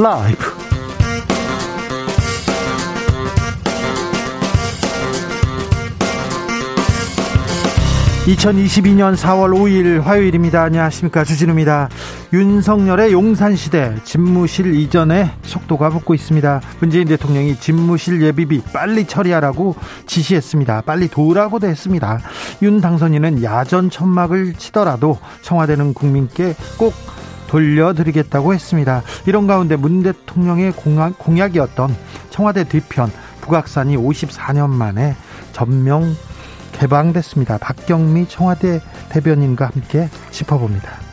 라이브. 2022년 4월 5일 화요일입니다. 안녕하십니까. 주진우입니다. 윤석열의 용산시대 집무실 이전에 속도가 붙고 있습니다. 문재인 대통령이 집무실 예비비 빨리 처리하라고 지시했습니다. 빨리 도우라고도 했습니다. 윤 당선인은 야전 천막을 치더라도 청와대는 국민께 꼭 돌려드리겠다고 했습니다. 이런 가운데 문 대통령의 공약, 이었던 청와대 뒤편 북악산이 54년 만에 전명 개방됐습니다. 박경미 청와대 대변인과 함께 짚어봅니다.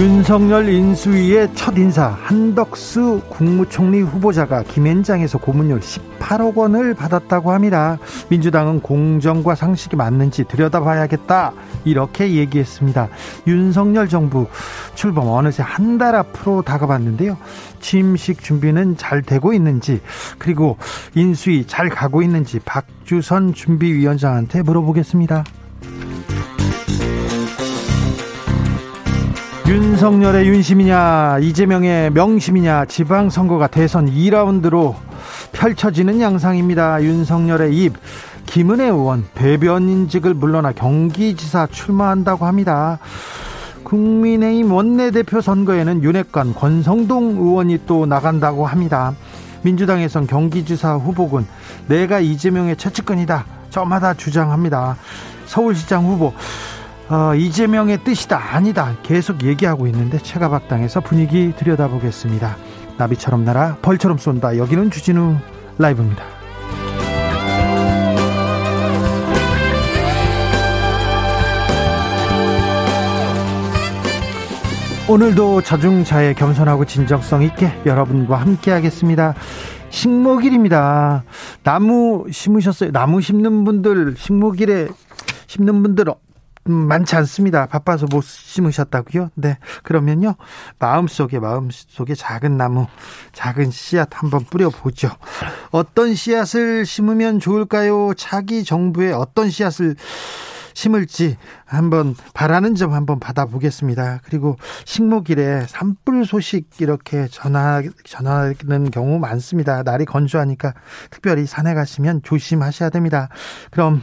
윤석열 인수위의 첫 인사 한덕수 국무총리 후보자가 김앤장에서 고문료 18억 원을 받았다고 합니다. 민주당은 공정과 상식이 맞는지 들여다봐야겠다 이렇게 얘기했습니다. 윤석열 정부 출범 어느새 한 달 앞으로 다가왔는데요. 취임식 준비는 잘 되고 있는지 그리고 인수위 잘 가고 있는지 박주선 준비위원장한테 물어보겠습니다. 윤석열의 윤심이냐 이재명의 명심이냐 지방선거가 대선 2라운드로 펼쳐지는 양상입니다. 윤석열의 입 김은혜 의원 대변인직을 물러나 경기지사 출마한다고 합니다. 국민의힘 원내대표 선거에는 윤핵관 권성동 의원이 또 나간다고 합니다. 민주당에선 경기지사 후보군 내가 이재명의 최측근이다 저마다 주장합니다. 서울시장 후보 어, 이재명의 뜻이다 아니다 계속 얘기하고 있는데 체가박당에서 분위기 들여다보겠습니다. 나비처럼 날아 벌처럼 쏜다. 여기는 주진우 라이브입니다. 오늘도 자중자애 겸손하고 진정성 있게 여러분과 함께 하겠습니다. 식목일입니다. 나무 심으셨어요? 나무 심는 분들, 식목일에 심는 분들 음, 많지 않습니다. 바빠서 못 심으셨다고요? 네. 그러면요. 마음속에 마음속에 작은 나무, 작은 씨앗 한번 뿌려 보죠. 어떤 씨앗을 심으면 좋을까요? 차기 정부에 어떤 씨앗을 심을지 한번 바라는 점 한번 받아보겠습니다. 그리고 식목일에 산불 소식 이렇게 전하, 전하는 경우 많습니다. 날이 건조하니까 특별히 산에 가시면 조심하셔야 됩니다. 그럼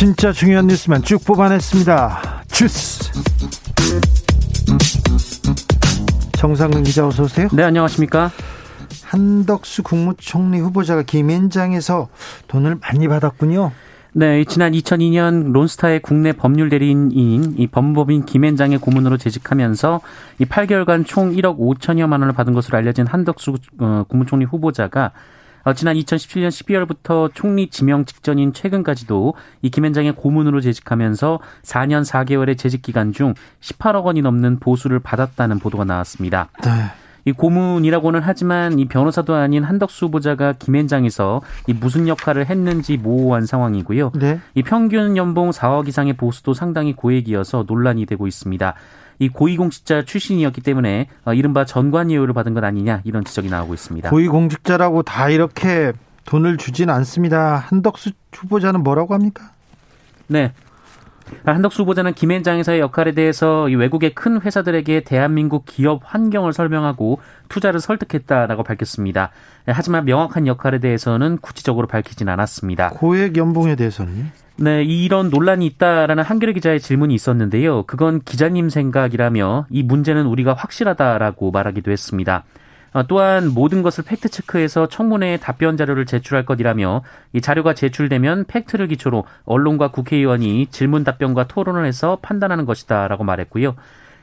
진짜 중요한 뉴스만 쭉 뽑아냈습니다. 주스. 정상근 기자 어서 오세요. 네, 안녕하십니까? 한덕수 국무총리 후보자가 김앤장에서 돈을 많이 받았군요. 네, 지난 2002년 론스타의 국내 법률 대리인인 이 법무법인 김앤장의 고문으로 재직하면서 이 8개월간 총 1억 5천여만 원을 받은 것으로 알려진 한덕수 어, 국무총리 후보자가 어, 지난 2017년 12월부터 총리 지명 직전인 최근까지도 이 김현장의 고문으로 재직하면서 4년 4개월의 재직 기간 중 18억 원이 넘는 보수를 받았다는 보도가 나왔습니다. 네. 이 고문이라고는 하지만 이 변호사도 아닌 한덕수 후보자가 김현장에서 이 무슨 역할을 했는지 모호한 상황이고요. 네. 이 평균 연봉 4억 이상의 보수도 상당히 고액이어서 논란이 되고 있습니다. 이 고위공직자 출신이었기 때문에 어, 이른바 전관 예우를 받은 것 아니냐 이런 지적이 나오고 있습니다. 고위공직자라고 다 이렇게 돈을 주진 않습니다. 한덕수 후보자는 뭐라고 합니까? 네. 한덕수 후보자는 김앤장에서의 역할에 대해서 이 외국의 큰 회사들에게 대한민국 기업 환경을 설명하고 투자를 설득했다라고 밝혔습니다. 하지만 명확한 역할에 대해서는 구체적으로 밝히진 않았습니다. 고액 연봉에 대해서는요? 네, 이런 논란이 있다라는 한겨레 기자의 질문이 있었는데요. 그건 기자님 생각이라며 이 문제는 우리가 확실하다라고 말하기도 했습니다. 어, 또한 모든 것을 팩트 체크해서 청문회에 답변 자료를 제출할 것이라며 이 자료가 제출되면 팩트를 기초로 언론과 국회의원이 질문 답변과 토론을 해서 판단하는 것이다 라고 말했고요.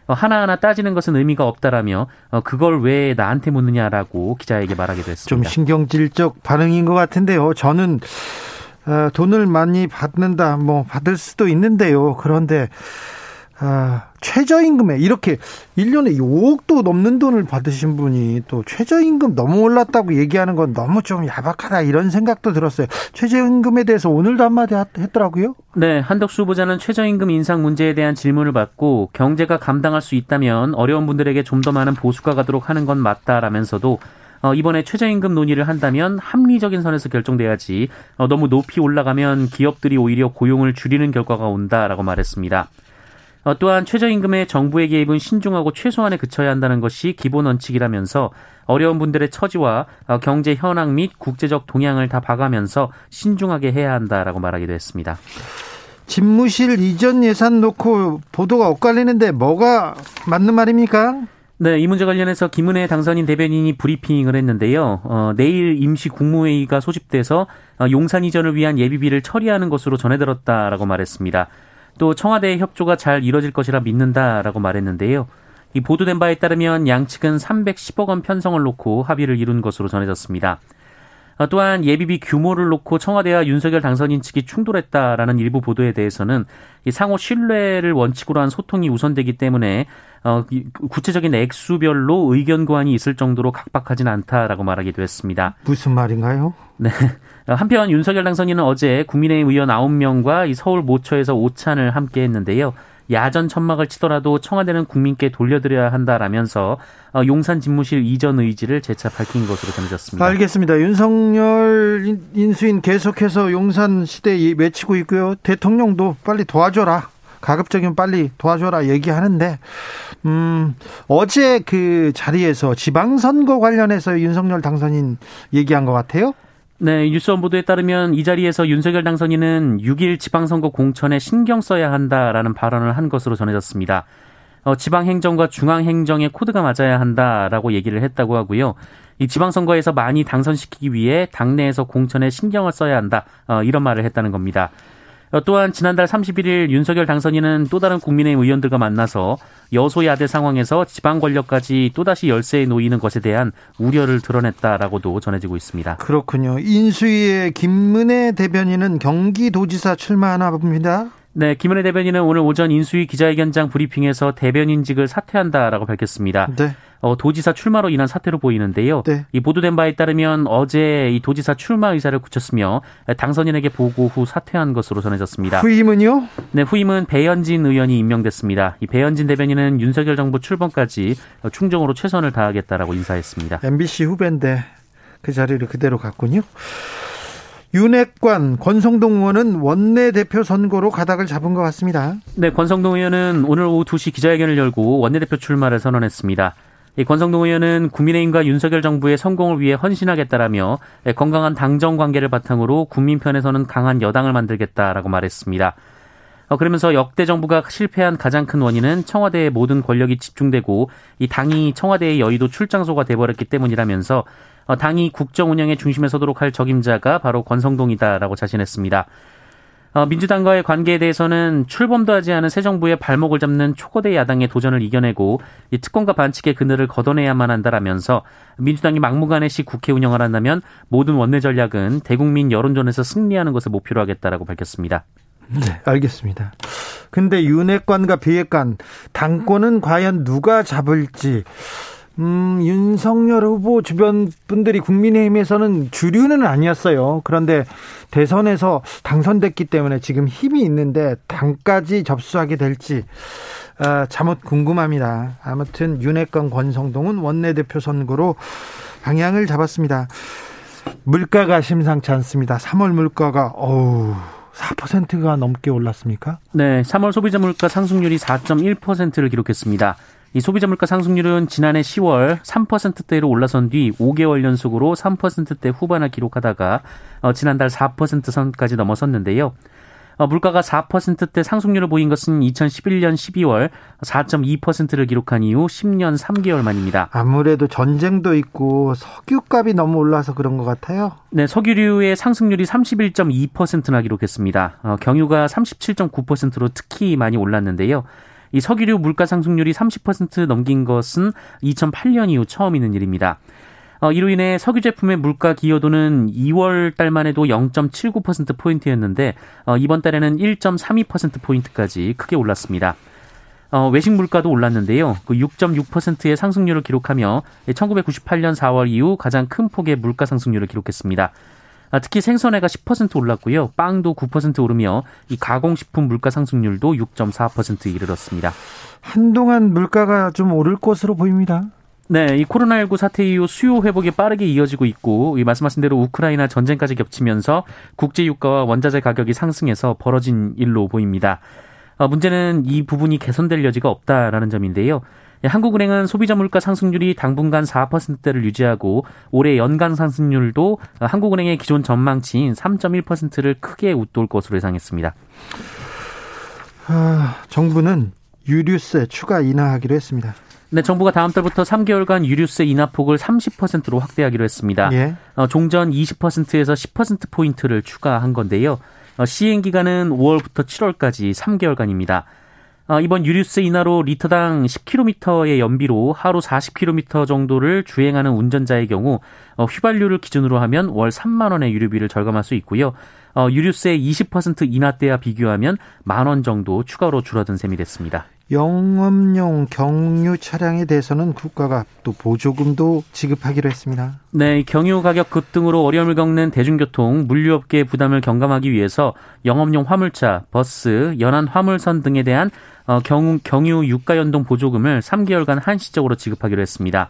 어, 하나하나 따지는 것은 의미가 없다라며 어, 그걸 왜 나한테 묻느냐라고 기자에게 말하기도 했습니다. 좀 신경질적 반응인 것 같은데요. 저는 어, 돈을 많이 받는다, 뭐 받을 수도 있는데요. 그런데 아, 최저임금에 이렇게 1년에 5억도 넘는 돈을 받으신 분이 또 최저임금 너무 올랐다고 얘기하는 건 너무 좀 야박하다 이런 생각도 들었어요. 최저임금에 대해서 오늘도 한마디 했더라고요. 네, 한덕수 후보자는 최저임금 인상 문제에 대한 질문을 받고 경제가 감당할 수 있다면 어려운 분들에게 좀 더 많은 보수가 가도록 하는 건 맞다라면서도 어, 이번에 최저임금 논의를 한다면 합리적인 선에서 결정돼야지 어, 너무 높이 올라가면 기업들이 오히려 고용을 줄이는 결과가 온다라고 말했습니다. 어, 또한 최저임금의 정부의 개입은 신중하고 최소한에 그쳐야 한다는 것이 기본 원칙이라면서 어려운 분들의 처지와 어, 경제 현황 및 국제적 동향을 다 봐가면서 신중하게 해야 한다라고 말하기도 했습니다. 집무실 이전 예산 놓고 보도가 엇갈리는데 뭐가 맞는 말입니까? 네, 이 문제 관련해서 김은혜 당선인 대변인이 브리핑을 했는데요. 어, 내일 임시 국무회의가 소집돼서 어, 용산 이전을 위한 예비비를 처리하는 것으로 전해들었다라고 말했습니다. 또 청와대의 협조가 잘 이뤄질 것이라 믿는다라고 말했는데요. 이 보도된 바에 따르면 양측은 310억 원 편성을 놓고 합의를 이룬 것으로 전해졌습니다. 어, 또한 예비비 규모를 놓고 청와대와 윤석열 당선인 측이 충돌했다라는 일부 보도에 대해서는 이 상호 신뢰를 원칙으로 한 소통이 우선되기 때문에 어, 구체적인 액수별로 의견 고안이 있을 정도로 각박하진 않다라고 말하기도 했습니다. 무슨 말인가요? 네. 한편 윤석열 당선인은 어제 국민의힘 의원 9명과 이 서울 모처에서 오찬을 함께 했는데요. 야전 천막을 치더라도 청와대는 국민께 돌려드려야 한다라면서 어, 용산 집무실 이전 의지를 재차 밝힌 것으로 전해졌습니다. 알겠습니다. 윤석열 인수인 계속해서 용산 시대 외치고 있고요. 대통령도 빨리 도와줘라. 가급적이면 빨리 도와줘라 얘기하는데 음, 어제 그 자리에서 지방선거 관련해서 윤석열 당선인 얘기한 것 같아요. 네, 뉴스원 보도에 따르면 이 자리에서 윤석열 당선인은 6일 지방선거 공천에 신경 써야 한다라는 발언을 한 것으로 전해졌습니다. 어, 지방행정과 중앙행정의 코드가 맞아야 한다라고 얘기를 했다고 하고요. 이 지방선거에서 많이 당선시키기 위해 당내에서 공천에 신경을 써야 한다. 어, 이런 말을 했다는 겁니다. 어, 또한 지난달 31일 윤석열 당선인은 또 다른 국민의힘 의원들과 만나서 여소야대 상황에서 지방 권력까지 또다시 열세에 놓이는 것에 대한 우려를 드러냈다라고도 전해지고 있습니다. 그렇군요. 인수위의 김문혜 대변인은 경기도지사 출마하나 봅니다. 네, 김은혜 대변인은 오늘 오전 인수위 기자회견장 브리핑에서 대변인직을 사퇴한다라고 밝혔습니다. 네. 어, 도지사 출마로 인한 사태로 보이는데요. 네. 이 보도된 바에 따르면 어제 이 도지사 출마 의사를 굳혔으며 당선인에게 보고 후 사퇴한 것으로 전해졌습니다. 후임은요? 네, 후임은 배현진 의원이 임명됐습니다. 이 배현진 대변인은 윤석열 정부 출범까지 충정으로 최선을 다하겠다라고 인사했습니다. MBC 후배인데 그 자리를 그대로 갔군요. 윤핵관 권성동 의원은 원내대표 선거로 가닥을 잡은 것 같습니다. 네, 권성동 의원은 오늘 오후 2시 기자회견을 열고 원내대표 출마를 선언했습니다. 이 권성동 의원은 국민의힘과 윤석열 정부의 성공을 위해 헌신하겠다라며 건강한 당정 관계를 바탕으로 국민 편에서는 강한 여당을 만들겠다라고 말했습니다. 어, 그러면서 역대 정부가 실패한 가장 큰 원인은 청와대의 모든 권력이 집중되고 이 당이 청와대의 여의도 출장소가 돼버렸기 때문이라면서 어, 당이 국정 운영의 중심에 서도록 할 적임자가 바로 권성동이다라고 자신했습니다. 어, 민주당과의 관계에 대해서는 출범도 하지 않은 새 정부의 발목을 잡는 초거대 야당의 도전을 이겨내고 이 특권과 반칙의 그늘을 걷어내야만 한다라면서 민주당이 막무가내시 국회 운영을 한다면 모든 원내 전략은 대국민 여론전에서 승리하는 것을 목표로 하겠다라고 밝혔습니다. 네, 알겠습니다. 근데 윤핵관과 비핵관 당권은 과연 누가 잡을지 음, 윤석열 후보 주변 분들이 국민의힘에서는 주류는 아니었어요. 그런데 대선에서 당선됐기 때문에 지금 힘이 있는데 당까지 접수하게 될지 아, 잠옷 궁금합니다. 아무튼 윤핵관 권성동은 원내대표 선거로 방향을 잡았습니다. 물가가 심상치 않습니다. 3월 물가가 어우 4%가 넘게 올랐습니까? 네, 3월 소비자 물가 상승률이 4.1%를 기록했습니다. 이 소비자 물가 상승률은 지난해 10월 3%대로 올라선 뒤 5개월 연속으로 3%대 후반을 기록하다가 어, 지난달 4% 선까지 넘어섰는데요. 어, 물가가 4%대 상승률을 보인 것은 2011년 12월 4.2%를 기록한 이후 10년 3개월 만입니다. 아무래도 전쟁도 있고 석유값이 너무 올라서 그런 것 같아요. 네, 석유류의 상승률이 31.2%나 기록했습니다. 어, 경유가 37.9%로 특히 많이 올랐는데요. 이 석유류 물가 상승률이 30% 넘긴 것은 2008년 이후 처음 있는 일입니다. 어, 이로 인해 석유 제품의 물가 기여도는 2월 달만 해도 0.79%포인트였는데 어, 이번 달에는 1.32%포인트까지 크게 올랐습니다. 어, 외식 물가도 올랐는데요. 그 6.6%의 상승률을 기록하며 1998년 4월 이후 가장 큰 폭의 물가 상승률을 기록했습니다. 아, 특히 생선회가 10% 올랐고요. 빵도 9% 오르며 이 가공식품 물가 상승률도 6.4% 이르렀습니다. 한동안 물가가 좀 오를 것으로 보입니다. 네, 이 코로나19 사태 이후 수요 회복이 빠르게 이어지고 있고, 이 말씀하신 대로 우크라이나 전쟁까지 겹치면서 국제 유가와 원자재 가격이 상승해서 벌어진 일로 보입니다. 어, 문제는 이 부분이 개선될 여지가 없다라는 점인데요. 예, 한국은행은 소비자 물가 상승률이 당분간 4%대를 유지하고 올해 연간 상승률도 한국은행의 기존 전망치인 3.1%를 크게 웃돌 것으로 예상했습니다. 아, 정부는 유류세 추가 인하하기로 했습니다. 네, 정부가 다음 달부터 3개월간 유류세 인하폭을 30%로 확대하기로 했습니다. 예. 어, 종전 20%에서 10% 포인트를 추가한 건데요. 어, 시행 기간은 5월부터 7월까지 3개월간입니다. 어, 이번 유류세 인하로 리터당 10km의 연비로 하루 40km 정도를 주행하는 운전자의 경우 어, 휘발유를 기준으로 하면 월 3만 원의 유류비를 절감할 수 있고요. 유류세 20% 인하 때와 비교하면 만 원 정도 추가로 줄어든 셈이 됐습니다. 영업용 경유 차량에 대해서는 국가가 또 보조금도 지급하기로 했습니다. 네, 경유 가격 급등으로 어려움을 겪는 대중교통, 물류업계의 부담을 경감하기 위해서 영업용 화물차, 버스, 연안 화물선 등에 대한 어, 경유, 경유 유가 연동 보조금을 3개월간 한시적으로 지급하기로 했습니다.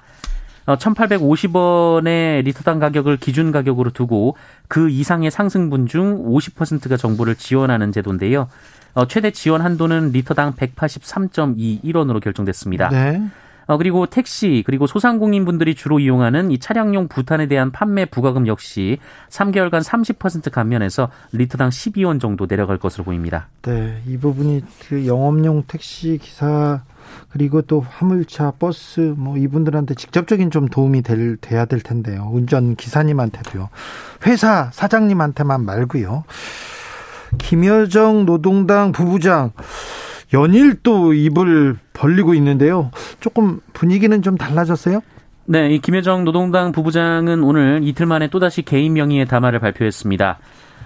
1,850원의 어, 리터당 가격을 기준 가격으로 두고 그 이상의 상승분 중 50%가 정부를 지원하는 제도인데요. 어, 최대 지원 한도는 리터당 183.21원으로 결정됐습니다. 네. 어, 그리고 택시 그리고 소상공인분들이 주로 이용하는 이 차량용 부탄에 대한 판매 부과금 역시 3개월간 30% 감면해서 리터당 12원 정도 내려갈 것으로 보입니다. 네, 이 부분이 그 영업용 택시 기사 그리고 또 화물차, 버스 뭐 이분들한테 직접적인 좀 도움이 될 돼야 될 텐데요. 운전 기사님한테도요. 회사 사장님한테만 말고요. 김여정 노동당 부부장 연일 또 입을 벌리고 있는데요. 조금 분위기는 좀 달라졌어요? 네, 이 김여정 노동당 부부장은 오늘 이틀 만에 또다시 개인 명의의 담화를 발표했습니다.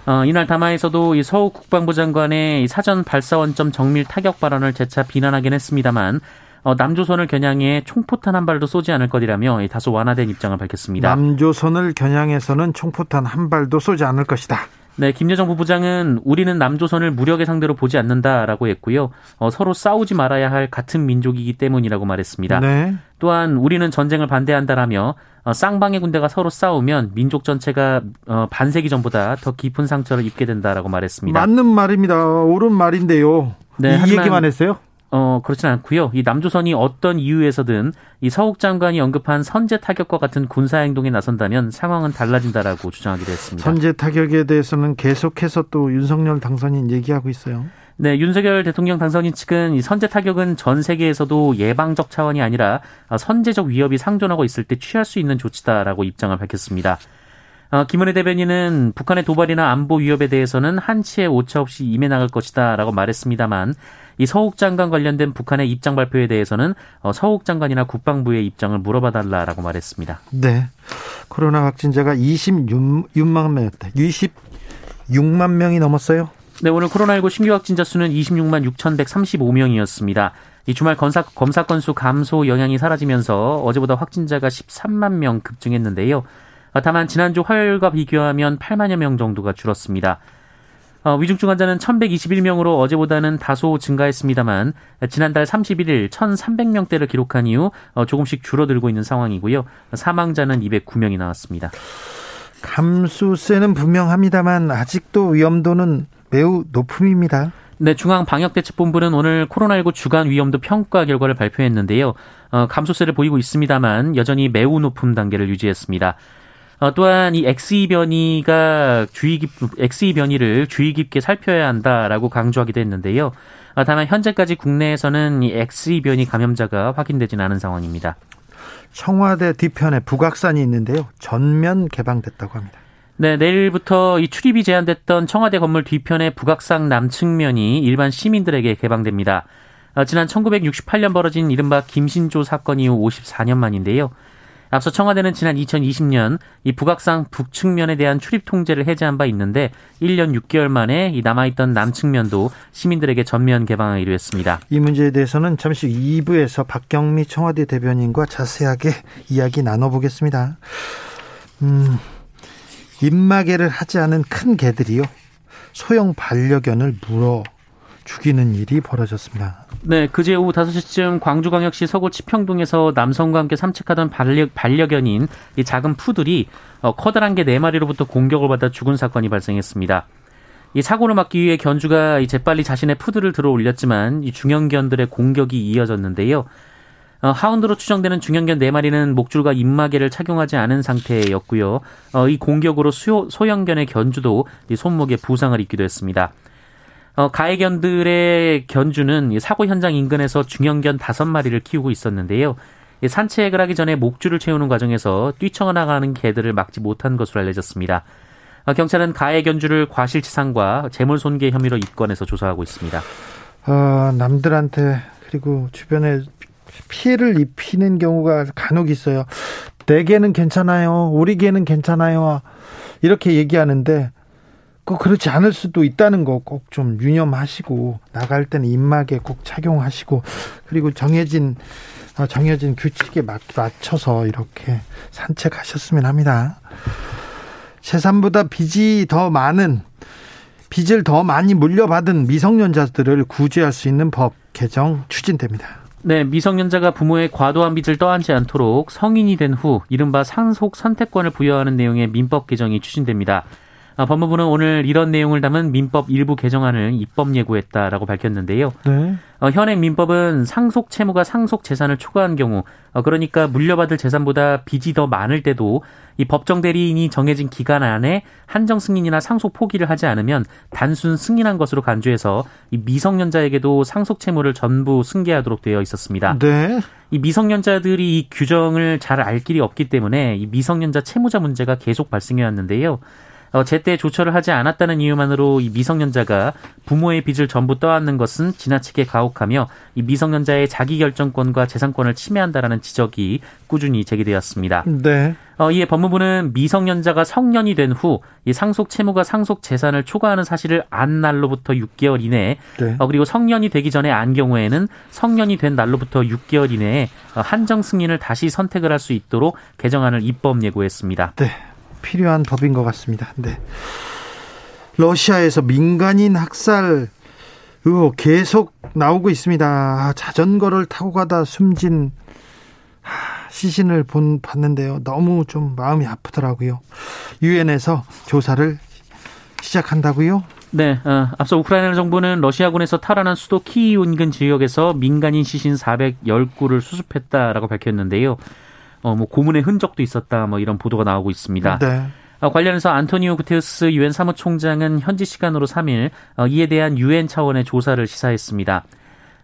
어, 이날 담화에서도 이 서욱 국방부 장관의 사전 발사 원점 정밀 타격 발언을 재차 비난하긴 했습니다만 어, 남조선을 겨냥해 총포탄 한 발도 쏘지 않을 것이라며 다소 완화된 입장을 밝혔습니다. 남조선을 겨냥해서는 총포탄 한 발도 쏘지 않을 것이다. 네, 김여정 부부장은 우리는 남조선을 무력의 상대로 보지 않는다라고 했고요. 어, 서로 싸우지 말아야 할 같은 민족이기 때문이라고 말했습니다. 네. 또한 우리는 전쟁을 반대한다라며 어, 쌍방의 군대가 서로 싸우면 민족 전체가 어, 반세기 전보다 더 깊은 상처를 입게 된다라고 말했습니다. 맞는 말입니다. 옳은 말인데요. 네, 이 얘기만 했어요? 어, 그렇진 않고요. 이 남조선이 어떤 이유에서든 이 서욱 장관이 언급한 선제 타격과 같은 군사 행동에 나선다면 상황은 달라진다라고 주장하기도 했습니다. 선제 타격에 대해서는 계속해서 또 윤석열 당선인 얘기하고 있어요. 네, 윤석열 대통령 당선인 측은 이 선제 타격은 전 세계에서도 예방적 차원이 아니라 선제적 위협이 상존하고 있을 때 취할 수 있는 조치다라고 입장을 밝혔습니다. 어, 김은혜 대변인은 북한의 도발이나 안보 위협에 대해서는 한치의 오차 없이 임해 나갈 것이다라고 말했습니다만 이 서욱 장관 관련된 북한의 입장 발표에 대해서는 어, 서욱 장관이나 국방부의 입장을 물어봐 달라라고 말했습니다. 네. 코로나 확진자가 26만 명이었다. 26만 명이 넘었어요. 네, 오늘 코로나19 신규 확진자 수는 26만 6,135명이었습니다. 이 주말 검사, 검사 건수 감소 영향이 사라지면서 어제보다 확진자가 13만 명 급증했는데요. 다만 지난주 화요일과 비교하면 8만여 명 정도가 줄었습니다. 어, 위중증 환자는 1121명으로 어제보다는 다소 증가했습니다만 지난달 31일 1300명대를 기록한 이후 어, 조금씩 줄어들고 있는 상황이고요. 사망자는 209명이 나왔습니다. 감수세는 분명합니다만 아직도 위험도는 매우 높음입니다. 네, 중앙방역대책본부는 오늘 코로나19 주간 위험도 평가 결과를 발표했는데요. 어, 감소세를 보이고 있습니다만 여전히 매우 높은 단계를 유지했습니다. 어, 또한 이 XE 변이가 주의 깊, XE 변이를 주의 깊게 살펴야 한다라고 강조하기도 했는데요. 어, 다만 현재까지 국내에서는 이 XE 변이 감염자가 확인되진 않은 상황입니다. 청와대 뒤편에 북악산이 있는데요. 전면 개방됐다고 합니다. 네, 내일부터 이 출입이 제한됐던 청와대 건물 뒤편의 북악산 남측면이 일반 시민들에게 개방됩니다. 어, 지난 1968년 벌어진 이른바 김신조 사건 이후 54년 만인데요. 앞서 청와대는 지난 2020년 이 북악산 북측면에 대한 출입 통제를 해제한 바 있는데 1년 6개월 만에 이 남아있던 남측면도 시민들에게 전면 개방하기로 했습니다. 이 문제에 대해서는 잠시 후 2부에서 박경미 청와대 대변인과 자세하게 이야기 나눠보겠습니다. 음, 입마개를 하지 않은 큰 개들이요. 소형 반려견을 물어 죽이는 일이 벌어졌습니다. 네, 그제 오후 5시쯤 광주광역시 서구 치평동에서 남성과 함께 산책하던 반려, 반려견인 이 작은 푸들이 어, 커다란 개 4마리로부터 공격을 받아 죽은 사건이 발생했습니다. 이 사고를 막기 위해 견주가 재빨리 자신의 푸들을 들어 올렸지만 이 중형견들의 공격이 이어졌는데요. 어, 하운드로 추정되는 중형견 4마리는 목줄과 입마개를 착용하지 않은 상태였고요. 어, 이 공격으로 수요, 소형견의 견주도 이 손목에 부상을 입기도 했습니다. 어, 가해견들의 견주는 사고 현장 인근에서 중형견 다섯 마리를 키우고 있었는데요. 산책을 하기 전에 목줄을 채우는 과정에서 뛰쳐나가는 개들을 막지 못한 것으로 알려졌습니다. 어, 경찰은 가해 견주를 과실치상과 재물손괴 혐의로 입건해서 조사하고 있습니다. 어, 남들한테 그리고 주변에 피해를 입히는 경우가 간혹 있어요. 내 개는 괜찮아요. 우리 개는 괜찮아요. 이렇게 얘기하는데 꼭 그렇지 않을 수도 있다는 거 꼭 좀 유념하시고 나갈 때는 입막에 꼭 착용하시고 그리고 정해진 어, 정해진 규칙에 맞춰서 이렇게 산책하셨으면 합니다. 재산보다 빚이 더 많은 빚을 더 많이 물려받은 미성년자들을 구제할 수 있는 법 개정 추진됩니다. 네, 미성년자가 부모의 과도한 빚을 떠안지 않도록 성인이 된 후 이른바 상속 선택권을 부여하는 내용의 민법 개정이 추진됩니다. 아, 법무부는 오늘 이런 내용을 담은 민법 일부 개정안을 입법 예고했다라고 밝혔는데요. 네. 어, 현행 민법은 상속 채무가 상속 재산을 초과한 경우, 어, 그러니까 물려받을 재산보다 빚이 더 많을 때도 이 법정 대리인이 정해진 기간 안에 한정 승인이나 상속 포기를 하지 않으면 단순 승인한 것으로 간주해서 이 미성년자에게도 상속 채무를 전부 승계하도록 되어 있었습니다. 네. 이 미성년자들이 이 규정을 잘 알 길이 없기 때문에 이 미성년자 채무자 문제가 계속 발생해 왔는데요. 어, 제때 조처를 하지 않았다는 이유만으로 이 미성년자가 부모의 빚을 전부 떠안는 것은 지나치게 가혹하며 이 미성년자의 자기 결정권과 재산권을 침해한다라는 지적이 꾸준히 제기되었습니다. 네. 어, 이에 법무부는 미성년자가 성년이 된 후 이 상속 채무가 상속 재산을 초과하는 사실을 안 날로부터 6개월 이내에 네. 어, 그리고 성년이 되기 전에 안 경우에는 성년이 된 날로부터 6개월 이내에 어, 한정 승인을 다시 선택을 할 수 있도록 개정안을 입법 예고했습니다. 네. 필요한 법인 것 같습니다. 네. 러시아에서 민간인 학살 의혹 계속 나오고 있습니다. 아, 자전거를 타고 가다 숨진 시신을 본 봤는데요. 너무 좀 마음이 아프더라고요. 유엔에서 조사를 시작한다고요? 네, 어, 앞서 우크라이나 정부는 러시아군에서 탈환한 수도 키이우 인근 지역에서 민간인 시신 410구를 수습했다라고 밝혔는데요. 어, 뭐 고문의 흔적도 있었다, 뭐 이런 보도가 나오고 있습니다. 네. 어, 관련해서 안토니오 구테우스 유엔 사무총장은 현지 시간으로 3일 어, 이에 대한 유엔 차원의 조사를 시사했습니다.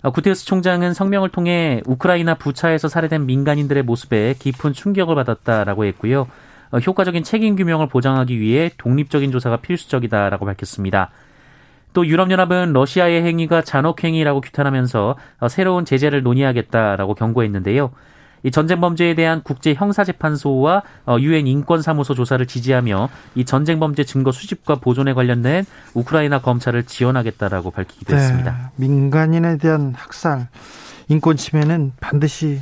어, 구테우스 총장은 성명을 통해 우크라이나 부차에서 살해된 민간인들의 모습에 깊은 충격을 받았다라고 했고요. 어, 효과적인 책임 규명을 보장하기 위해 독립적인 조사가 필수적이다라고 밝혔습니다. 또 유럽연합은 러시아의 행위가 잔혹행위라고 규탄하면서 어, 새로운 제재를 논의하겠다라고 경고했는데요. 이 전쟁 범죄에 대한 국제 형사재판소와 어, 유엔 인권사무소 조사를 지지하며 이 전쟁 범죄 증거 수집과 보존에 관련된 우크라이나 검찰을 지원하겠다라고 밝히기도 네, 했습니다. 민간인에 대한 학살, 인권 침해는 반드시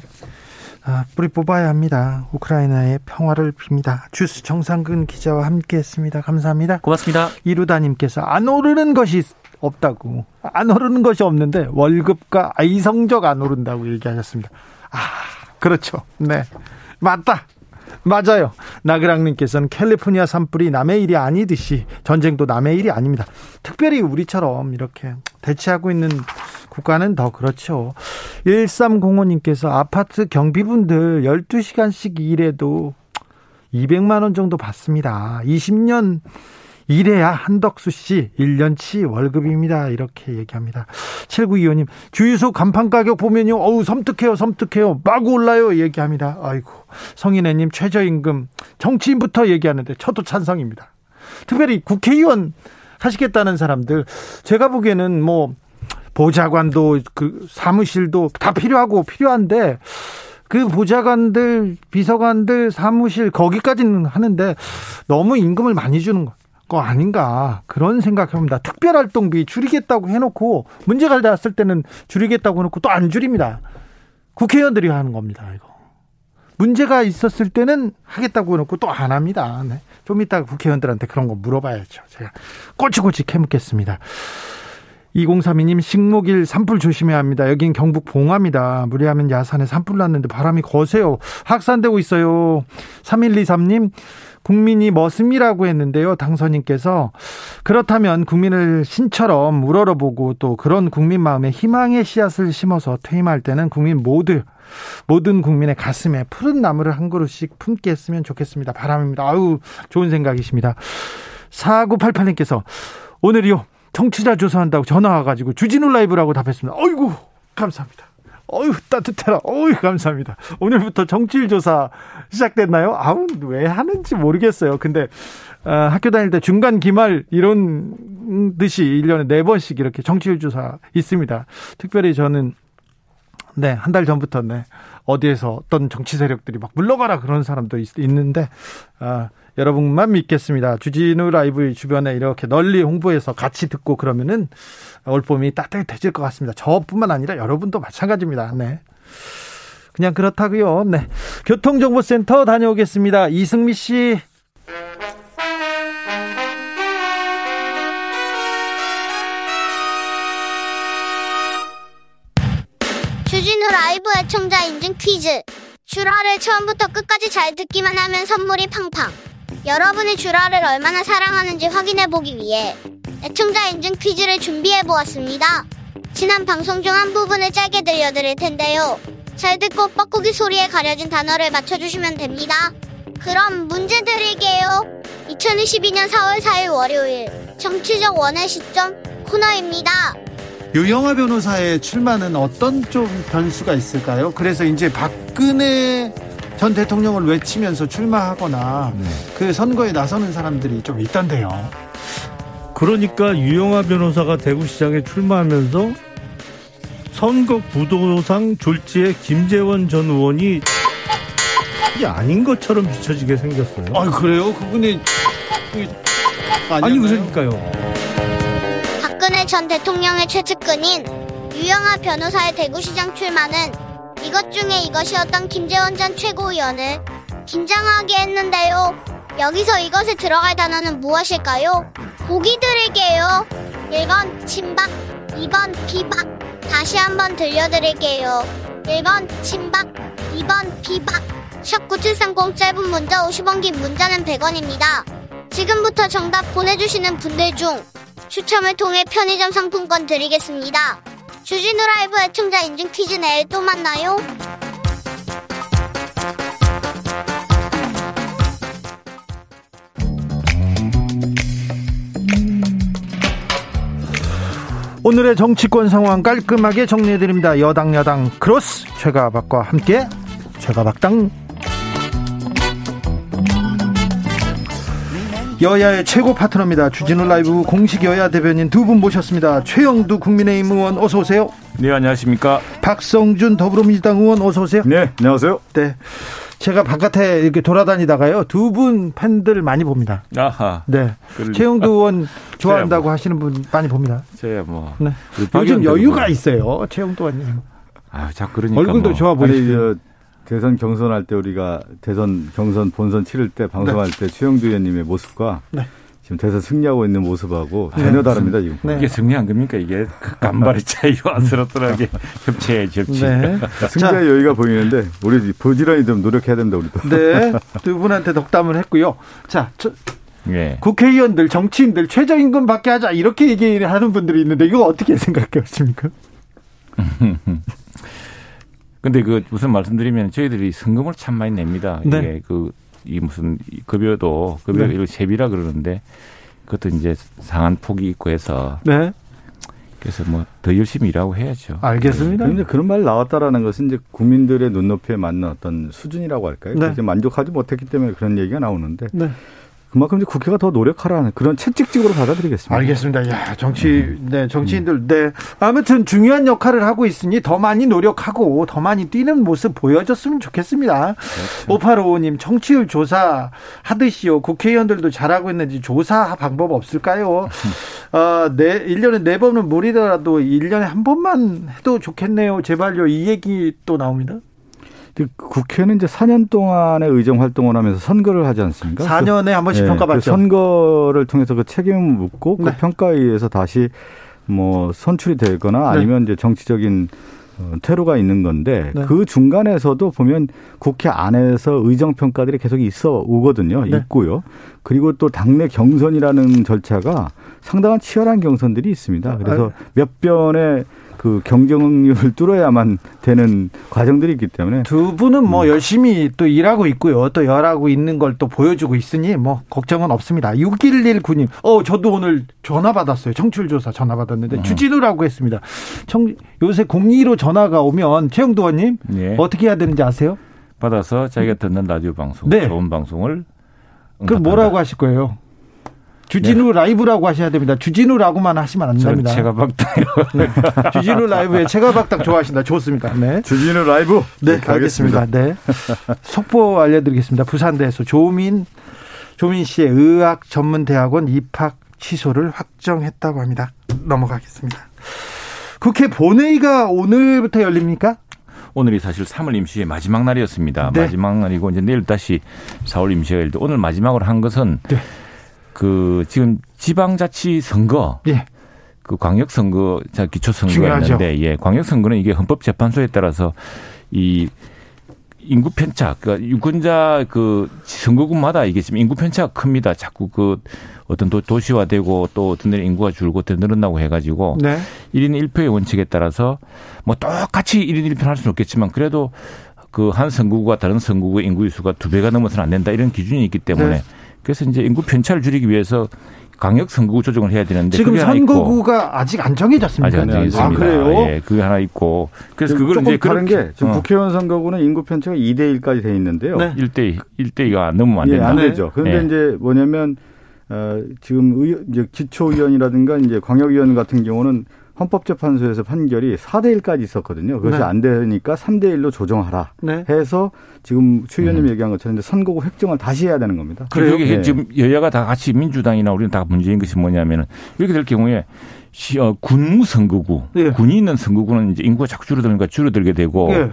아, 뿌리 뽑아야 합니다. 우크라이나의 평화를 빕니다. 주스 정상근 기자와 함께했습니다. 감사합니다. 고맙습니다. 이루다님께서 안 오르는 것이 없다고 안 오르는 것이 없는데 월급과 이성적 안 오른다고 얘기하셨습니다. 아 그렇죠. 네. 맞다. 맞아요. 나그랑님께서는 캘리포니아 산불이 남의 일이 아니듯이 전쟁도 남의 일이 아닙니다. 특별히 우리처럼 이렇게 대치하고 있는 국가는 더 그렇죠. 1305님께서 아파트 경비분들 12시간씩 일해도 200만 원 정도 받습니다. 20년 이래야 한덕수 씨 1년치 월급입니다. 이렇게 얘기합니다. 7925님, 주유소 간판 가격 보면요. 어우, 섬뜩해요, 섬뜩해요. 막 올라요. 얘기합니다. 아이고. 성인애님, 최저임금. 정치인부터 얘기하는데 저도 찬성입니다. 특별히 국회의원 하시겠다는 사람들. 제가 보기에는 뭐, 보좌관도 그 사무실도 다 필요하고 필요한데 그 보좌관들, 비서관들 사무실 거기까지는 하는데 너무 임금을 많이 주는 거 아닌가 그런 생각합니다. 특별활동비 줄이겠다고 해놓고 문제가 났을 때는 줄이겠다고 해놓고 또 안 줄입니다. 국회의원들이 하는 겁니다. 이거 문제가 있었을 때는 하겠다고 해놓고 또 안 합니다. 네. 좀 이따 국회의원들한테 그런 거 물어봐야죠. 제가 꼬치꼬치 캐묻겠습니다. 2032님 식목일 산불 조심해야 합니다. 여긴 경북 봉화입니다. 무리하면 야산에 산불 났는데 바람이 거세요. 확산되고 있어요. 3123님 국민이 머슴이라고 했는데요. 당선인께서 그렇다면 국민을 신처럼 우러러보고 또 그런 국민 마음에 희망의 씨앗을 심어서 퇴임할 때는 국민 모두 모든 국민의 가슴에 푸른 나무를 한 그루씩 품게 했으면 좋겠습니다. 바람입니다. 아유 좋은 생각이십니다. 4988님께서 오늘이요. 청취자 조사한다고 전화 와가지고 주진우 라이브라고 답했습니다. 어이구, 감사합니다. 어휴, 따뜻해라. 어휴, 감사합니다. 오늘부터 정치일 조사 시작됐나요? 아우, 왜 하는지 모르겠어요. 근데, 어, 학교 다닐 때 중간 기말 이런 듯이 1년에 4번씩 이렇게 정치일 조사 있습니다. 특별히 저는, 네, 한 달 전부터, 네, 어디에서 어떤 정치 세력들이 막 물러가라 그런 사람도 있, 는데 아, 여러분만 믿겠습니다. 주진우 라이브 주변에 이렇게 널리 홍보해서 같이 듣고 그러면은 올 봄이 따뜻해질 것 같습니다. 저뿐만 아니라 여러분도 마찬가지입니다. 네. 그냥 그렇다고요. 네. 교통정보센터 다녀오겠습니다. 이승미 씨. 주진우 라이브 애청자 인증 퀴즈. 주라를 처음부터 끝까지 잘 듣기만 하면 선물이 팡팡. 여러분이 주라를 얼마나 사랑하는지 확인해 보기 위해 애청자 인증 퀴즈를 준비해 보았습니다. 지난 방송 중 한 부분을 짧게 들려드릴 텐데요. 잘 듣고 뻐꾸기 소리에 가려진 단어를 맞춰주시면 됩니다. 그럼 문제 드릴게요. 2022년 4월 4일 월요일 정치적 원의 시점 코너입니다. 유영아 변호사의 출마는 어떤 좀 변수가 있을까요? 그래서 이제 박근혜 전 대통령을 외치면서 출마하거나 네. 그 선거에 나서는 사람들이 좀 있던데요. 그러니까 유영아 변호사가 대구시장에 출마하면서 선거 구도상 졸지에 김재원 전 의원이 이게 아닌 것처럼 비춰지게 생겼어요. 아 그래요? 그분이 아니 그러니까요. 박근혜 전 대통령의 최측근인 유영아 변호사의 대구시장 출마는 이것 중에 이것이었던 김재원 전 최고위원을 긴장하게 했는데요. 여기서 이것에 들어갈 단어는 무엇일까요? 보기 드릴게요. 1번 침박, 2번 비박. 다시 한번 들려드릴게요. 1번 침박, 2번 비박. 샵9730 짧은 문자 50원 긴 문자는 100원입니다. 지금부터 정답 보내주시는 분들 중 추첨을 통해 편의점 상품권 드리겠습니다. 주진우 라이브 애청자 인증 퀴즈 내일 또 만나요. 오늘의 정치권 상황 깔끔하게 정리해드립니다. 여당 야당 크로스 최가박과 함께 최가박당 여야의 최고 파트너입니다. 주진우 라이브 공식 여야 대변인 두 분 모셨습니다. 최형두 국민의힘 의원 어서 오세요. 네, 안녕하십니까. 박성준 더불어민주당 의원 어서 오세요. 네, 안녕하세요. 네. 제가 바깥에 이렇게 돌아다니다가요. 두 분 팬들 많이 봅니다. 아하. 네. 최영두 의원 좋아한다고 뭐. 하시는 분 많이 봅니다. 제가 뭐. 네. 요즘 여유가 뭐. 있어요. 최영두 의원님. 아, 자꾸 그러니까 얼굴도 뭐. 좋아 보이시죠. 대선 경선할 때 우리가 대선 경선 본선 치를 때 방송할 네. 때 최영두 의원님의 모습과 네. 지금 대선 승리하고 있는 모습하고 네. 전혀 다릅니다 지금. 네. 이게 승리한 겁니까? 이게 그 간발의 차이로 안쓰럽더라게 협치해 협치. 네. 승자의 여유가 보이는데 우리 부지런히 좀 노력해야 됩니다 우리도. 네. 두 분한테 덕담을 했고요. 자, 저, 네. 국회의원들, 정치인들 최저임금 받게 하자 이렇게 얘기하는 분들이 있는데 이거 어떻게 생각하십니까? 근데 그 무슨 말씀드리면 저희들이 성금을 참 많이 냅니다. 네. 이게 그 이 무슨 급여도 급여 네. 를 세비라 그러는데 그것도 이제 상한 폭이 있고 해서 네. 그래서 뭐 더 열심히 일하고 해야죠. 알겠습니다. 그런데 그런 말 나왔다라는 것은 이제 국민들의 눈높이에 맞는 어떤 수준이라고 할까요? 네. 이제 만족하지 못했기 때문에 그런 얘기가 나오는데 네. 그만큼 이제 국회가 더 노력하라는 그런 채찍직으로 받아들이겠습니다. 알겠습니다. 야, 정치, 네, 정치인들, 네. 아무튼 중요한 역할을 하고 있으니 더 많이 노력하고 더 많이 뛰는 모습 보여줬으면 좋겠습니다. 그렇죠. 5855님, 청취율 조사 하듯이요. 국회의원들도 잘하고 있는지 조사 방법 없을까요? 어, 네, 1년에 4번은 무리더라도 1년에 한 번만 해도 좋겠네요. 제발요. 이 얘기 또 나옵니다. 국회는 이제 4년 동안의 의정 활동을 하면서 선거를 하지 않습니까? 4년에 한 번씩 네, 평가받죠. 그 선거를 통해서 그 책임을 묻고 그 네. 그 평가에 의해서 다시 뭐 선출이 되거나 네. 아니면 네. 이제 정치적인 어, 퇴로가 있는 건데 네. 그 중간에서도 보면 국회 안에서 의정 평가들이 계속 있어 오거든요. 네. 있고요. 그리고 또 당내 경선이라는 절차가 상당한 치열한 경선들이 있습니다. 그래서 아, 몇 변의 그 경쟁률을 뚫어야만 되는 과정들이 있기 때문에 두 분은 뭐 음. 열심히 또 일하고 있고요. 또 열하고 있는 걸 또 보여주고 있으니 뭐 걱정은 없습니다. 6119님. 어, 저도 오늘 전화 받았어요. 청출 조사 전화 받았는데 음. 주진우라고 했습니다. 청, 요새 02로 전화가 오면 최영도 의원님 예. 어떻게 해야 되는지 아세요? 받아서 자기가 듣는 라디오 방송, 네. 좋은 방송을 그럼 뭐라고 하실 거예요? 주진우 네. 라이브라고 하셔야 됩니다. 주진우라고만 하시면 안 됩니다. 체가박당. 네. 주진우 라이브에 체가박당 좋아하신다. 좋습니다. 네. 주진우 라이브. 네, 네 알겠습니다. 네. 속보 알려드리겠습니다. 부산대에서 조민 조민 씨의 의학 전문 대학원 입학 취소를 확정했다고 합니다. 넘어가겠습니다. 국회 본회의가 오늘부터 열립니까? 오늘이 사실 3월 임시의 마지막 날이었습니다. 네. 마지막 날이고 이제 내일 다시 4월 임시가 열때 오늘 마지막으로 한 것은 네. 그 지금 지방자치 선거 예. 그 광역 선거 자 기초 선거가 있는데 예 광역 선거는 이게 헌법 재판소에 따라서 이 인구 편차 그러니까 유권자 그 선거구마다 이게 지금 인구 편차가 큽니다. 자꾸 그 어떤 도, 도시화되고 또 어떤 데는 인구가 줄고 또 늘어나고 해 가지고 네. 1인 1표의 원칙에 따라서 뭐 똑같이 1인 1표 할 수는 없겠지만 그래도 그 한 선거구가 다른 선거구의 인구 수가 두 배가 넘어서는 안 된다 이런 기준이 있기 때문에 네. 그래서 이제 인구 편차를 줄이기 위해서 강력 선거구 조정을 해야 되는데 지금 선거구가 아직 안 정해졌습니다. 아직 안 정해졌습니다. 아, 그래요? 예, 그게 하나 있고 그래서 그걸 이제 다른 게 지금 어. 국회의원 선거구는 인구 편차가 2대 1까지 돼 있는데요. 네. 1대 1대 2가 넘으면 안 된다. 예, 안 되죠. 그런데 예. 이제 뭐냐면 어, 지금 의, 이제 기초의원이라든가 이제 광역의원 같은 경우는 헌법재판소에서 판결이 4대 1까지 있었거든요. 그것이 네. 안 되니까 3대 1로 조정하라 네. 해서 지금 최 의원님 음. 얘기한 것처럼 선거구 획정을 다시 해야 되는 겁니다. 그래요? 네. 지금 여야가 다 같이 민주당이나 우리는 다 문제인 것이 뭐냐면은 이렇게 될 경우에 시, 어, 군무 선거구, 네. 군이 있는 선거구는 이제 인구가 자꾸 줄어들니까 줄어들게 되고 네.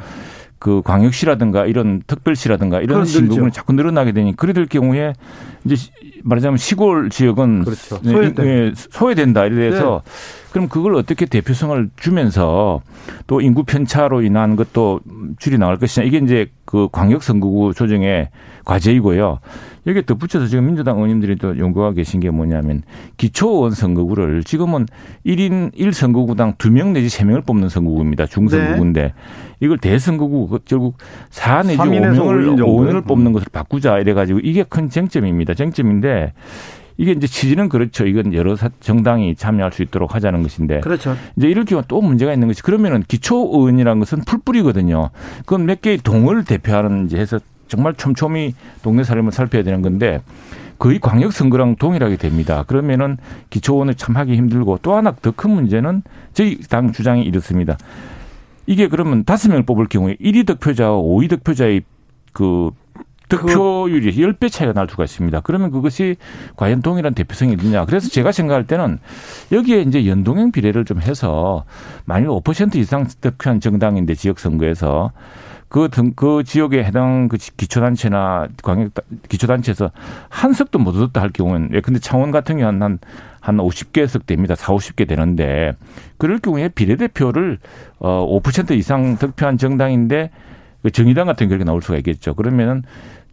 그 광역시라든가 이런 특별시라든가 이런 신고는 자꾸 늘어나게 되니 그래 될 경우에 이제 말하자면 시골 지역은 그렇죠. 소외된. 예, 소외된다 이래서 네. 그럼 그걸 어떻게 대표성을 주면서 또 인구 편차로 인한 것도 줄이 나갈 것이냐 이게 이제 그 광역 선거구 조정의 과제이고요. 여기에 덧붙여서 지금 민주당 의원님들이 또 연구하고 계신 게 뭐냐면 기초원 선거구를 지금은 1인 1선거구당 2명 내지 3명을 뽑는 선거구입니다. 중선거구인데 네. 이걸 대선거구 그 결국 4 내지 5명을 5원을 뽑는 것으로 바꾸자 이래 가지고 이게 큰 쟁점입니다. 쟁점인데 이게 이제 취지는 그렇죠. 이건 여러 정당이 참여할 수 있도록 하자는 것인데. 그렇죠. 이제 이럴 경우 또 문제가 있는 것이 그러면은 기초 의원이라는 것은 풀뿌리거든요. 그건 몇 개의 동을 대표하는 이제 해서 정말 촘촘히 동네 사람을 살펴야 되는 건데 거의 광역 선거랑 동일하게 됩니다. 그러면은 기초원을 참 하기 힘들고 또 하나 더 큰 문제는 저희 당 주장이 이렇습니다. 이게 그러면 다섯 명을 뽑을 경우에 1위 득표자와 5위 득표자의 그 득표율이 10배 차이가 날 수가 있습니다. 그러면 그것이 과연 동일한 대표성이 있느냐. 그래서 제가 생각할 때는 여기에 이제 연동형 비례를 좀 해서 만일 5% 이상 득표한 정당인데 지역 선거에서 그, 등, 그 지역에 해당 그 기초단체나 광역, 기초단체에서 한 석도 못 얻었다 할 경우는, 예, 근데 창원 같은 경우는 한, 한 50개석 됩니다. 4, 50개 되는데, 그럴 경우에 비례대표를, 어, 5% 이상 득표한 정당인데, 그 정의당 같은 결과 나올 수가 있겠죠. 그러면은,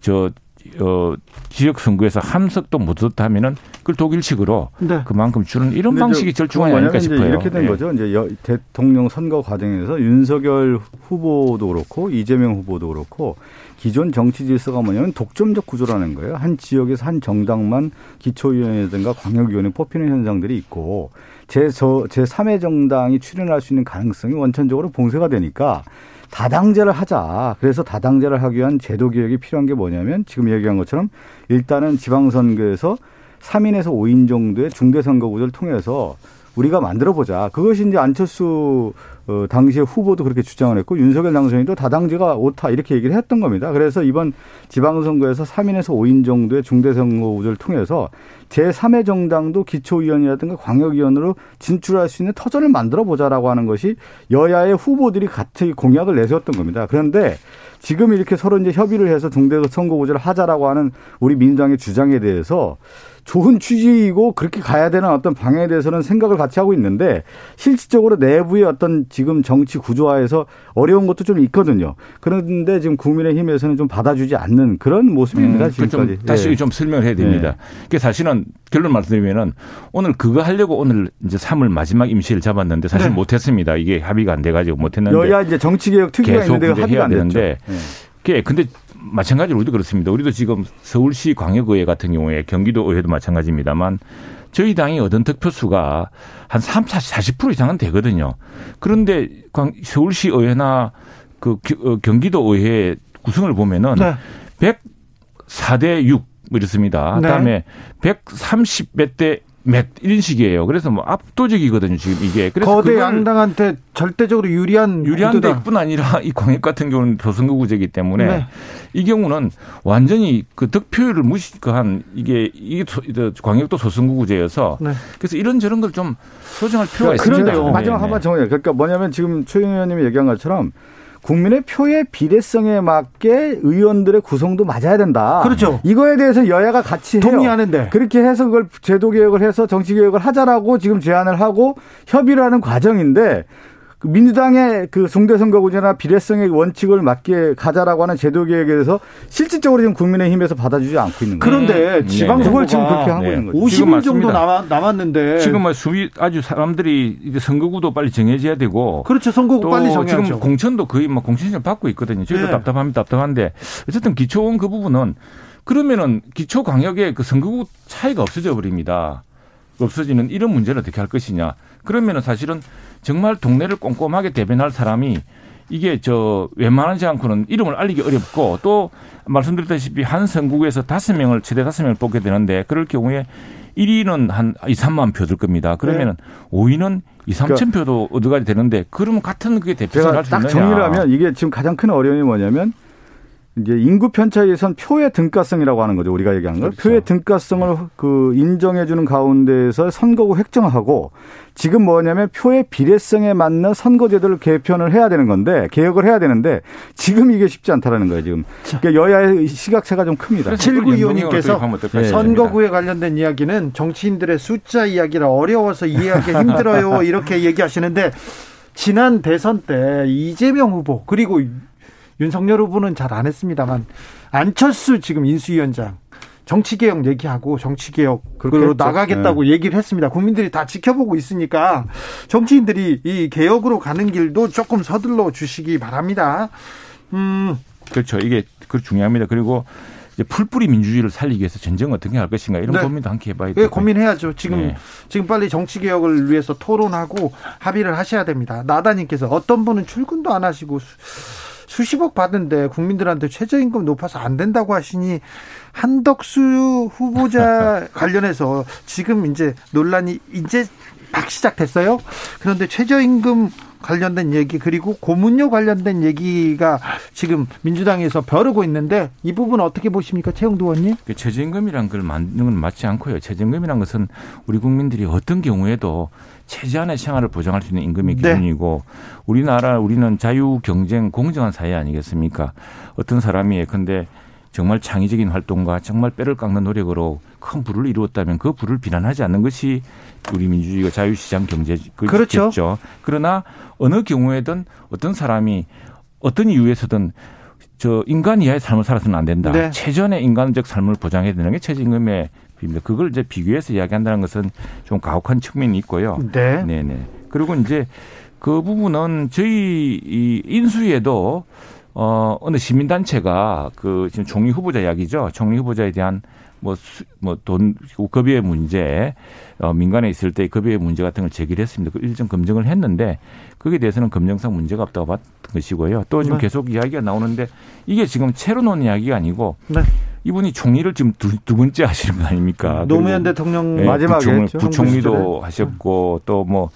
저, 어, 지역 선거에서 함석도 못 얻었다 하면은 그걸 독일식으로 네. 그만큼 주는 이런 방식이 절충하지 않을까 싶어요. 이렇게 된 네. 거죠. 이제 대통령 선거 과정에서 윤석열 후보도 그렇고 이재명 후보도 그렇고 기존 정치 질서가 뭐냐면 독점적 구조라는 거예요. 한 지역에서 한 정당만 기초위원회든가 광역위원회 뽑히는 현상들이 있고 제, 저, 제 3회 정당이 출연할 수 있는 가능성이 원천적으로 봉쇄가 되니까 다당제를 하자. 그래서 다당제를 하기 위한 제도 개혁이 필요한 게 뭐냐면 지금 얘기한 것처럼 일단은 지방선거에서 3인에서 5인 정도의 중대선거구제를 통해서 우리가 만들어 보자. 그것이 이제 안철수 어, 당시에 후보도 그렇게 주장을 했고 윤석열 당선인도 다당제가 옳다 이렇게 얘기를 했던 겁니다. 그래서 이번 지방선거에서 3인에서 5인 정도의 중대선거구제를 통해서 제3의 정당도 기초위원이라든가 광역위원으로 진출할 수 있는 터전을 만들어 보자라고 하는 것이 여야의 후보들이 같이 공약을 내세웠던 겁니다. 그런데 지금 이렇게 서로 이제 협의를 해서 중대선거구제를 하자라고 하는 우리 민주당의 주장에 대해서 좋은 취지이고 그렇게 가야 되는 어떤 방향에 대해서는 생각을 같이 하고 있는데 실질적으로 내부의 어떤 지금 정치 구조화에서 어려운 것도 좀 있거든요. 그런데 지금 국민의힘에서는 좀 받아주지 않는 그런 모습입니다. 음, 지금까지. 좀 다시 예. 좀 설명을 해야 됩니다. 예. 그 사실은 결론 말씀드리면은 오늘 그거 하려고 오늘 이제 3월 마지막 임시를 잡았는데 사실 네. 못했습니다. 이게 합의가 안 돼가지고 못했는데 여야 이제 정치개혁 특위가 있는데 합의가 안 되는데. 예. 근데 마찬가지로 우리도 그렇습니다. 우리도 지금 서울시 광역의회 같은 경우에 경기도 의회도 마찬가지입니다만 저희 당이 얻은 득표수가 한 3, 40, 40% 이상은 되거든요. 그런데 서울시 의회나 그 어, 경기도 의회 구성을 보면은 네. 104대 6 이렇습니다. 네. 그다음에 130몇 대 몇 이런 식이에요. 그래서 뭐 압도적이거든요. 지금 이게 그래서 거대 양당한테 절대적으로 유리한 유리한 데 뿐 아니라 이 광역 같은 경우는 도선거 구제이기 때문에 네. 이 경우는 완전히 그 득표율을 무시한 이게 이게 광역도 소선거 구제여서 네. 그래서 이런 저런 걸 좀 소정할 필요가 있습니다. 그런데요. 마지막 네, 한번 네. 정해요. 그러니까 뭐냐면 지금 최영 의원님이 얘기한 것처럼 국민의 표의 비례성에 맞게 의원들의 구성도 맞아야 된다. 그렇죠. 이거에 대해서 여야가 같이 동의하는데 그렇게 해서 그걸 제도 개혁을 해서 정치 개혁을 하자라고 지금 제안을 하고 협의를 하는 과정인데 그 민주당의 그 중대선거구제나 비례성의 원칙을 맞게 가자라고 하는 제도 개혁에 대해서 실질적으로 지금 국민의힘에서 받아주지 않고 있는 거예요. 그런데 음. 지방 선거를 지금 그렇게 하고 네. 있는 거죠. 50일 정도 남았, 남았는데 지금 뭐 수비 아주 사람들이 이제 선거구도 빨리 정해져야 되고 그렇죠. 선거구 빨리 정해야죠. 지금 공천도 거의 뭐 공천 신청 받고 있거든요. 저희도 네. 답답합니다. 답답한데 어쨌든 기초원 그 부분은 그러면은 기초 광역의 그 선거구 차이가 없어져 버립니다. 없어지는 이런 문제를 어떻게 할 것이냐. 그러면은 사실은 정말 동네를 꼼꼼하게 대변할 사람이 이게 저 웬만하지 않고는 이름을 알리기 어렵고 또 말씀드렸다시피 한 선국에서 다섯 명을 최대 다섯 명을 뽑게 되는데 그럴 경우에 1위는 한 2, 3만 표 들 겁니다. 그러면은 네. 5위는 2, 3천 그러니까 표도 얻어가야 되는데 그러면 같은 그게 대표를 할수 있느냐. 딱 정리를 하면 이게 지금 가장 큰 어려움이 뭐냐면 이제 인구 편차에선 표의 등가성이라고 하는 거죠. 우리가 얘기하는 걸. 그렇죠. 표의 등가성을 그 인정해 주는 가운데에서 선거구 획정하고 지금 뭐냐면 표의 비례성에 맞는 선거제도를 개편을 해야 되는 건데 개혁을 해야 되는데 지금 이게 쉽지 않다라는 거예요, 지금. 그러니까 여야의 시각차가 좀 큽니다. 79 의원님께서 선거구에 관련된 이야기는 정치인들의 숫자 이야기라 어려워서 이해하기 힘들어요. 이렇게 얘기하시는데 지난 대선 때 이재명 후보 그리고 윤석열 후보는 잘 안 했습니다만 안철수 지금 인수위원장 정치개혁 얘기하고 정치개혁으로 나가겠다고 네. 얘기를 했습니다. 국민들이 다 지켜보고 있으니까 정치인들이 이 개혁으로 가는 길도 조금 서둘러 주시기 바랍니다. 음. 그렇죠. 이게 그 중요합니다. 그리고 이제 풀뿌리 민주주의를 살리기 위해서 전쟁 어떻게 할 것인가 이런 네. 고민도 함께 해봐야 돼요. 네, 고민해야죠. 지금 네. 지금 빨리 정치 개혁을 위해서 토론하고 합의를 하셔야 됩니다. 나다님께서 어떤 분은 출근도 안 하시고 수십억 받은데 국민들한테 최저임금 높아서 안 된다고 하시니 한덕수 후보자 관련해서 지금 이제 논란이 이제 막 시작됐어요. 그런데 최저임금 관련된 얘기 그리고 고문료 관련된 얘기가 지금 민주당에서 벼르고 있는데 이 부분 어떻게 보십니까, 최영도 의원님? 그 최저임금이란 걸 만드는 건 맞지 않고요. 최저임금이란 것은 우리 국민들이 어떤 경우에도 최저한의 생활을 보장할 수 있는 임금의 네. 기준이고 네. 우리나라 우리는 자유 경쟁 공정한 사회 아니겠습니까? 어떤 사람이 근데 정말 창의적인 활동과 정말 뼈를 깎는 노력으로 큰 부를 이루었다면 그 부를 비난하지 않는 것이 우리 민주주의가 자유시장 경제겠죠. 그렇죠. 그러나 어느 경우에든 어떤 사람이 어떤 이유에서든 저 인간 이하의 삶을 살아서는 안 된다. 네. 최전의 인간적 삶을 보장해야 되는 게 최저임금의 비입니다. 그걸 이제 비교해서 이야기한다는 것은 좀 가혹한 측면이 있고요. 네. 네네. 그리고 이제 그 부분은 저희 이 인수위에도 어 어느 시민단체가 그 지금 총리 후보자 이야기죠. 총리 후보자에 대한 뭐, 뭐, 돈, 급여의 문제, 어, 민간에 있을 때 급여의 문제 같은 걸 제기를 했습니다. 그 일정 검증을 했는데, 거기에 대해서는 검증상 문제가 없다고 봤, 것이고요. 또 지금 네. 계속 이야기가 나오는데 이게 지금 채로 놓은 이야기가 아니고 네. 이분이 총리를 지금 두, 두 번째 하시는 거 아닙니까? 노무현 대통령 네, 마지막에 부총, 부총리도 하셨고 또 뭐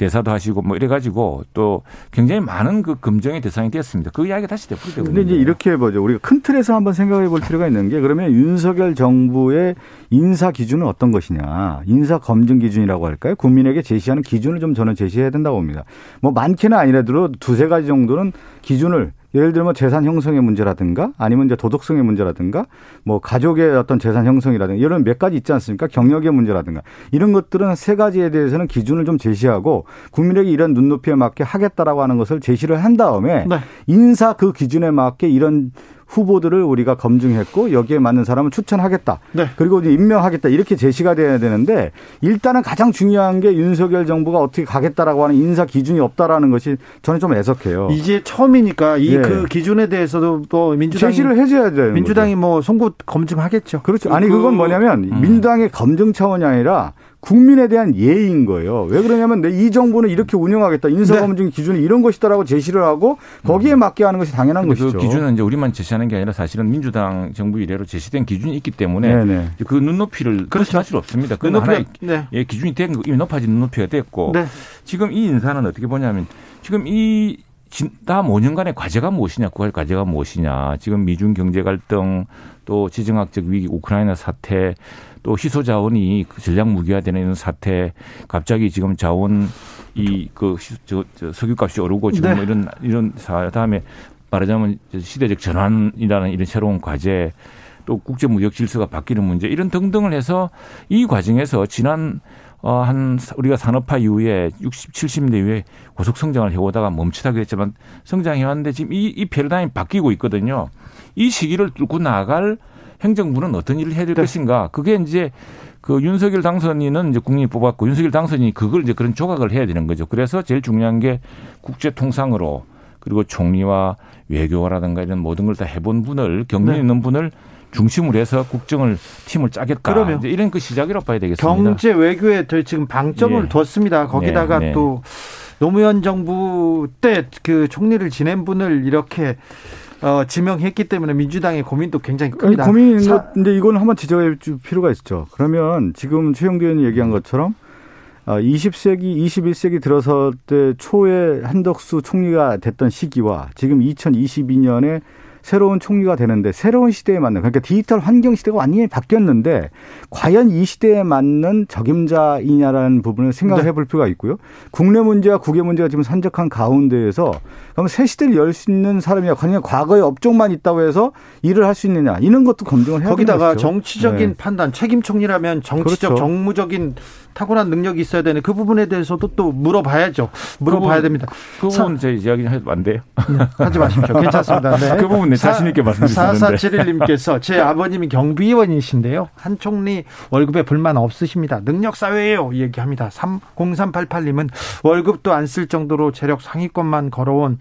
대사도 하시고 뭐 이래가지고 또 굉장히 많은 그 검증의 대상이 됐습니다. 그 이야기가 다시 되풀이되고 근데 이제 이렇게 보죠. 우리가 큰 틀에서 한번 생각해 볼 필요가 있는 게 그러면 윤석열 정부의 인사 기준은 어떤 것이냐. 인사 검증 기준이라고 할까요? 국민에게 제시하는 기준을 좀 저는 제시해야 된다고 봅니다. 뭐 많게는 아니라도 두세 가지 정도는 기준을 예를 들면 재산 형성의 문제라든가 아니면 이제 도덕성의 문제라든가 뭐 가족의 어떤 재산 형성이라든가 이런 몇 가지 있지 않습니까? 경력의 문제라든가 이런 것들은 세 가지에 대해서는 기준을 좀 제시하고 국민에게 이런 눈높이에 맞게 하겠다라고 하는 것을 제시를 한 다음에 네. 인사 그 기준에 맞게 이런 후보들을 우리가 검증했고 여기에 맞는 사람을 추천하겠다. 네. 그리고 이제 임명하겠다. 이렇게 제시가 돼야 되는데 일단은 가장 중요한 게 윤석열 정부가 어떻게 가겠다라고 하는 인사 기준이 없다라는 것이 저는 좀 애석해요. 이제 처음이니까 이그 예. 기준에 대해서도 또 민주당이 제시를 해줘야 돼요. 민주당이 거죠. 뭐 송곳 검증하겠죠. 그렇죠. 아니 그건 뭐냐면 음. 민주당의 검증 차원이 아니라 국민에 대한 예의인 거예요. 왜 그러냐면 이 정부는 이렇게 운영하겠다. 인사검증 네. 기준이 이런 것이다라고 제시를 하고 거기에 음. 맞게 하는 것이 당연한 그 것이죠. 그 기준은 이제 우리만 제시하는 게 아니라 사실은 민주당 정부 이래로 제시된 기준이 있기 때문에 네네. 네. 그 눈높이를 그렇죠. 할 수는 없습니다. 그 하나의 네. 예, 기준이 된 이미 높아진 눈높이가 됐고 네. 지금 이 인사는 어떻게 보냐면 지금 이다 5년간의 과제가 무엇이냐, 그 과제가 무엇이냐. 지금 미중 경제 갈등, 또 지정학적 위기, 우크라이나 사태, 또 희소 자원이 그 전략 무기화되는 사태, 갑자기 지금 자원 이그 저, 저 석유값이 오르고 지금 네. 뭐 이런 이런 사 다음에 말하자면 시대적 전환이라는 이런 새로운 과제 또 국제 무역 질서가 바뀌는 문제 이런 등등을 해서 이 과정에서 지난 어, 한, 우리가 산업화 이후에 60, 70대 이후에 고속 성장을 해오다가 멈추다고 했지만 성장해왔는데 지금 이, 이 패러다임이 바뀌고 있거든요. 이 시기를 뚫고 나갈 행정부는 어떤 일을 해야 될 네. 것인가. 그게 이제 그 윤석열 당선인은 이제 국민이 뽑았고 윤석열 당선인이 그걸 이제 그런 조각을 해야 되는 거죠. 그래서 제일 중요한 게 국제 통상으로 그리고 총리와 외교라든가 이런 모든 걸 다 해본 분을 경륜 네. 있는 분을 중심으로 해서 국정을 팀을 짜겠다. 그러면 이런 그 시작이라고 봐야 되겠습니다. 경제 외교에 지금 방점을 예. 뒀습니다. 거기다가 네, 네. 또 노무현 정부 때 그 총리를 지낸 분을 이렇게 어, 지명했기 때문에 민주당의 고민도 굉장히 큽니다. 아니, 고민인 근데 이건 한번 지적해 줄 필요가 있죠. 그러면 지금 최영두 의원이 얘기한 것처럼 20세기, 어, 21세기 들어설 때 초에 한덕수 총리가 됐던 시기와 지금 2022년에 새로운 총리가 되는데 새로운 시대에 맞는 그러니까 디지털 환경 시대가 완전히 바뀌었는데 과연 이 시대에 맞는 적임자이냐라는 부분을 생각해 네. 볼 필요가 있고요. 국내 문제와 국외 문제가 지금 산적한 가운데에서 그럼 새 시대를 열 수 있는 사람이야 그냥 과거의 업종만 있다고 해서 일을 할 수 있느냐 이런 것도 검증을 해야 거기다가 정치적인 네. 판단 책임 총리라면 정치적 그렇죠. 정무적인 타고난 능력이 있어야 되는 그 부분에 대해서도 또 물어봐야죠. 물어봐야 그 됩니다. 그 부분 제 이야기 해도 안 돼요? 네, 하지 마십시오. 괜찮습니다. 네. 그 부분 내 자신 있게 말씀드리는데. 4471님께서 제 아버님이 경비원이신데요. 한 총리 월급에 불만 없으십니다. 능력 사회예요. 얘기합니다. 0388님은 월급도 안 쓸 정도로 재력 상위권만 걸어온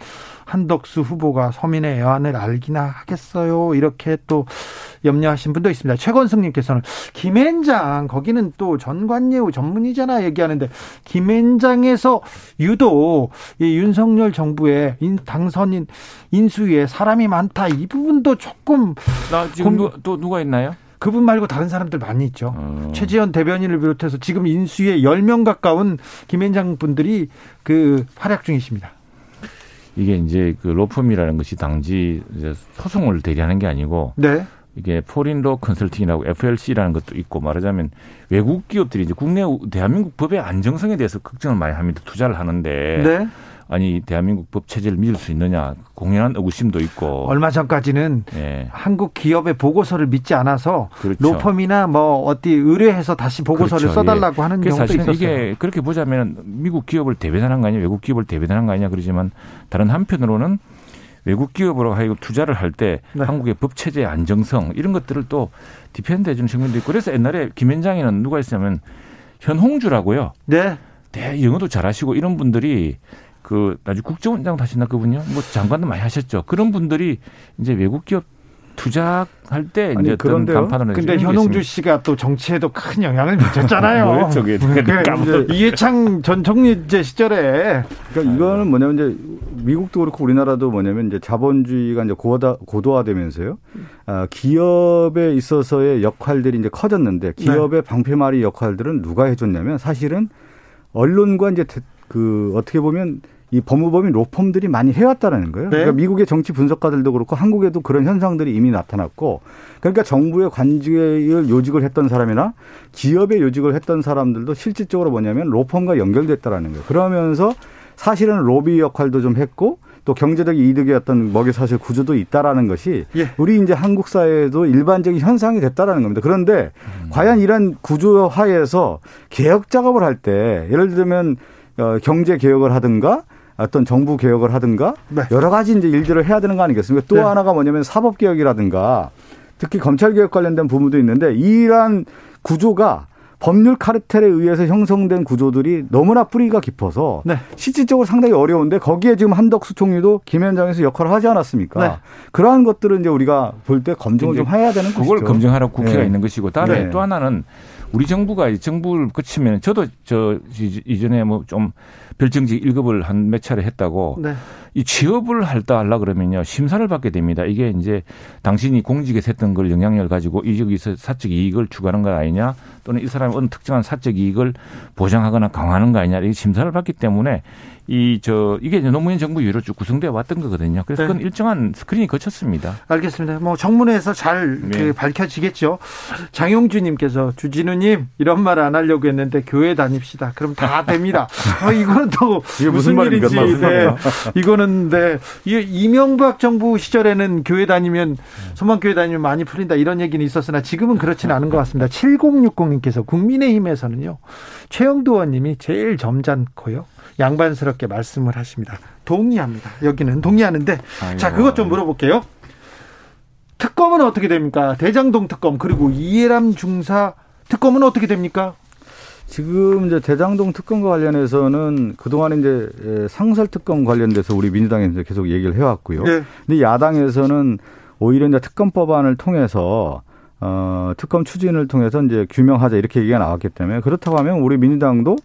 한덕수 후보가 서민의 애환을 알기나 하겠어요. 이렇게 또 염려하신 분도 있습니다. 최건승님께서는 김앤장 거기는 또 전관예우 전문이잖아 얘기하는데 김앤장에서 유독 이 윤석열 정부의 당선인 인수위에 사람이 많다 이 부분도 조금 나 지금 고, 또 누가 있나요? 그분 말고 다른 사람들 많이 있죠. 어. 최지현 대변인을 비롯해서 지금 인수위에 10명 가까운 김앤장 분들이 그 활약 중이십니다. 이게 이제 그 로펌이라는 것이 당지 소송을 대리하는 게 아니고 네. 이게 포린로 컨설팅이라고 FLC라는 것도 있고 말하자면 외국 기업들이 이제 국내 대한민국 법의 안정성에 대해서 걱정을 많이 합니다. 투자를 하는데 네. 아니 대한민국 법 체제를 믿을 수 있느냐 공연한 의구심도 있고 얼마 전까지는 네. 한국 기업의 보고서를 믿지 않아서 그렇죠. 로펌이나 뭐 어디 의뢰해서 다시 보고서를 그렇죠. 써달라고 예. 하는 경우도 사실은 있었어요. 이게 그렇게 보자면 미국 기업을 대변하는 거 아니냐 외국 기업을 대변하는 거 아니냐 그러지만 다른 한편으로는 외국 기업으로 하여금 투자를 할때 네. 한국의 법 체제의 안정성 이런 것들을 또 defend 해주는 측면도 있고 그래서 옛날에 김앤장에는 누가 있었냐면 현홍주라고요. 네. 대 영어도 잘하시고 이런 분들이 그 나중에 국정원장 하셨나 그분요? 뭐 장관도 많이 하셨죠. 그런 분들이 이제 외국 기업 투자할 때 이제 어떤 간판을 근데 현홍주 씨가 또 정치에도 큰 영향을 미쳤잖아요. 뭐였죠, 그게? 그 이해창 전 총리제 시절에 그러니까 이거는 뭐냐면 이제 미국도 그렇고 우리나라도 뭐냐면 이제 자본주의가 이제 고도화, 고도화되면서요. 아, 기업에 있어서의 역할들이 이제 커졌는데 기업의 네. 방패말이 역할들은 누가 해줬냐면 사실은 언론과 이제 그 어떻게 보면 이 법무법인 로펌들이 많이 해왔다는 거예요. 네. 그러니까 미국의 정치 분석가들도 그렇고 한국에도 그런 현상들이 이미 나타났고 그러니까 정부의 관직을 요직을 했던 사람이나 기업의 요직을 했던 사람들도 실질적으로 뭐냐면 로펌과 연결됐다라는 거예요. 그러면서 사실은 로비 역할도 좀 했고 또 경제적 이득의 어떤 먹이 사실 구조도 있다라는 것이 예. 우리 이제 한국 사회에도 일반적인 현상이 됐다라는 겁니다. 그런데 음. 과연 이런 구조 하에서 개혁 작업을 할 때 예를 들면 어, 경제 개혁을 하든가 어떤 정부 개혁을 하든가 네. 여러 가지 이제 일들을 해야 되는 거 아니겠습니까? 또 네. 하나가 뭐냐면 사법 개혁이라든가 특히 검찰 개혁 관련된 부분도 있는데 이러한 구조가 법률 카르텔에 의해서 형성된 구조들이 너무나 뿌리가 깊어서 네. 실질적으로 상당히 어려운데 거기에 지금 한덕수 총리도 김현장에서 역할을 하지 않았습니까? 네. 그러한 것들은 이제 우리가 볼 때 검증을 좀 해야 되는 그걸 것이죠. 검증하러 국회가 네. 있는 것이고 다음에 네. 또 하나는 우리 정부가 정부를 거치면 저도 저 이전에 뭐 좀 별정직 1급을 한 몇 차례 했다고 네. 이 취업을 할다 할라 그러면요 심사를 받게 됩니다. 이게 이제 당신이 공직에 샜던 걸 영향력을 가지고 이 저기서 사적 이익을 추구하는 거 아니냐 또는 이 사람이 어느 특정한 사적 이익을 보장하거나 강화하는 거 아니냐 이게 심사를 받기 때문에 이 저 이게 노무현 정부 이후로 쭉 구성되어 왔던 거거든요. 그래서 네. 그건 일정한 스크린이 거쳤습니다. 알겠습니다. 뭐 정문에서 잘 네. 그 밝혀지겠죠. 장용주님께서 주진우 님 이런 말 안 하려고 했는데 교회 다닙시다. 그럼 다 됩니다. 아, 이거는 또 무슨, 무슨 일인지. 네. 이거는 네. 이명박 정부 시절에는 교회 다니면 소망교회 다니면 많이 풀린다 이런 얘기는 있었으나 지금은 그렇지는 않은 것 같습니다. 7060님께서 국민의힘에서는요 최영도 의원님이 제일 점잖고요. 양반스럽게 말씀을 하십니다. 동의합니다. 여기는 동의하는데 아이고. 자 그것 좀 물어볼게요. 특검은 어떻게 됩니까? 대장동 특검 그리고 이해람 중사 특검은 어떻게 됩니까? 지금 이제 대장동 특검과 관련해서는 그동안 이제 상설 특검 관련돼서 우리 민주당에서 계속 얘기를 해왔고요. 네. 근데 야당에서는 오히려 이제 특검 법안을 통해서 어, 특검 추진을 통해서 이제 규명하자 이렇게 얘기가 나왔기 때문에 그렇다고 하면 우리 민주당도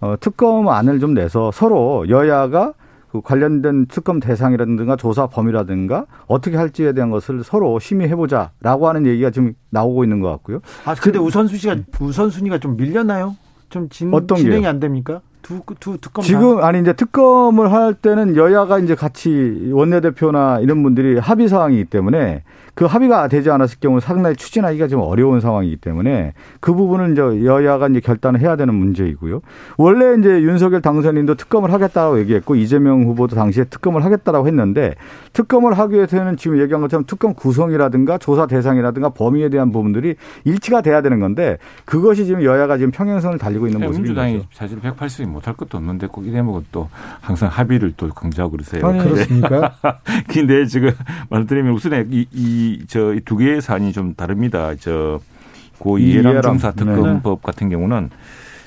어, 특검안을 좀 내서 서로 여야가 그 관련된 특검 대상이라든가 조사 범위라든가 어떻게 할지에 대한 것을 서로 심의해보자라고 하는 얘기가 지금 나오고 있는 것 같고요. 아, 근데 우선순위가, 우선순위가 좀 밀렸나요? 좀 진, 어떤 진행이 게요? 안 됩니까? 두, 두 특검 지금 아니 이제 특검을 할 때는 여야가 이제 같이 원내대표나 이런 분들이 합의 사항이기 때문에 그 합의가 되지 않았을 경우 상당히 추진하기가 좀 어려운 상황이기 때문에 그 부분은 이제 여야가 이제 결단을 해야 되는 문제이고요. 원래 이제 윤석열 당선인도 특검을 하겠다라고 얘기했고 이재명 후보도 당시에 특검을 하겠다라고 했는데 특검을 하기 위해서는 지금 얘기한 것처럼 특검 구성이라든가 조사 대상이라든가 범위에 대한 부분들이 일치가 돼야 되는 건데 그것이 지금 여야가 지금 평행선을 달리고 있는 모습입니다. 민주당이 사실 180이 못할 것도 없는데 꼭 이 대목은 또 항상 합의를 또 강조하고 그러세요. 아니, 그렇습니까? 근데 지금 말드리면 우선 이, 이 저두 개의 사안이 좀 다릅니다. 저 고 이해람 중사 특검법 네. 같은 경우는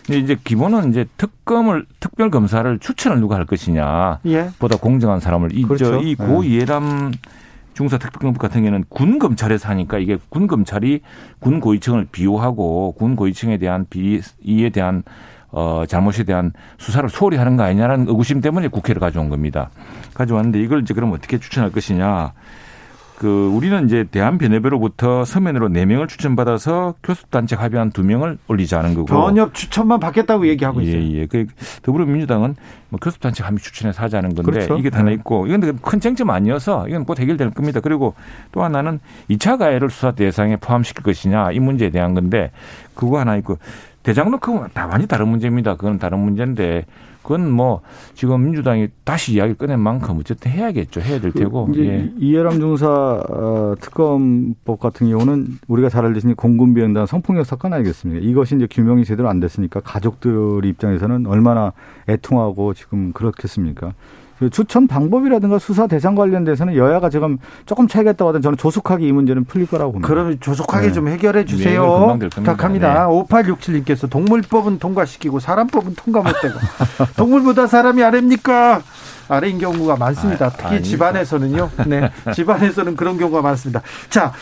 이제 기본은 이제 특검을 특별 검사를 추천을 누가 할 것이냐 예. 보다 공정한 사람을 그렇죠. 이 저 이 이해람 중사 특별법 같은 경우는 군 검찰에서 하니까 이게 군 검찰이 군 고위층을 비호하고 군 고위층에 대한 비이에 대한 어 잘못에 대한 수사를 소홀히 하는 거 아니냐라는 의구심 때문에 국회를 가져온 겁니다. 가져왔는데 이걸 이제 그럼 어떻게 추천할 것이냐. 그 우리는 이제 대한변협회로부터 서면으로 네명을 추천받아서 교섭단체 합의한 두명을 올리자는 거고. 변협 추천만 받겠다고 얘기하고 있어요. 예, 예. 그 더불어민주당은 뭐 교섭단체 합의 추천해서 하자는 건데 그렇죠. 이게 하나 네. 있고 이건 큰 쟁점 아니어서 이건 곧 해결될 겁니다. 그리고 또 하나는 2차 가해를 수사 대상에 포함시킬 것이냐 이 문제에 대한 건데 그거 하나 있고 대장로크는 다 많이 다른 문제입니다. 그건 다른 문제인데 그건 뭐 지금 민주당이 다시 이야기 꺼낸 만큼 어쨌든 해야겠죠. 해야 될그 테고. 그 예. 이해람 중사 어, 특검법 같은 경우는 우리가 잘 알듯이 공군비연단 성폭력 사건 아니겠습니까? 이것이 이제 규명이 제대로 안 됐으니까 가족들 입장에서는 얼마나 애통하고 지금 그렇겠습니까? 그 추천 방법이라든가 수사 대상 관련돼서는 여야가 지금 조금 차이가 있다고 하든 저는 조속하게 이 문제는 풀릴 거라고 봅니다. 그러면 조속하게 네. 좀 해결해 주세요. 네, 부탁합니다. 네. 5867님께서 동물법은 통과시키고 사람법은 통과 못되고 동물보다 사람이 아닙니까? 아래인 경우가 많습니다. 아, 특히 아, 집안에서는요. 네. 집안에서는 그런 경우가 많습니다. 자,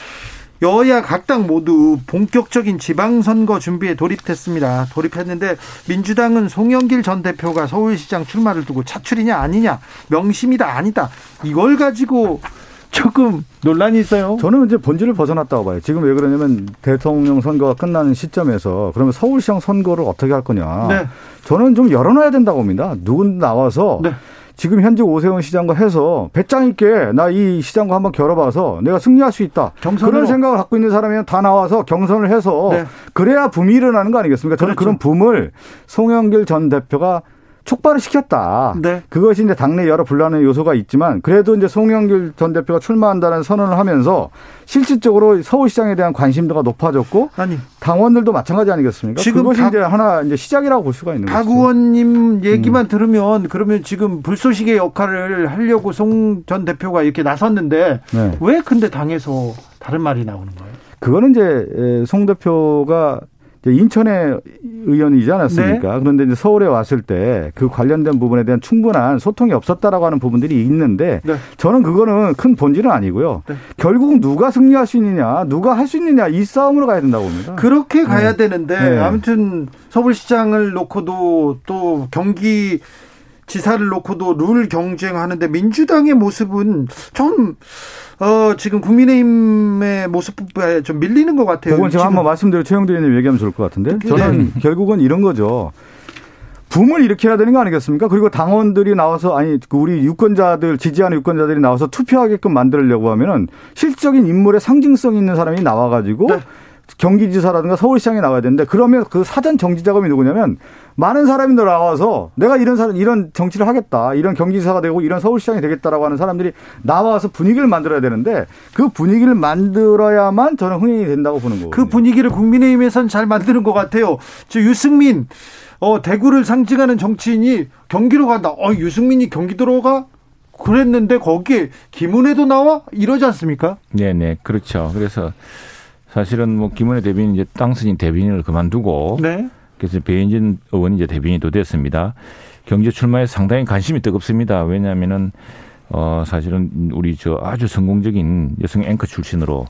여야 각 당 모두 본격적인 지방선거 준비에 돌입했습니다. 돌입했는데 민주당은 송영길 전 대표가 서울시장 출마를 두고 차출이냐 아니냐 명심이다 아니다 이걸 가지고 조금 논란이 있어요. 저는 이제 본질을 벗어났다고 봐요. 지금 왜 그러냐면 대통령 선거가 끝나는 시점에서 그러면 서울시장 선거를 어떻게 할 거냐. 네. 저는 좀 열어놔야 된다고 봅니다. 누군 나와서 네. 지금 현재 오세훈 시장과 해서 배짱 있게 나 이 시장과 한번 겨뤄봐서 내가 승리할 수 있다. 경선으로. 그런 생각을 갖고 있는 사람이면 다 나와서 경선을 해서 네. 그래야 붐이 일어나는 거 아니겠습니까? 저는 그렇죠. 그런 붐을 송영길 전 대표가 촉발을 시켰다. 네. 그것이 이제 당내 여러 분란의 요소가 있지만 그래도 이제 송영길 전 대표가 출마한다는 선언을 하면서 실질적으로 서울시장에 대한 관심도가 높아졌고 아니 당원들도 마찬가지 아니겠습니까? 지금 그것이 박, 이제 하나 이제 시작이라고 볼 수가 있는 박 거죠. 박 의원님 얘기만 음. 들으면 그러면 지금 불쏘시개 역할을 하려고 송 전 대표가 이렇게 나섰는데 네. 왜 근데 당에서 다른 말이 나오는 거예요? 그거는 이제 송 대표가 인천의 의원이지 않았습니까? 네. 그런데 이제 서울에 왔을 때 그 관련된 부분에 대한 충분한 소통이 없었다라고 하는 부분들이 있는데 네. 저는 그거는 큰 본질은 아니고요. 네. 결국 누가 승리할 수 있느냐, 누가 할 수 있느냐 이 싸움으로 가야 된다고 봅니다. 그렇게 가야 네. 되는데 네. 아무튼 서울시장을 놓고도 또 경기 지사를 놓고도 룰 경쟁하는데 민주당의 모습은 좀 어, 지금 국민의힘의 모습에 좀 밀리는 것 같아요. 그건 제가 한번 말씀드려 최영도 의원님 얘기하면 좋을 것 같은데 네. 저는 결국은 이런 거죠. 붐을 일으켜야 되는 거 아니겠습니까? 그리고 당원들이 나와서 아니 그 우리 유권자들 지지하는 유권자들이 나와서 투표하게끔 만들려고 하면은 실적인 인물의 상징성 있는 사람이 나와가지고 네. 경기지사라든가 서울시장에 나와야 되는데 그러면 그 사전 정지 작업이 누구냐면 많은 사람이 나와서 내가 이런 사람 이런 정치를 하겠다 이런 경기지사가 되고 이런 서울시장이 되겠다라고 하는 사람들이 나와서 분위기를 만들어야 되는데 그 분위기를 만들어야만 저는 흥행이 된다고 보는 거예요. 그 분위기를 국민의힘에선 잘 만드는 것 같아요. 저 유승민 어 대구를 상징하는 정치인이 경기로 간다. 어 유승민이 경기도로 가? 그랬는데 거기에 김은혜도 나와 이러지 않습니까? 네네 그렇죠. 그래서 사실은 뭐 김은혜 대변인 이제 당선인 대변인을 그만두고 네. 그래서 배인진 의원이 이제 대변인이 또 됐습니다. 경제 출마에 상당히 관심이 뜨겁습니다. 왜냐하면은 어 사실은 우리 저 아주 성공적인 여성 앵커 출신으로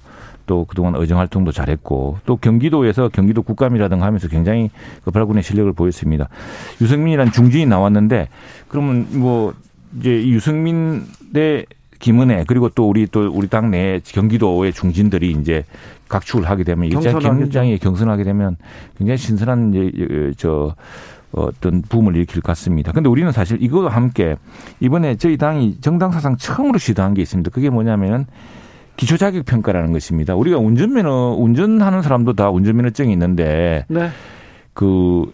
또 그동안 의정 활동도 잘했고 또 경기도에서 경기도 국감이라든가 하면서 굉장히 그 발군의 실력을 보였습니다. 유승민이란 중진이 나왔는데 그러면 뭐 이제 유승민 대 김은혜 그리고 또 우리 또 우리 당내 경기도의 중진들이 이제 각축을 하게 되면 이게 굉장히 경선하게 되면 굉장히 신선한 이제 저 어떤 붐을 일으킬 것 같습니다. 근데 우리는 사실 이거와 함께 이번에 저희 당이 정당 사상 처음으로 시도한 게 있습니다. 그게 뭐냐면은 기초 자격 평가라는 것입니다. 우리가 운전면허 운전하는 사람도 다 운전면허증이 있는데 네. 그,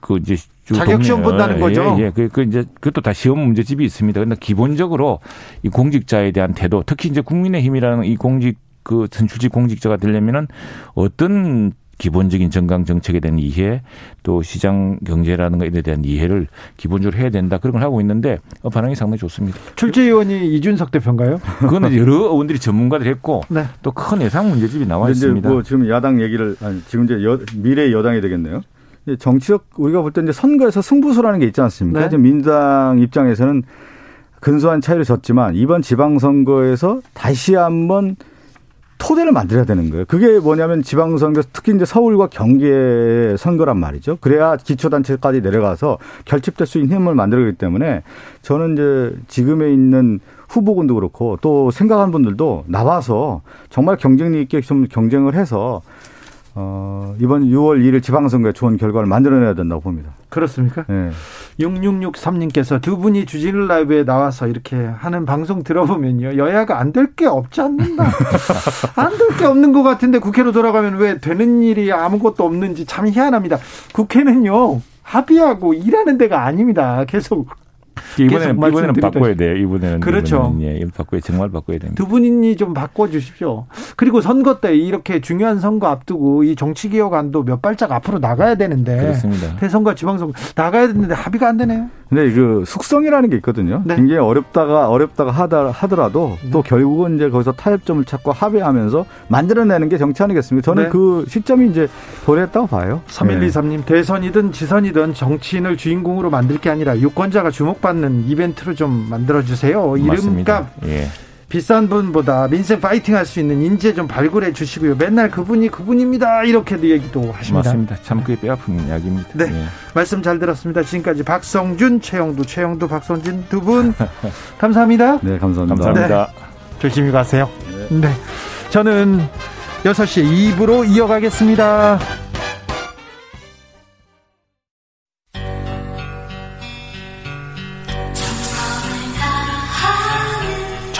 그 이제 자격 시험 본다는 예, 거죠. 예, 예. 그, 그 이제 그것도 다 시험 문제집이 있습니다. 근데 기본적으로 이 공직자에 대한 태도, 특히 이제 국민의힘이라는 이 공직 그 선출직 공직자가 되려면은 어떤 기본적인 정강 정책에 대한 이해 또 시장 경제라는 것에 대한 이해를 기본적으로 해야 된다 그런 걸 하고 있는데 어, 반응이 상당히 좋습니다. 출제 의원이 이준석 대표인가요? 그거는 여러 의원들이 전문가들 했고 네. 또큰 예상 문제집이 나와 있습니다. 뭐 지금 야당 얘기를 아니 지금 이제 여, 미래 여당이 되겠네요. 정치적 우리가 볼 때 이제 선거에서 승부수라는 게 있지 않습니까? 네. 민주당 입장에서는 근소한 차이로 졌지만 이번 지방선거에서 다시 한번 토대를 만들어야 되는 거예요. 그게 뭐냐면 지방선거 특히 이제 서울과 경기의 선거란 말이죠. 그래야 기초단체까지 내려가서 결집될 수 있는 힘을 만들기 때문에 저는 이제 지금에 있는 후보군도 그렇고 또 생각하는 분들도 나와서 정말 경쟁력 있게 좀 경쟁을 해서 어, 이번 6월 1일 지방선거에 좋은 결과를 만들어내야 된다고 봅니다. 그렇습니까? 네. 6663님께서 두 분이 주진우 라이브에 나와서 이렇게 하는 방송 들어보면요. 여야가 안 될 게 없지 않는다. 안 될 게 없는 것 같은데 국회로 돌아가면 왜 되는 일이 아무것도 없는지 참 희한합니다. 국회는요. 합의하고 일하는 데가 아닙니다. 계속 이번에는 이번에는 바꿔야 돼요. 이번에는 그렇죠. 이번에는, 예, 바꿔야 정말 바꿔야 됩니다. 두 분이 좀 바꿔 주십시오. 그리고 선거 때 이렇게 중요한 선거 앞두고 이 정치 개혁안도 몇 발짝 앞으로 나가야 되는데 그렇습니다. 대선과 지방선거 나가야 되는데 합의가 안 되네요. 근데 그 숙성이라는 게 있거든요. 네. 굉장히 어렵다가 어렵다가 하다 하더라도 네. 또 결국은 이제 거기서 타협점을 찾고 합의하면서 만들어내는 게 정치 아니겠습니까? 저는 네. 그 시점이 이제 도래했다고 봐요. 3123님 대선이든 지선이든 정치인을 주인공으로 만들 게 아니라 유권자가 주목받는 이벤트로 좀 만들어 주세요. 이름값 예. 비싼 분보다 민생 파이팅 할 수 있는 인재 좀 발굴해 주시고요. 맨날 그분이 그분입니다. 이렇게도 얘기도 하십니다. 맞습니다. 참 그게 뼈아픈 이야기입니다. 네. 예. 말씀 잘 들었습니다. 지금까지 박성준, 최영두, 최영두, 박성진 두분 감사합니다. 네, 감사합니다. 감사합니다. 네. 조심히 가세요. 네. 네. 저는 6시 2부로 이어가겠습니다.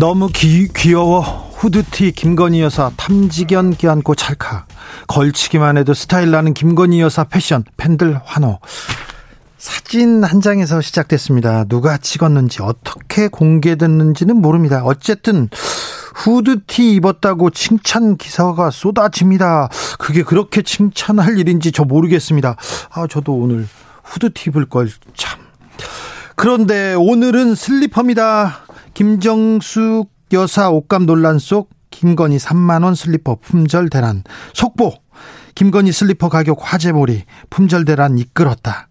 너무 귀, 귀여워 후드티 김건희 여사 탐지견 껴안고 찰칵 걸치기만 해도 스타일 나는 김건희 여사 패션 팬들 환호 사진 한 장에서 시작됐습니다. 누가 찍었는지 어떻게 공개됐는지는 모릅니다. 어쨌든 후드티 입었다고 칭찬 기사가 쏟아집니다. 그게 그렇게 칭찬할 일인지 저 모르겠습니다. 아 저도 오늘 후드티 입을 걸 참. 그런데 오늘은 슬리퍼입니다. 김정숙 여사 옷감 논란 속 김건희 3만 원 슬리퍼 품절 대란 속보 김건희 슬리퍼 가격 화제몰이 품절 대란 이끌었다.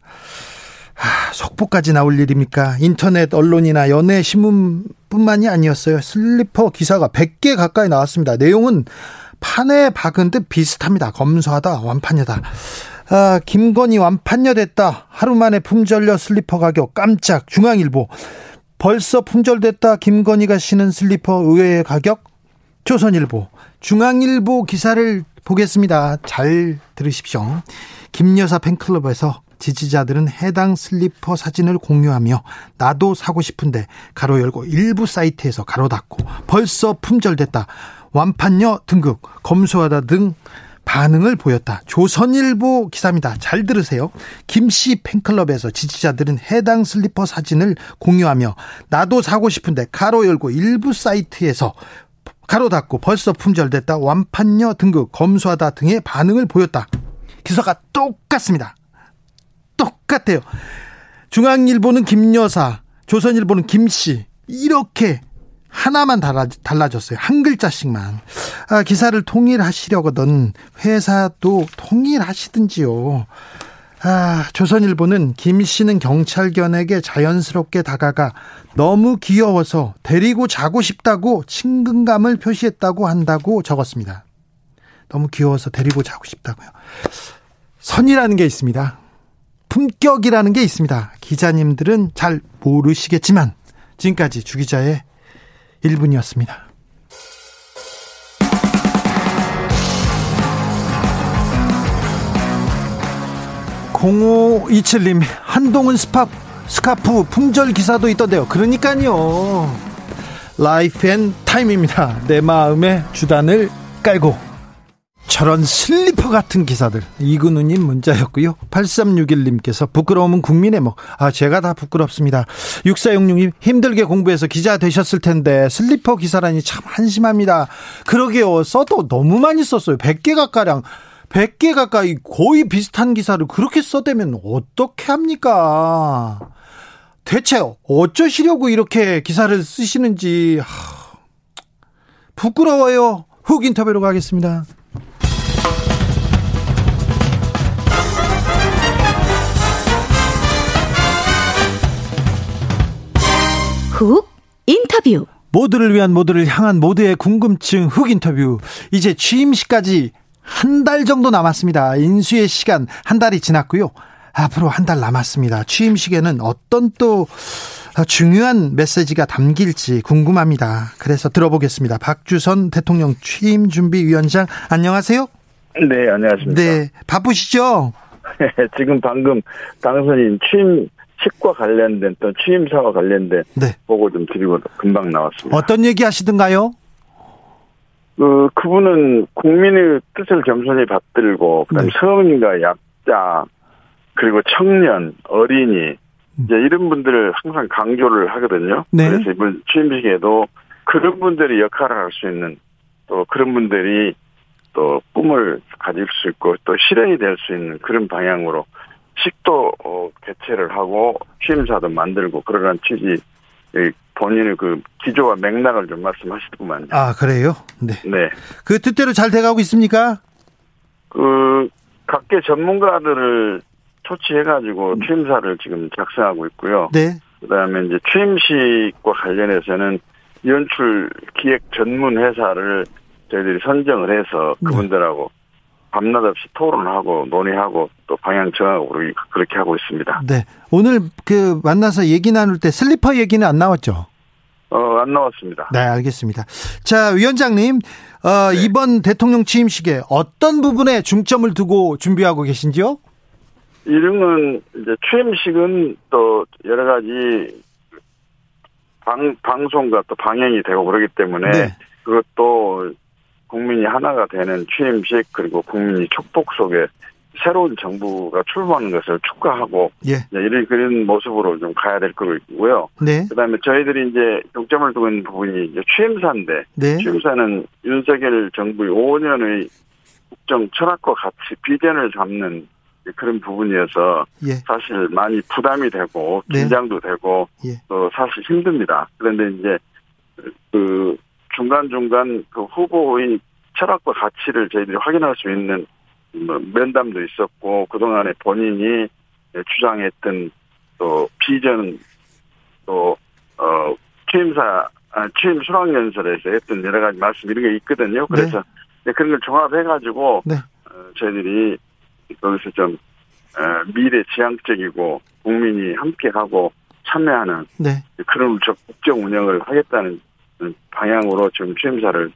아, 속보까지 나올 일입니까? 인터넷 언론이나 연예 신문뿐만이 아니었어요. 슬리퍼 기사가 100개 가까이 나왔습니다. 내용은 판에 박은 듯 비슷합니다. 검소하다, 완판녀다. 아, 김건희 완판녀 됐다. 하루 만에 품절녀 슬리퍼 가격 깜짝 중앙일보. 벌써 품절됐다 김건희가 신은 슬리퍼 의외의 가격 조선일보 중앙일보 기사를 보겠습니다. 잘 들으십시오. 김여사 팬클럽에서 지지자들은 해당 슬리퍼 사진을 공유하며 나도 사고 싶은데 가로 열고 일부 사이트에서 가로 닫고 벌써 품절됐다. 완판녀 등극 검소하다 등 반응을 보였다. 조선일보 기사입니다. 잘 들으세요. 김씨 팬클럽에서 지지자들은 해당 슬리퍼 사진을 공유하며 나도 사고 싶은데 가로 열고 일부 사이트에서 가로 닫고 벌써 품절됐다. 완판녀 등급 검수하다 등의 반응을 보였다. 기사가 똑같습니다. 똑같아요. 중앙일보는 김여사, 조선일보는 김씨 이렇게 하나만 달라, 달라졌어요. 한 글자씩만. 아, 기사를 통일하시려거든 회사도 통일하시든지요. 아, 조선일보는 김 씨는 경찰견에게 자연스럽게 다가가 너무 귀여워서 데리고 자고 싶다고 친근감을 표시했다고 한다고 적었습니다. 너무 귀여워서 데리고 자고 싶다고요. 선이라는 게 있습니다. 품격이라는 게 있습니다. 기자님들은 잘 모르시겠지만 지금까지 주기자의 1분이었습니다. 0527님 한동훈 스파 스카프 품절 기사도 있던데요. 그러니까요. Life and Time입니다. 내 마음의 주단을 깔고 저런 슬리퍼 같은 기사들. 이근우님 문자였고요. 8361님께서 부끄러움은 국민의 몫 아, 제가 다 부끄럽습니다. 6466님 힘들게 공부해서 기자 되셨을 텐데 슬리퍼 기사라니 참 한심합니다. 그러게요. 써도 너무 많이 썼어요. 100개 가까량. 100개 가까이 거의 비슷한 기사를 그렇게 써대면 어떻게 합니까? 대체 어쩌시려고 이렇게 기사를 쓰시는지. 하, 부끄러워요. 훅 인터뷰로 가겠습니다 훅 인터뷰. 모두를 위한 모두를 향한 모두의 궁금증 훅 인터뷰. 이제 취임식까지 한 달 정도 남았습니다. 인수의 시간 한 달이 지났고요. 앞으로 한 달 남았습니다. 취임식에는 어떤 또 중요한 메시지가 담길지 궁금합니다. 그래서 들어보겠습니다. 박주선 대통령 취임 준비 위원장 안녕하세요. 네, 안녕하십니까. 네, 바쁘시죠? 지금 방금 당선인 취임 식과 관련된 또 취임사와 관련된 네. 보고 좀 드리고 금방 나왔습니다. 어떤 얘기 하시던가요? 그, 그분은 국민의 뜻을 겸손히 받들고, 그다음 네. 성인과 약자, 그리고 청년, 어린이, 음. 이제 이런 분들을 항상 강조를 하거든요. 네. 그래서 이번 취임식에도 그런 분들이 역할을 할 수 있는 또 그런 분들이 또 꿈을 가질 수 있고 또 실현이 될 수 있는 그런 방향으로 식도 어, 개최를 하고 취임사도 만들고 그러한 취지 본인의 그 기조와 맥락을 좀 말씀하시더구만요. 아 그래요? 네. 네. 그 뜻대로 잘 돼가고 있습니까? 그 각계 전문가들을 초치해가지고 음. 취임사를 지금 작성하고 있고요. 네. 그다음에 이제 취임식과 관련해서는 연출 기획 전문 회사를 저희들이 선정을 해서 네. 그분들하고 밤낮 없이 토론하고 논의하고 또 방향 정하고 그렇게 하고 있습니다. 네. 오늘 그 만나서 얘기 나눌 때 슬리퍼 얘기는 안 나왔죠? 어, 안 나왔습니다. 네, 알겠습니다. 자, 위원장님, 어, 네. 이번 대통령 취임식에 어떤 부분에 중점을 두고 준비하고 계신지요? 이름은 이제 취임식은 또 여러 가지 방, 방송과 또 방영이 되고 그러기 때문에 네. 그것도 국민이 하나가 되는 취임식 그리고 국민이 축복 속에 새로운 정부가 출범하는 것을 축하하고 예. 이런 그런 모습으로 좀 가야 될 거고요. 네. 그다음에 저희들이 이제 중점을 두고 있는 부분이 이제 취임사인데 네. 취임사는 윤석열 정부의 5년의 국정 철학과 같이 비전을 잡는 그런 부분이어서 예. 사실 많이 부담이 되고 네. 긴장도 네. 되고 예. 또 사실 힘듭니다. 그런데 이제 그 중간 중간 그 후보의 철학과 가치를 저희들이 확인할 수 있는 뭐 면담도 있었고 그 동안에 본인이 주장했던 또 비전 또어 취임사 아, 취임 수락연설에서 했던 여러 가지 말씀 이런 게 있거든요. 그래서 네. 그런 걸 종합해 가지고 네. 어, 저희들이 거기서 좀 어, 미래 지향적이고 국민이 함께하고 참여하는 네. 그런 국정 운영을 하겠다는 방향으로 지금 취임사를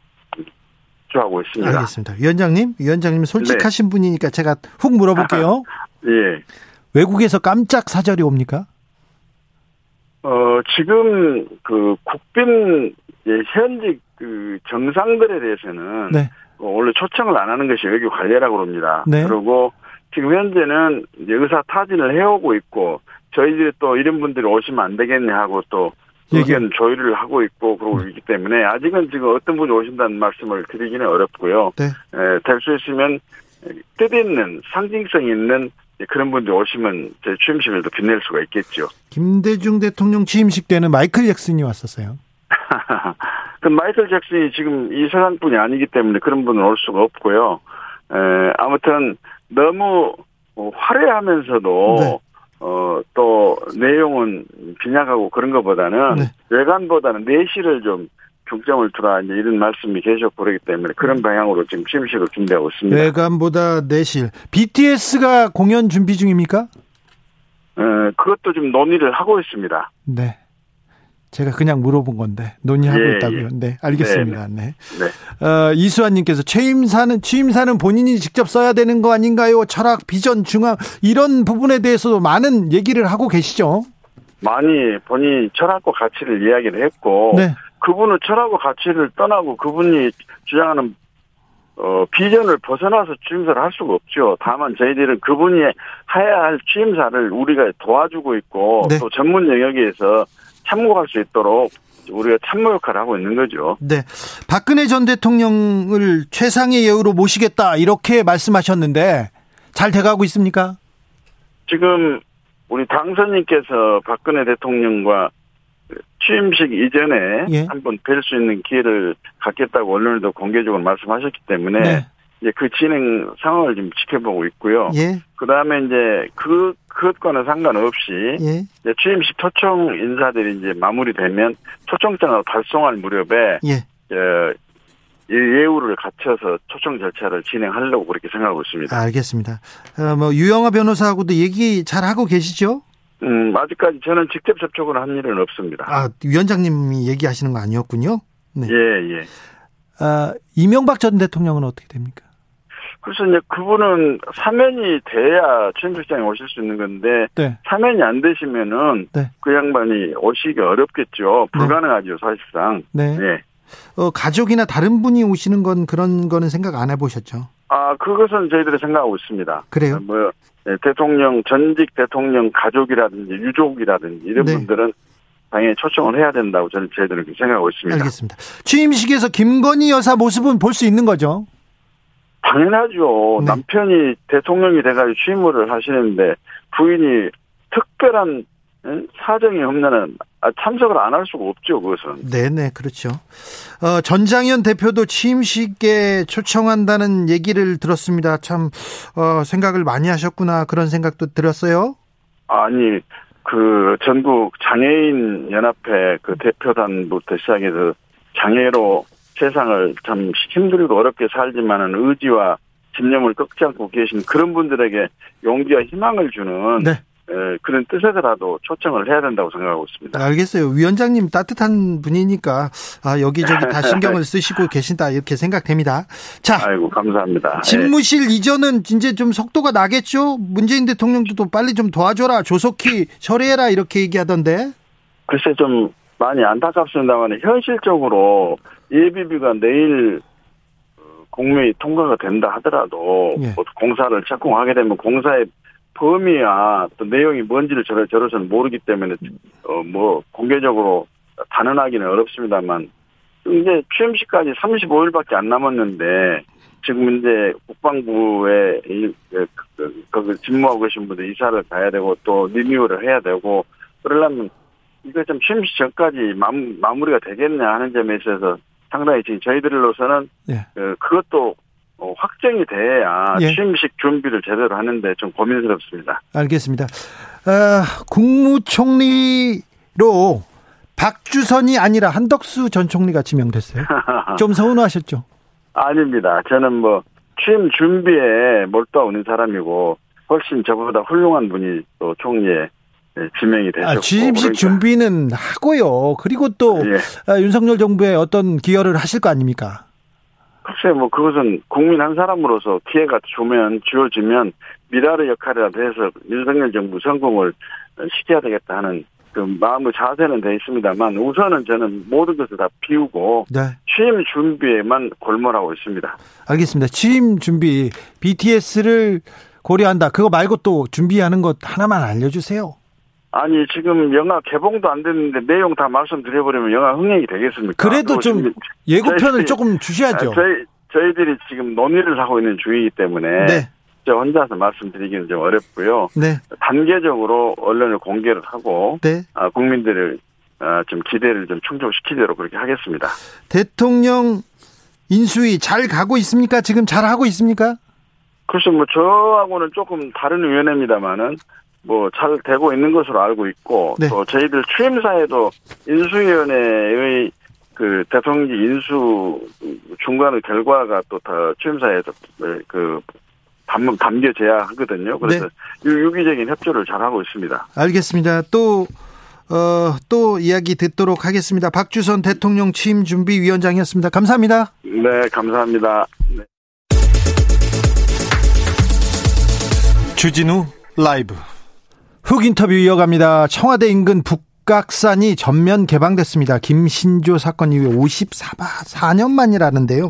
주하고 있습니다. 알겠습니다. 위원장님, 위원장님 솔직하신 네. 분이니까 제가 훅 물어볼게요. 예. 외국에서 깜짝 사절이 옵니까? 어, 지금 그 국빈 현직 그 정상들에 대해서는 네. 원래 초청을 안 하는 것이 외교 관례라고 그럽니다. 네. 그리고 지금 현재는 의사 타진을 해오고 있고 저희들이 또 이런 분들이 오시면 안 되겠네 하고 또 의견 조율을 하고 있고 그러고 네. 있기 때문에 아직은 지금 어떤 분이 오신다는 말씀을 드리기는 어렵고요. 네. 될수 있으면 뜻있는 상징성 있는 그런 분들이 오시면 제 취임식을 더 빛낼 수가 있겠죠. 김대중 대통령 취임식 때는 마이클 잭슨이 왔었어요. 그 마이클 잭슨이 지금 이 세상뿐이 아니기 때문에 그런 분은 올 수가 없고요. 에, 아무튼 너무 뭐 화려하면서도 네. 어, 또 내용은 빈약하고 그런 것보다는 네. 외관보다는 내실을 좀 중점을 두라 이제 이런 말씀이 계속 그러기 때문에 그런 방향으로 지금 취임식을 준비하고 있습니다. 외관보다 내실. BTS가 공연 준비 중입니까? 어, 그것도 좀 논의를 하고 있습니다. 네. 제가 그냥 물어본 건데 논의하고 예, 있다고요. 예. 네, 알겠습니다. 네. 네. 네. 어, 이수환님께서 취임사는 취임사는 본인이 직접 써야 되는 거 아닌가요? 철학, 비전, 중앙 이런 부분에 대해서도 많은 얘기를 하고 계시죠. 많이 본인이 철학과 가치를 이야기를 했고 네. 그분은 철학과 가치를 떠나고 그분이 주장하는 어, 비전을 벗어나서 취임사를 할 수가 없죠. 다만 저희들은 그분이 해야 할 취임사를 우리가 도와주고 있고 네. 또 전문 영역에서 참고할 수 있도록 우리가 참모 역할을 하고 있는 거죠. 네. 박근혜 전 대통령을 최상의 예우로 모시겠다 이렇게 말씀하셨는데 잘 돼가고 있습니까? 지금 우리 당선인께서 박근혜 대통령과 취임식 이전에 예. 한번 뵐 수 있는 기회를 갖겠다고 언론에도 공개적으로 말씀하셨기 때문에 네. 이제 그 진행 상황을 좀 지켜보고 있고요. 예. 그 다음에 이제 그, 그것과는 상관없이 예. 취임식 초청 인사들이 이제 마무리되면 초청장을 발송할 무렵에 예. 어, 예우를 갖춰서 초청 절차를 진행하려고 그렇게 생각하고 있습니다. 알겠습니다. 어, 뭐 유영아 변호사하고도 얘기 잘 하고 계시죠? 음, 아직까지 저는 직접 접촉을 한 일은 없습니다. 아, 위원장님이 얘기하시는 거 아니었군요? 네. 예, 예. 아, 이명박 전 대통령은 어떻게 됩니까? 그래서 이제 그분은 사면이 돼야 취임식장에 오실 수 있는 건데 네. 사면이 안 되시면은 네. 그 양반이 오시기 어렵겠죠. 네. 불가능하죠 사실상. 네. 네. 어, 가족이나 다른 분이 오시는 건 그런 거는 생각 안 해보셨죠? 아 그것은 저희들이 생각하고 있습니다. 그래요? 뭐 네, 대통령 전직 대통령 가족이라든지 유족이라든지 이런 네. 분들은 당연히 초청을 해야 된다고 저는 저희들은 생각하고 있습니다. 알겠습니다. 취임식에서 김건희 여사 모습은 볼 수 있는 거죠? 당연하죠. 네. 남편이 대통령이 돼가지고 취임을 하시는데 부인이 특별한 사정이 없는 아, 참석을 안 할 수가 없죠, 그것은. 네네, 그렇죠. 어, 전장현 대표도 취임식에 초청한다는 얘기를 들었습니다. 참, 어, 생각을 많이 하셨구나, 그런 생각도 들었어요? 아니, 그, 전국 장애인 연합회 그 대표단부터 시작해서 장애로 세상을 참 힘들고 어렵게 살지만은 의지와 집념을 꺾지 않고 계신 그런 분들에게 용기와 희망을 주는 네. 그런 뜻에서라도 초청을 해야 된다고 생각하고 있습니다. 알겠어요. 위원장님 따뜻한 분이니까 아, 여기저기 다 신경을 쓰시고 계신다 이렇게 생각됩니다. 자, 아이고 감사합니다. 집무실 네. 이전은 이제 좀 속도가 나겠죠. 문재인 대통령도 또 빨리 좀 도와줘라 조속히 처리해라 이렇게 얘기하던데. 글쎄 좀 많이 안타깝습니다만 현실적으로 예비비가 내일 공매이 통과가 된다 하더라도 예. 공사를 착공하게 되면 공사의 범위와 또 내용이 뭔지를 저를 저로서는 모르기 때문에 어 뭐 공개적으로 단언하기는 어렵습니다만 이제 취임식까지 35일밖에 안 남았는데 지금 이제 국방부에 그, 그, 그 계신 분들 이사를 가야 되고 또 리뉴얼을 해야 되고 그러려면 이거 좀 취임식 전까지 마무리가 되겠냐 하는 점에 있어서 상당히 지금 저희들로서는 예. 그, 그것도 어, 확정이 돼야 예. 취임식 준비를 제대로 하는데 좀 고민스럽습니다. 알겠습니다. 어, 국무총리로 박주선이 아니라 한덕수 전 총리가 지명됐어요. 좀 서운하셨죠? 아닙니다. 저는 뭐 취임 준비에 몰두하는 사람이고 훨씬 저보다 훌륭한 분이 또 총리에 네, 지명이 되셨고 아, 취임식 그러니까. 준비는 하고요. 그리고 또 예. 아, 윤석열 정부에 어떤 기여를 하실 거 아닙니까? 글쎄 뭐 그것은 국민 한 사람으로서 기회가 주면 주어지면 미라의 역할이라도 해서 윤석열 정부 성공을 시켜야 되겠다 하는 그 마음의 자세는 돼 있습니다만 우선은 저는 모든 것을 다 비우고 네. 취임 준비에만 골몰하고 있습니다. 알겠습니다. 취임 준비 BTS를 고려한다. 그거 말고 또 준비하는 것 하나만 알려주세요. 아니 지금 영화 개봉도 안 됐는데 내용 다 말씀드려버리면 영화 흥행이 되겠습니까? 그래도 좀 예고편을 조금 주셔야죠. 아, 저희 저희들이 지금 논의를 하고 있는 중이기 때문에 네. 저 혼자서 말씀드리기는 좀 어렵고요. 네. 단계적으로 언론을 공개를 하고 네. 아, 국민들을 아, 좀 기대를 좀 충족시키도록 그렇게 하겠습니다. 대통령 인수위 잘 가고 있습니까? 지금 잘 하고 있습니까? 글쎄 뭐 저하고는 조금 다른 위원회입니다만은 뭐 잘 되고 있는 것으로 알고 있고 네. 또 저희들 취임사에도 인수위원회의 그 대통령 인수 중간의 결과가 또 다 취임사에서 그 담, 담겨져야 하거든요. 그래서 네. 유기적인 협조를 잘 하고 있습니다. 알겠습니다. 또 어, 또 이야기 듣도록 하겠습니다. 박주선 대통령 취임 준비 위원장이었습니다. 감사합니다. 네, 감사합니다. 네. 주진우 라이브 흑 인터뷰 이어갑니다. 청와대 인근 북각산이 전면 개방됐습니다. 김신조 사건 이후에 54년 만이라는데요.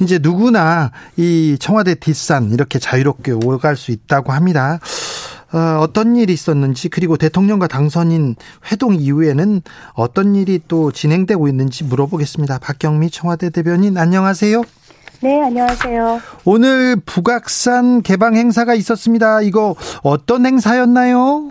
이제 누구나 이 청와대 뒷산 이렇게 자유롭게 오갈 수 있다고 합니다. 어, 어떤 일이 있었는지 그리고 대통령과 당선인 회동 이후에는 어떤 일이 또 진행되고 있는지 물어보겠습니다. 박경미 청와대 대변인 안녕하세요. 네, 안녕하세요. 오늘 북악산 개방 행사가 있었습니다. 이거 어떤 행사였나요?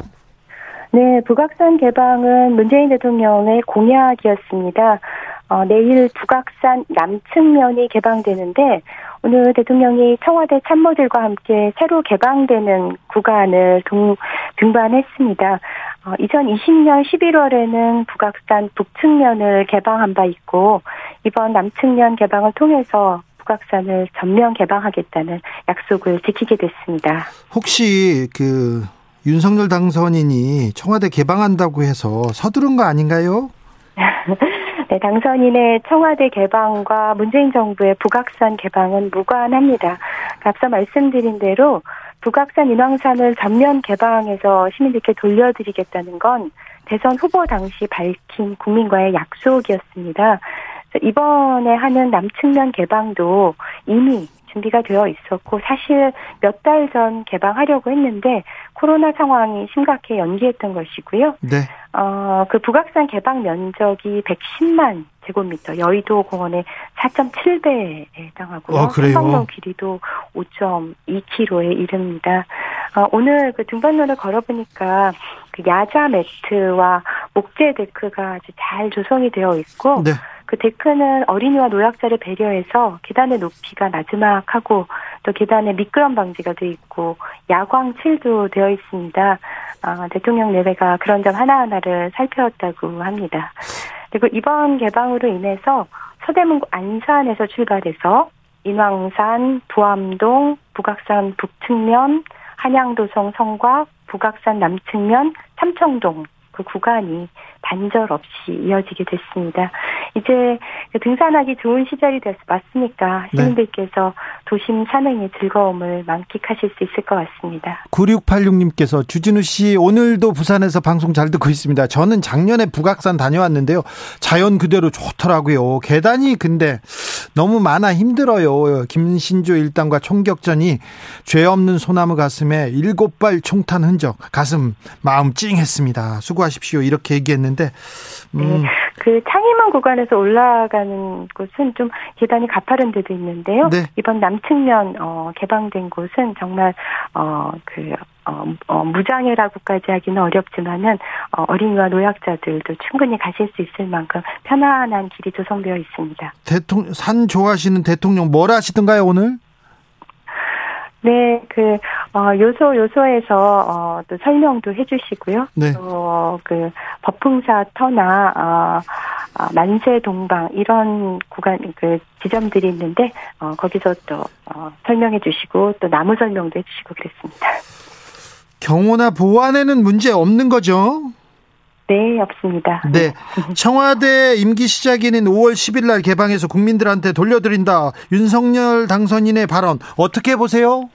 네, 북악산 개방은 문재인 대통령의 공약이었습니다. 어, 내일 북악산 남측면이 개방되는데 오늘 대통령이 청와대 참모들과 함께 새로 개방되는 구간을 동, 등반했습니다. 어, 2020년 11월에는 북악산 북측면을 개방한 바 있고 이번 남측면 개방을 통해서 북악산을 전면 개방하겠다는 약속을 지키게 됐습니다. 혹시 그 윤석열 당선인이 청와대 개방한다고 해서 서두른 거 아닌가요? 네, 당선인의 청와대 개방과 문재인 정부의 북악산 개방은 무관합니다. 앞서 말씀드린 대로 북악산 인왕산을 전면 개방해서 시민들께 돌려드리겠다는 건 대선 후보 당시 밝힌 국민과의 약속이었습니다. 이번에 하는 남측면 개방도 이미 준비가 되어 있었고 사실 몇 달 전 개방하려고 했는데 코로나 상황이 심각해 연기했던 것이고요. 네. 어, 그 북악산 개방 면적이 110만 제곱미터, 여의도 공원의 4.7배에 해당하고요. 아, 그래요? 성로 길이도 5.2km에 이릅니다. 어, 오늘 그 등반로를 걸어보니까 그 야자 매트와 목재 데크가 아주 잘 조성이 되어 있고 네. 그 데크는 어린이와 노약자를 배려해서 계단의 높이가 나지막하고 또 계단에 미끄럼 방지가 되어 있고 야광칠도 되어 있습니다. 어, 대통령 내외가 그런 점 하나하나를 살펴왔다고 합니다. 그리고 이번 개방으로 인해서 서대문구 안산에서 출발해서 인왕산, 부암동, 북악산 북측면, 한양도성 성곽, 북악산 남측면, 삼청동 그 구간이 단절 없이 이어지게 됐습니다. 이제 등산하기 좋은 시절이 됐, 맞으니까 네. 시민들께서 네. 도심 산행의 즐거움을 만끽하실 수 있을 것 같습니다. 9686님께서 주진우 씨 오늘도 부산에서 방송 잘 듣고 있습니다. 저는 작년에 북악산 다녀왔는데요. 자연 그대로 좋더라고요. 계단이 근데 너무 많아 힘들어요. 김신조 일당과 총격전이 죄 없는 소나무 가슴에 일곱 발 총탄 흔적 가슴 마음 찡했습니다. 수고하십시오. 이렇게 얘기했는데 음. 네, 그 창의문 구간에서 올라가는 곳은 좀 계단이 가파른 데도 있는데요. 네. 이번 남측면 어, 개방된 곳은 정말 어그 어, 어, 무장애라고까지 하기는 어렵지만은 어, 어린이와 노약자들도 충분히 가실 수 있을 만큼 편안한 길이 조성되어 있습니다. 대통령 산 좋아하시는 대통령 뭘 하시던가요 오늘? 네, 그, 어, 요소, 요소에서, 어, 또 설명도 해주시고요. 네. 또, 그, 법풍사 터나, 어, 어, 만세 동방, 이런 구간, 그, 지점들이 있는데, 어, 거기서 또, 어, 설명해 주시고, 또 나무 설명도 해 주시고 그랬습니다. 경호나 보안에는 문제 없는 거죠? 네, 없습니다. 네. 청와대 임기 시작일인 5월 10일 날 개방해서 국민들한테 돌려드린다. 윤석열 당선인의 발언 어떻게 보세요?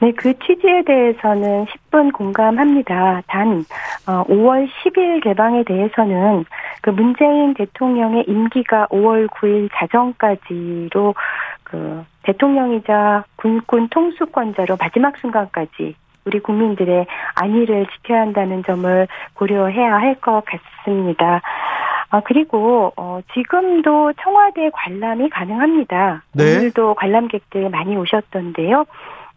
네, 그 취지에 대해서는 10분 공감합니다. 단, 5월 어, 10일 개방에 대해서는 그 문재인 대통령의 임기가 5월 9일 자정까지로 그 대통령이자 군군 통수권자로 마지막 순간까지 우리 국민들의 안위를 지켜야 한다는 점을 고려해야 할 것 같습니다. 아, 그리고, 어, 지금도 청와대 관람이 가능합니다. 네. 오늘도 관람객들 많이 오셨던데요.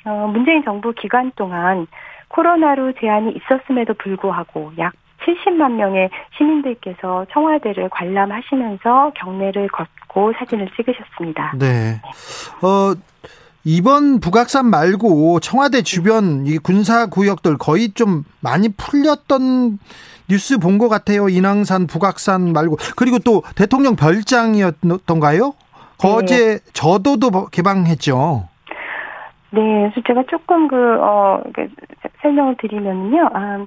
어, 문재인 정부 기간 동안 코로나로 제한이 있었음에도 불구하고 약 70만 명의 시민들께서 청와대를 관람하시면서 경례를 걷고 사진을 찍으셨습니다. 네. 어, 이번 북악산 말고 청와대 주변 이 군사 구역들 거의 좀 많이 풀렸던 뉴스 본 것 같아요. 인왕산, 북악산 말고 그리고 또 대통령 별장이었던가요? 거제 네. 저도도 개방했죠. 네, 그래서 제가 조금 그, 어, 그, 설명을 드리면요. 아,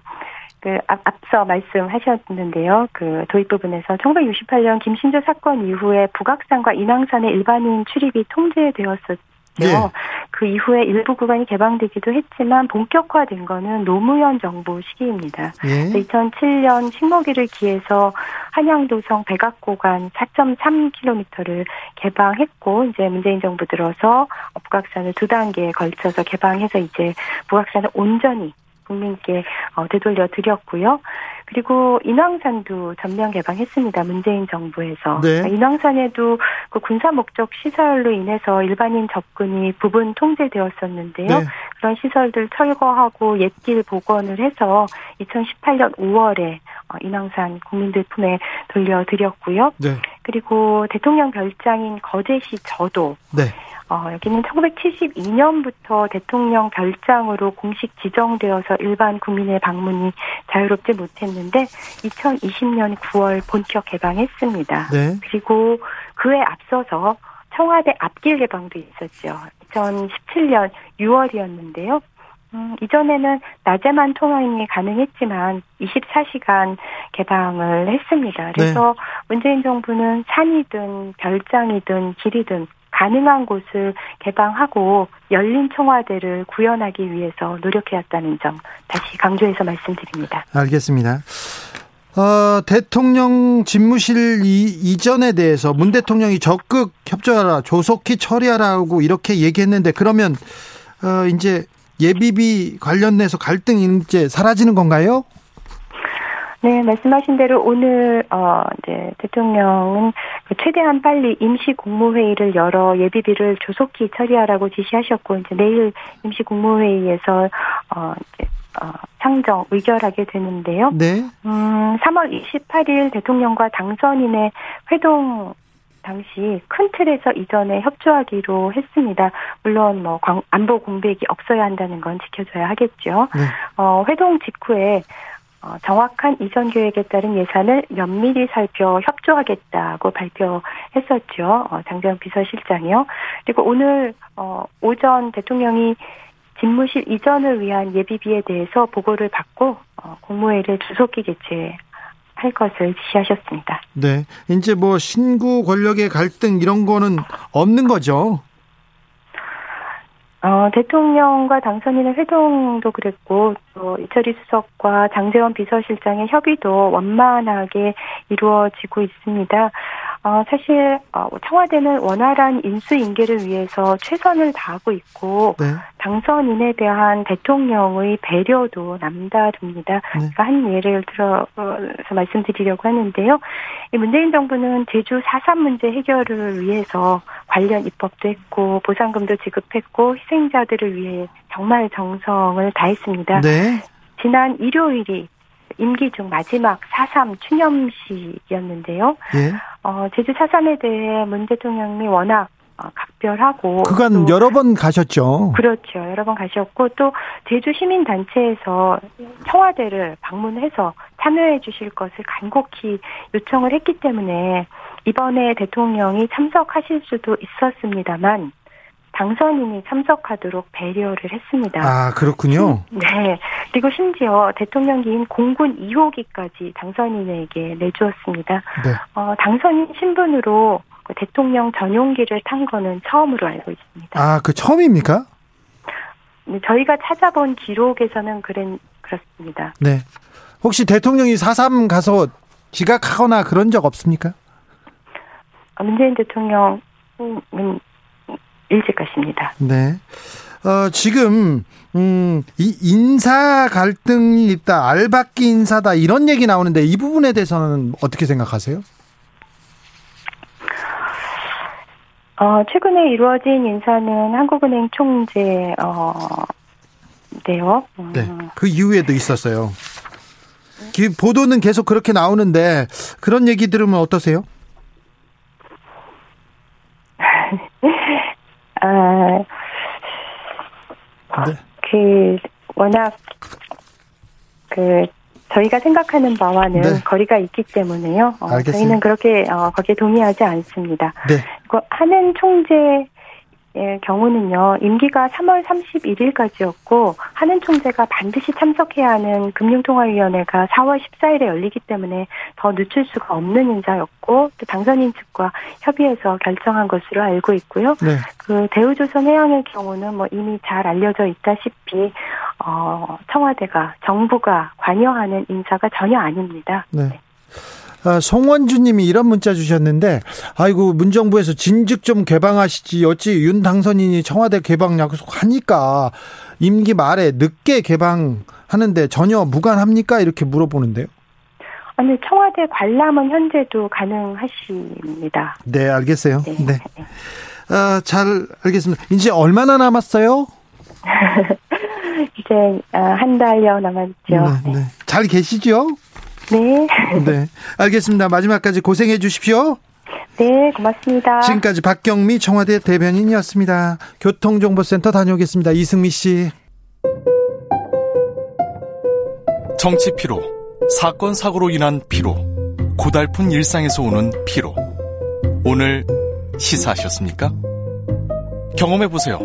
그, 앞, 앞서 말씀하셨는데요. 그, 도입 부분에서 1968년 김신조 사건 이후에 북악산과 인왕산의 일반인 출입이 통제되었었 네. 그 이후에 일부 구간이 개방되기도 했지만 본격화된 거는 노무현 정부 시기입니다. 예. 2007년 식목일을 기해서 한양도성 백악고간 4.3km를 개방했고 이제 문재인 정부 들어서 북악산을 두 단계에 걸쳐서 개방해서 이제 북악산을 온전히 국민께 어, 되돌려 드렸고요. 그리고 인왕산도 전면 개방했습니다. 문재인 정부에서. 네. 그러니까 인왕산에도 그 군사 목적 시설로 인해서 일반인 접근이 부분 통제되었었는데요. 네. 그런 시설들 철거하고 옛길 복원을 해서 2018년 5월에 어, 인왕산 국민들 품에 돌려드렸고요. 네. 그리고 대통령 별장인 거제시 저도 네. 어, 여기는 1972년부터 대통령 별장으로 공식 지정되어서 일반 국민의 방문이 자유롭지 못했는데 2020년 9월 본격 개방했습니다. 네. 그리고 그에 앞서서 청와대 앞길 개방도 있었죠. 2017년 6월이었는데요. 음, 이전에는 낮에만 통행이 가능했지만 24시간 개방을 했습니다. 그래서 네. 문재인 정부는 산이든 별장이든 길이든 가능한 곳을 개방하고 열린 청와대를 구현하기 위해서 노력해왔다는 점 다시 강조해서 말씀드립니다. 알겠습니다. 어, 대통령 집무실 이, 이전에 대해서 문 대통령이 적극 협조하라, 조속히 처리하라고 이렇게 얘기했는데 그러면 어, 이제 예비비 관련해서 갈등이 이제 사라지는 건가요? 네, 말씀하신 대로 오늘 어 이제 대통령은 그 최대한 빨리 임시 국무회의를 열어 예비비를 조속히 처리하라고 지시하셨고 이제 내일 임시 국무회의에서 어 이제 어 상정 의결하게 되는데요. 네. 음, 3월 28일 대통령과 당선인의 회동 당시 큰 틀에서 이전에 협조하기로 했습니다. 물론 뭐 안보 공백이 없어야 한다는 건 지켜줘야 하겠죠. 네. 어, 회동 직후에 어, 정확한 이전 계획에 따른 예산을 면밀히 살펴 협조하겠다고 발표했었죠. 어, 장재현 비서실장이요. 그리고 오늘 어, 오전 대통령이 집무실 이전을 위한 예비비에 대해서 보고를 받고 어, 국무회의를 주속히 개최할 것을 지시하셨습니다. 네. 이제 뭐 신구 권력의 갈등 이런 거는 없는 거죠. 어, 대통령과 당선인의 회동도 그랬고, 또 이철희 수석과 장재원 비서실장의 협의도 원만하게 이루어지고 있습니다. 어, 사실 어, 청와대는 원활한 인수인계를 위해서 최선을 다하고 있고 네. 당선인에 대한 대통령의 배려도 남다릅니다. 네. 그러니까 한 예를 들어서 말씀드리려고 하는데요. 이 문재인 정부는 제주 4.3 문제 해결을 위해서 관련 입법도 했고 보상금도 지급했고 희생자들을 위해 정말 정성을 다했습니다. 네. 지난 일요일이 임기 중 마지막 4.3 추념식이었는데요. 예. 어, 제주 4.3에 대해 문 대통령이 워낙 어, 각별하고 그간 여러 번 가셨죠. 그렇죠. 여러 번 가셨고 또 제주 시민 단체에서 청와대를 방문해서 참여해 주실 것을 간곡히 요청을 했기 때문에 이번에 대통령이 참석하실 수도 있었습니다만 당선인이 참석하도록 배려를 했습니다. 아, 그렇군요. 네. 그리고 심지어 대통령기인 공군 2호기까지 당선인에게 내주었습니다. 네. 어, 당선인 신분으로 그 대통령 전용기를 탄 거는 처음으로 알고 있습니다. 아, 그 처음입니까? 네, 저희가 찾아본 기록에서는 그랬, 그렇습니다. 네. 혹시 대통령이 4.3 가서 지각하거나 그런 적 없습니까? 어, 문재인 대통령은 일찍 가십니다. 네. 어, 지금, 음, 이 인사 갈등이 있다, 알박기 인사다, 이런 얘기 나오는데 이 부분에 대해서는 어떻게 생각하세요? 어, 최근에 이루어진 인사는 한국은행 총재, 어, 네요. 음. 네. 그 이후에도 있었어요. 보도는 계속 그렇게 나오는데 그런 얘기 들으면 어떠세요? 아, 네. 그, 워낙, 그, 저희가 생각하는 바와는 네. 거리가 있기 때문에요. 어, 저희는 그렇게, 어, 거기에 동의하지 않습니다. 네. 하는 총재, 의 경우는요, 임기가 3월 31일까지였고, 하는 총재가 반드시 참석해야 하는 금융통화위원회가 4월 14일에 열리기 때문에 더 늦출 수가 없는 인사였고, 또 당선인 측과 협의해서 결정한 것으로 알고 있고요. 네. 그 대우조선해양의 경우는 뭐 이미 잘 알려져 있다시피, 어, 청와대가, 정부가 관여하는 인사가 전혀 아닙니다. 네. 네. 아, 송원주 님이 이런 문자 주셨는데, 아이고, 문정부에서 진즉 좀 개방하시지. 어찌 윤 당선인이 청와대 개방 약속하니까 임기 말에 늦게 개방하는데 전혀 무관합니까? 이렇게 물어보는데요. 아니, 청와대 관람은 현재도 가능하십니다. 네, 알겠어요. 네. 네. 아, 잘 알겠습니다. 이제 얼마나 남았어요? 이제 아, 한 달여 남았죠. 네, 네. 잘 계시죠? 네. 네. 알겠습니다. 마지막까지 고생해 주십시오. 네, 고맙습니다. 지금까지 박경미 청와대 대변인이었습니다. 교통정보센터 다녀오겠습니다. 이승미 씨. 정치 피로, 사건 사고로 인한 피로, 고달픈 일상에서 오는 피로. 오늘 시사하셨습니까? 경험해 보세요.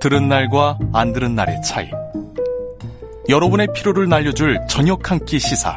들은 날과 안 들은 날의 차이. 여러분의 피로를 날려줄 저녁 한 끼 시사.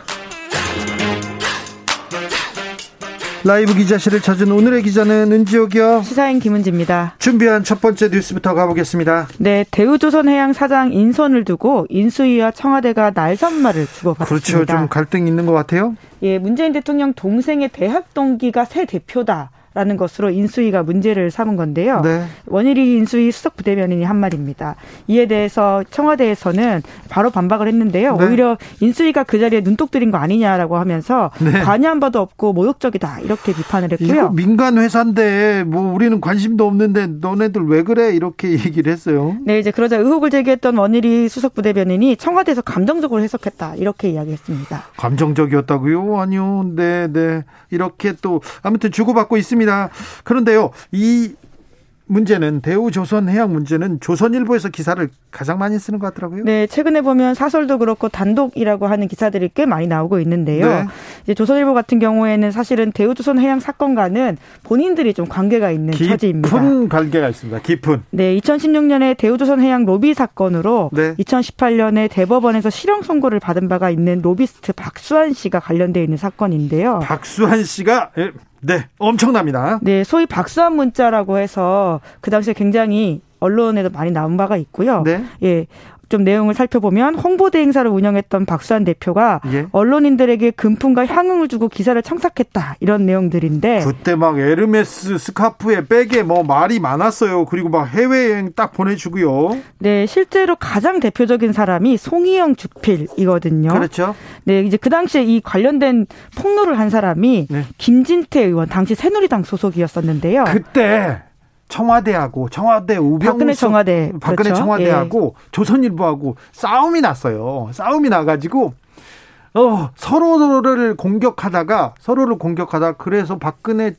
라이브 기자실을 찾은 오늘의 기자는 은지옥이요. 시사인 김은지입니다. 준비한 첫 번째 뉴스부터 가보겠습니다. 네, 대우조선해양 사장 인선을 두고 인수위와 청와대가 날선말을 주고받았습니다. 그렇죠. 좀 갈등 있는 것 같아요. 예, 문재인 대통령 동생의 대학 동기가 새 대표다. 라는 것으로 인수위가 문제를 삼은 건데요. 네. 원일이 인수위 수석 부대변인이 한 말입니다. 이에 대해서 청와대에서는 바로 반박을 했는데요. 네. 오히려 인수위가 그 자리에 눈독 들인 거 아니냐라고 하면서 네. 관여한 바도 없고 모욕적이다 이렇게 비판을 했고요. 민간 회사인데 뭐 우리는 관심도 없는데 너네들 왜 그래 이렇게 얘기를 했어요. 네, 이제 그러자 의혹을 제기했던 원일이 수석 부대변인이 청와대에서 감정적으로 해석했다 이렇게 이야기했습니다. 감정적이었다고요? 아니요. 네, 네. 이렇게 또 아무튼 주고받고 있습니다. 있습니다. 그런데요, 이 문제는 대우조선 해양 문제는 조선일보에서 기사를 가장 많이 쓰는 것 같더라고요. 네, 최근에 보면 사설도 그렇고 단독이라고 하는 기사들이 꽤 많이 나오고 있는데요. 네. 이제 조선일보 같은 경우에는 사실은 대우조선 해양 사건과는 본인들이 좀 관계가 있는 깊은 처지입니다. 깊은 관계가 있습니다. 깊은. 네, 2016년에 대우조선 해양 로비 사건으로 네. 2018년에 대법원에서 실형 선고를 받은 바가 있는 로비스트 박수환 씨가 관련돼 있는 사건인데요. 박수환 씨가 예, 네, 엄청납니다. 네, 소위 박수한 문자라고 해서 그 당시에 굉장히 언론에도 많이 나온 바가 있고요. 네. 예. 좀 내용을 살펴보면 홍보대 행사를 운영했던 박수환 대표가 예. 언론인들에게 금품과 향응을 주고 기사를 청탁했다 이런 내용들인데 그때 막 에르메스 스카프에 백에 뭐 말이 많았어요. 그리고 막 해외여행 딱 보내주고요. 네, 실제로 가장 대표적인 사람이 송희영 주필이거든요. 그렇죠. 네, 이제 그 당시에 이 관련된 폭로를 한 사람이 네. 김진태 의원 당시 새누리당 소속이었었는데요. 그때 청와대하고 청와대 우병우 박근혜 청와대 박근혜 그렇죠? 청와대하고 예. 조선일보하고 싸움이 났어요. 싸움이 나가지고 어 서로 서로를 공격하다가 서로를 공격하다 그래서 박근혜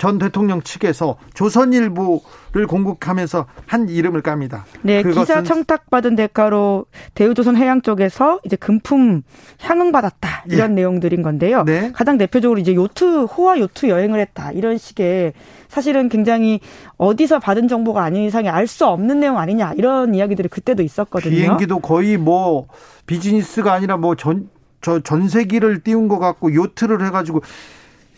전 대통령 측에서 조선일보를 공격하면서 한 이름을 깝니다. 네, 기사 청탁받은 대가로 대우조선 해양 쪽에서 이제 금품 향응 받았다 이런 예. 내용들인 건데요. 네. 가장 대표적으로 이제 요트 호화 요트 여행을 했다 이런 식의 사실은 굉장히 어디서 받은 정보가 아닌 이상에 알 수 없는 내용 아니냐 이런 이야기들이 그때도 있었거든요. 비행기도 거의 뭐 비즈니스가 아니라 뭐 전 저 전세기를 띄운 것 같고 요트를 해가지고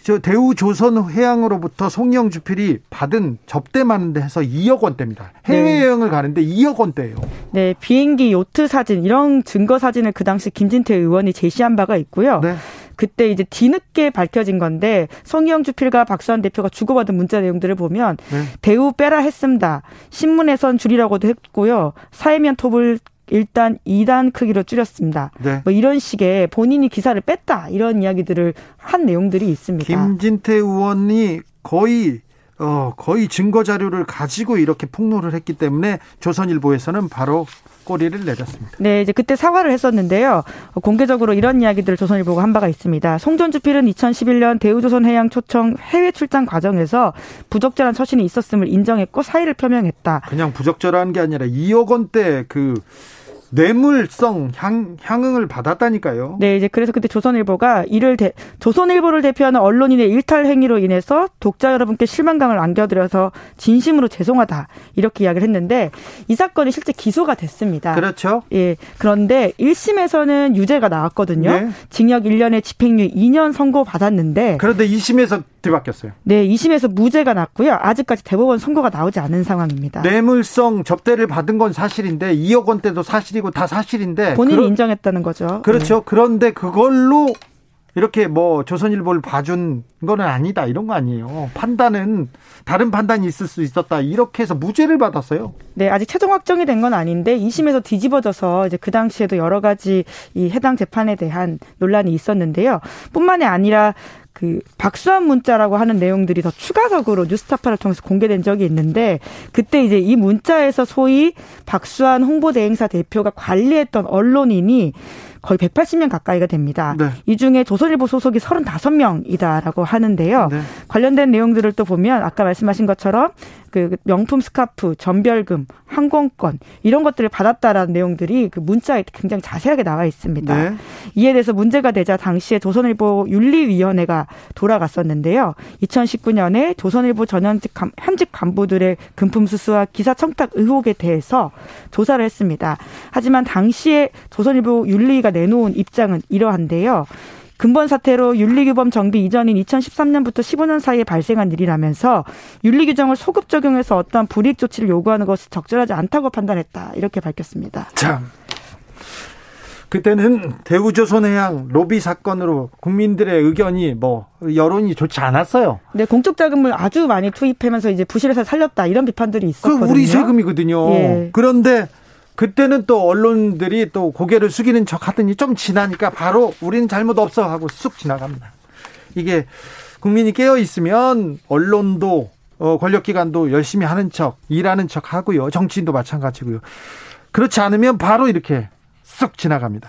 저 대우 조선 해양으로부터 송영 주필이 받은 접대만 해서 2억 원대입니다. 해외여행을 네. 가는데 2억 원대예요. 네, 비행기 요트 사진 이런 증거 사진을 그 당시 김진태 의원이 제시한 바가 있고요. 네. 그때 이제 뒤늦게 밝혀진 건데 송영 주필과 박수환 대표가 주고받은 문자 내용들을 보면 네. 대우 빼라 했습니다. 신문에선 줄이라고도 했고요. 사회면 톱을 일단 2단 크기로 줄였습니다. 네. 뭐 이런 식의 본인이 기사를 뺐다 이런 이야기들을 한 내용들이 있습니다. 김진태 의원이 거의 어, 거의 증거 자료를 가지고 이렇게 폭로를 했기 때문에 조선일보에서는 바로 꼬리를 내렸습니다. 네, 이제 그때 사과를 했었는데요. 공개적으로 이런 이야기들을 조선일보가 한 바가 있습니다. 송전 주필은 2011년 대우조선해양 초청 해외 출장 과정에서 부적절한 처신이 있었음을 인정했고 사의를 표명했다. 그냥 부적절한 게 아니라 2억 원대 그 뇌물성 향, 향응을 받았다니까요. 네, 이제 그래서 그때 조선일보가 이를 대, 조선일보를 대표하는 언론인의 일탈 행위로 인해서 독자 여러분께 실망감을 안겨드려서 진심으로 죄송하다 이렇게 이야기를 했는데 이 사건이 실제 기소가 됐습니다. 그렇죠. 예, 그런데 1심에서는 유죄가 나왔거든요. 네. 징역 1년에 집행유예 2년 선고 받았는데 그런데 2심에서 뒤바뀌었어요. 네, 2심에서 무죄가 났고요. 아직까지 대법원 선고가 나오지 않은 상황입니다. 뇌물성 접대를 받은 건 사실인데 2억 원대도 사실이 고 다 사실인데 본인이 그러, 인정했다는 거죠. 그렇죠. 네. 그런데 그걸로 이렇게 뭐 조선일보를 봐준 거는 아니다 이런 거 아니에요. 판단은 다른 판단이 있을 수 있었다 이렇게 해서 무죄를 받았어요. 네, 아직 최종 확정이 된 건 아닌데 2심에서 뒤집어져서 이제 그 당시에도 여러 가지 이 해당 재판에 대한 논란이 있었는데요. 뿐만이 아니라 그 박수한 문자라고 하는 내용들이 더 추가적으로 뉴스타파를 통해서 공개된 적이 있는데 그때 이제 이 문자에서 소위 박수한 홍보대행사 대표가 관리했던 언론인이 거의 180명 가까이가 됩니다. 네. 이 중에 조선일보 소속이 35명이다라고 하는데요. 네. 관련된 내용들을 또 보면 아까 말씀하신 것처럼 그 명품 스카프, 전별금, 항공권 이런 것들을 받았다라는 내용들이 그 문자에 굉장히 자세하게 나와 있습니다. 네. 이에 대해서 문제가 되자 당시에 조선일보 윤리위원회가 돌아갔었는데요. 2019년에 조선일보 전현직 현직 간부들의 금품 수수와 기사 청탁 의혹에 대해서 조사를 했습니다. 하지만 당시에 조선일보 윤리위가 내놓은 입장은 이러한데요. 근본 사태로 윤리규범 정비 이전인 2013년부터 15년 사이에 발생한 일이라면서 윤리 규정을 소급 적용해서 어떠한 불이익 조치를 요구하는 것이 적절하지 않다고 판단했다. 이렇게 밝혔습니다. 참. 그때는 대우조선해양 로비 사건으로 국민들의 의견이 뭐 여론이 좋지 않았어요. 네, 공적 자금을 아주 많이 투입하면서 이제 부실해서 살렸다 이런 비판들이 있었거든요. 그 우리 세금이거든요. 예. 그런데 그때는 또 언론들이 또 고개를 숙이는 척 하더니 좀 지나니까 바로 우리는 잘못 없어 하고 쑥 지나갑니다. 이게 국민이 깨어 있으면 언론도 어, 권력기관도 열심히 하는 척, 일하는 척 하고요. 정치인도 마찬가지고요. 그렇지 않으면 바로 이렇게 쑥 지나갑니다.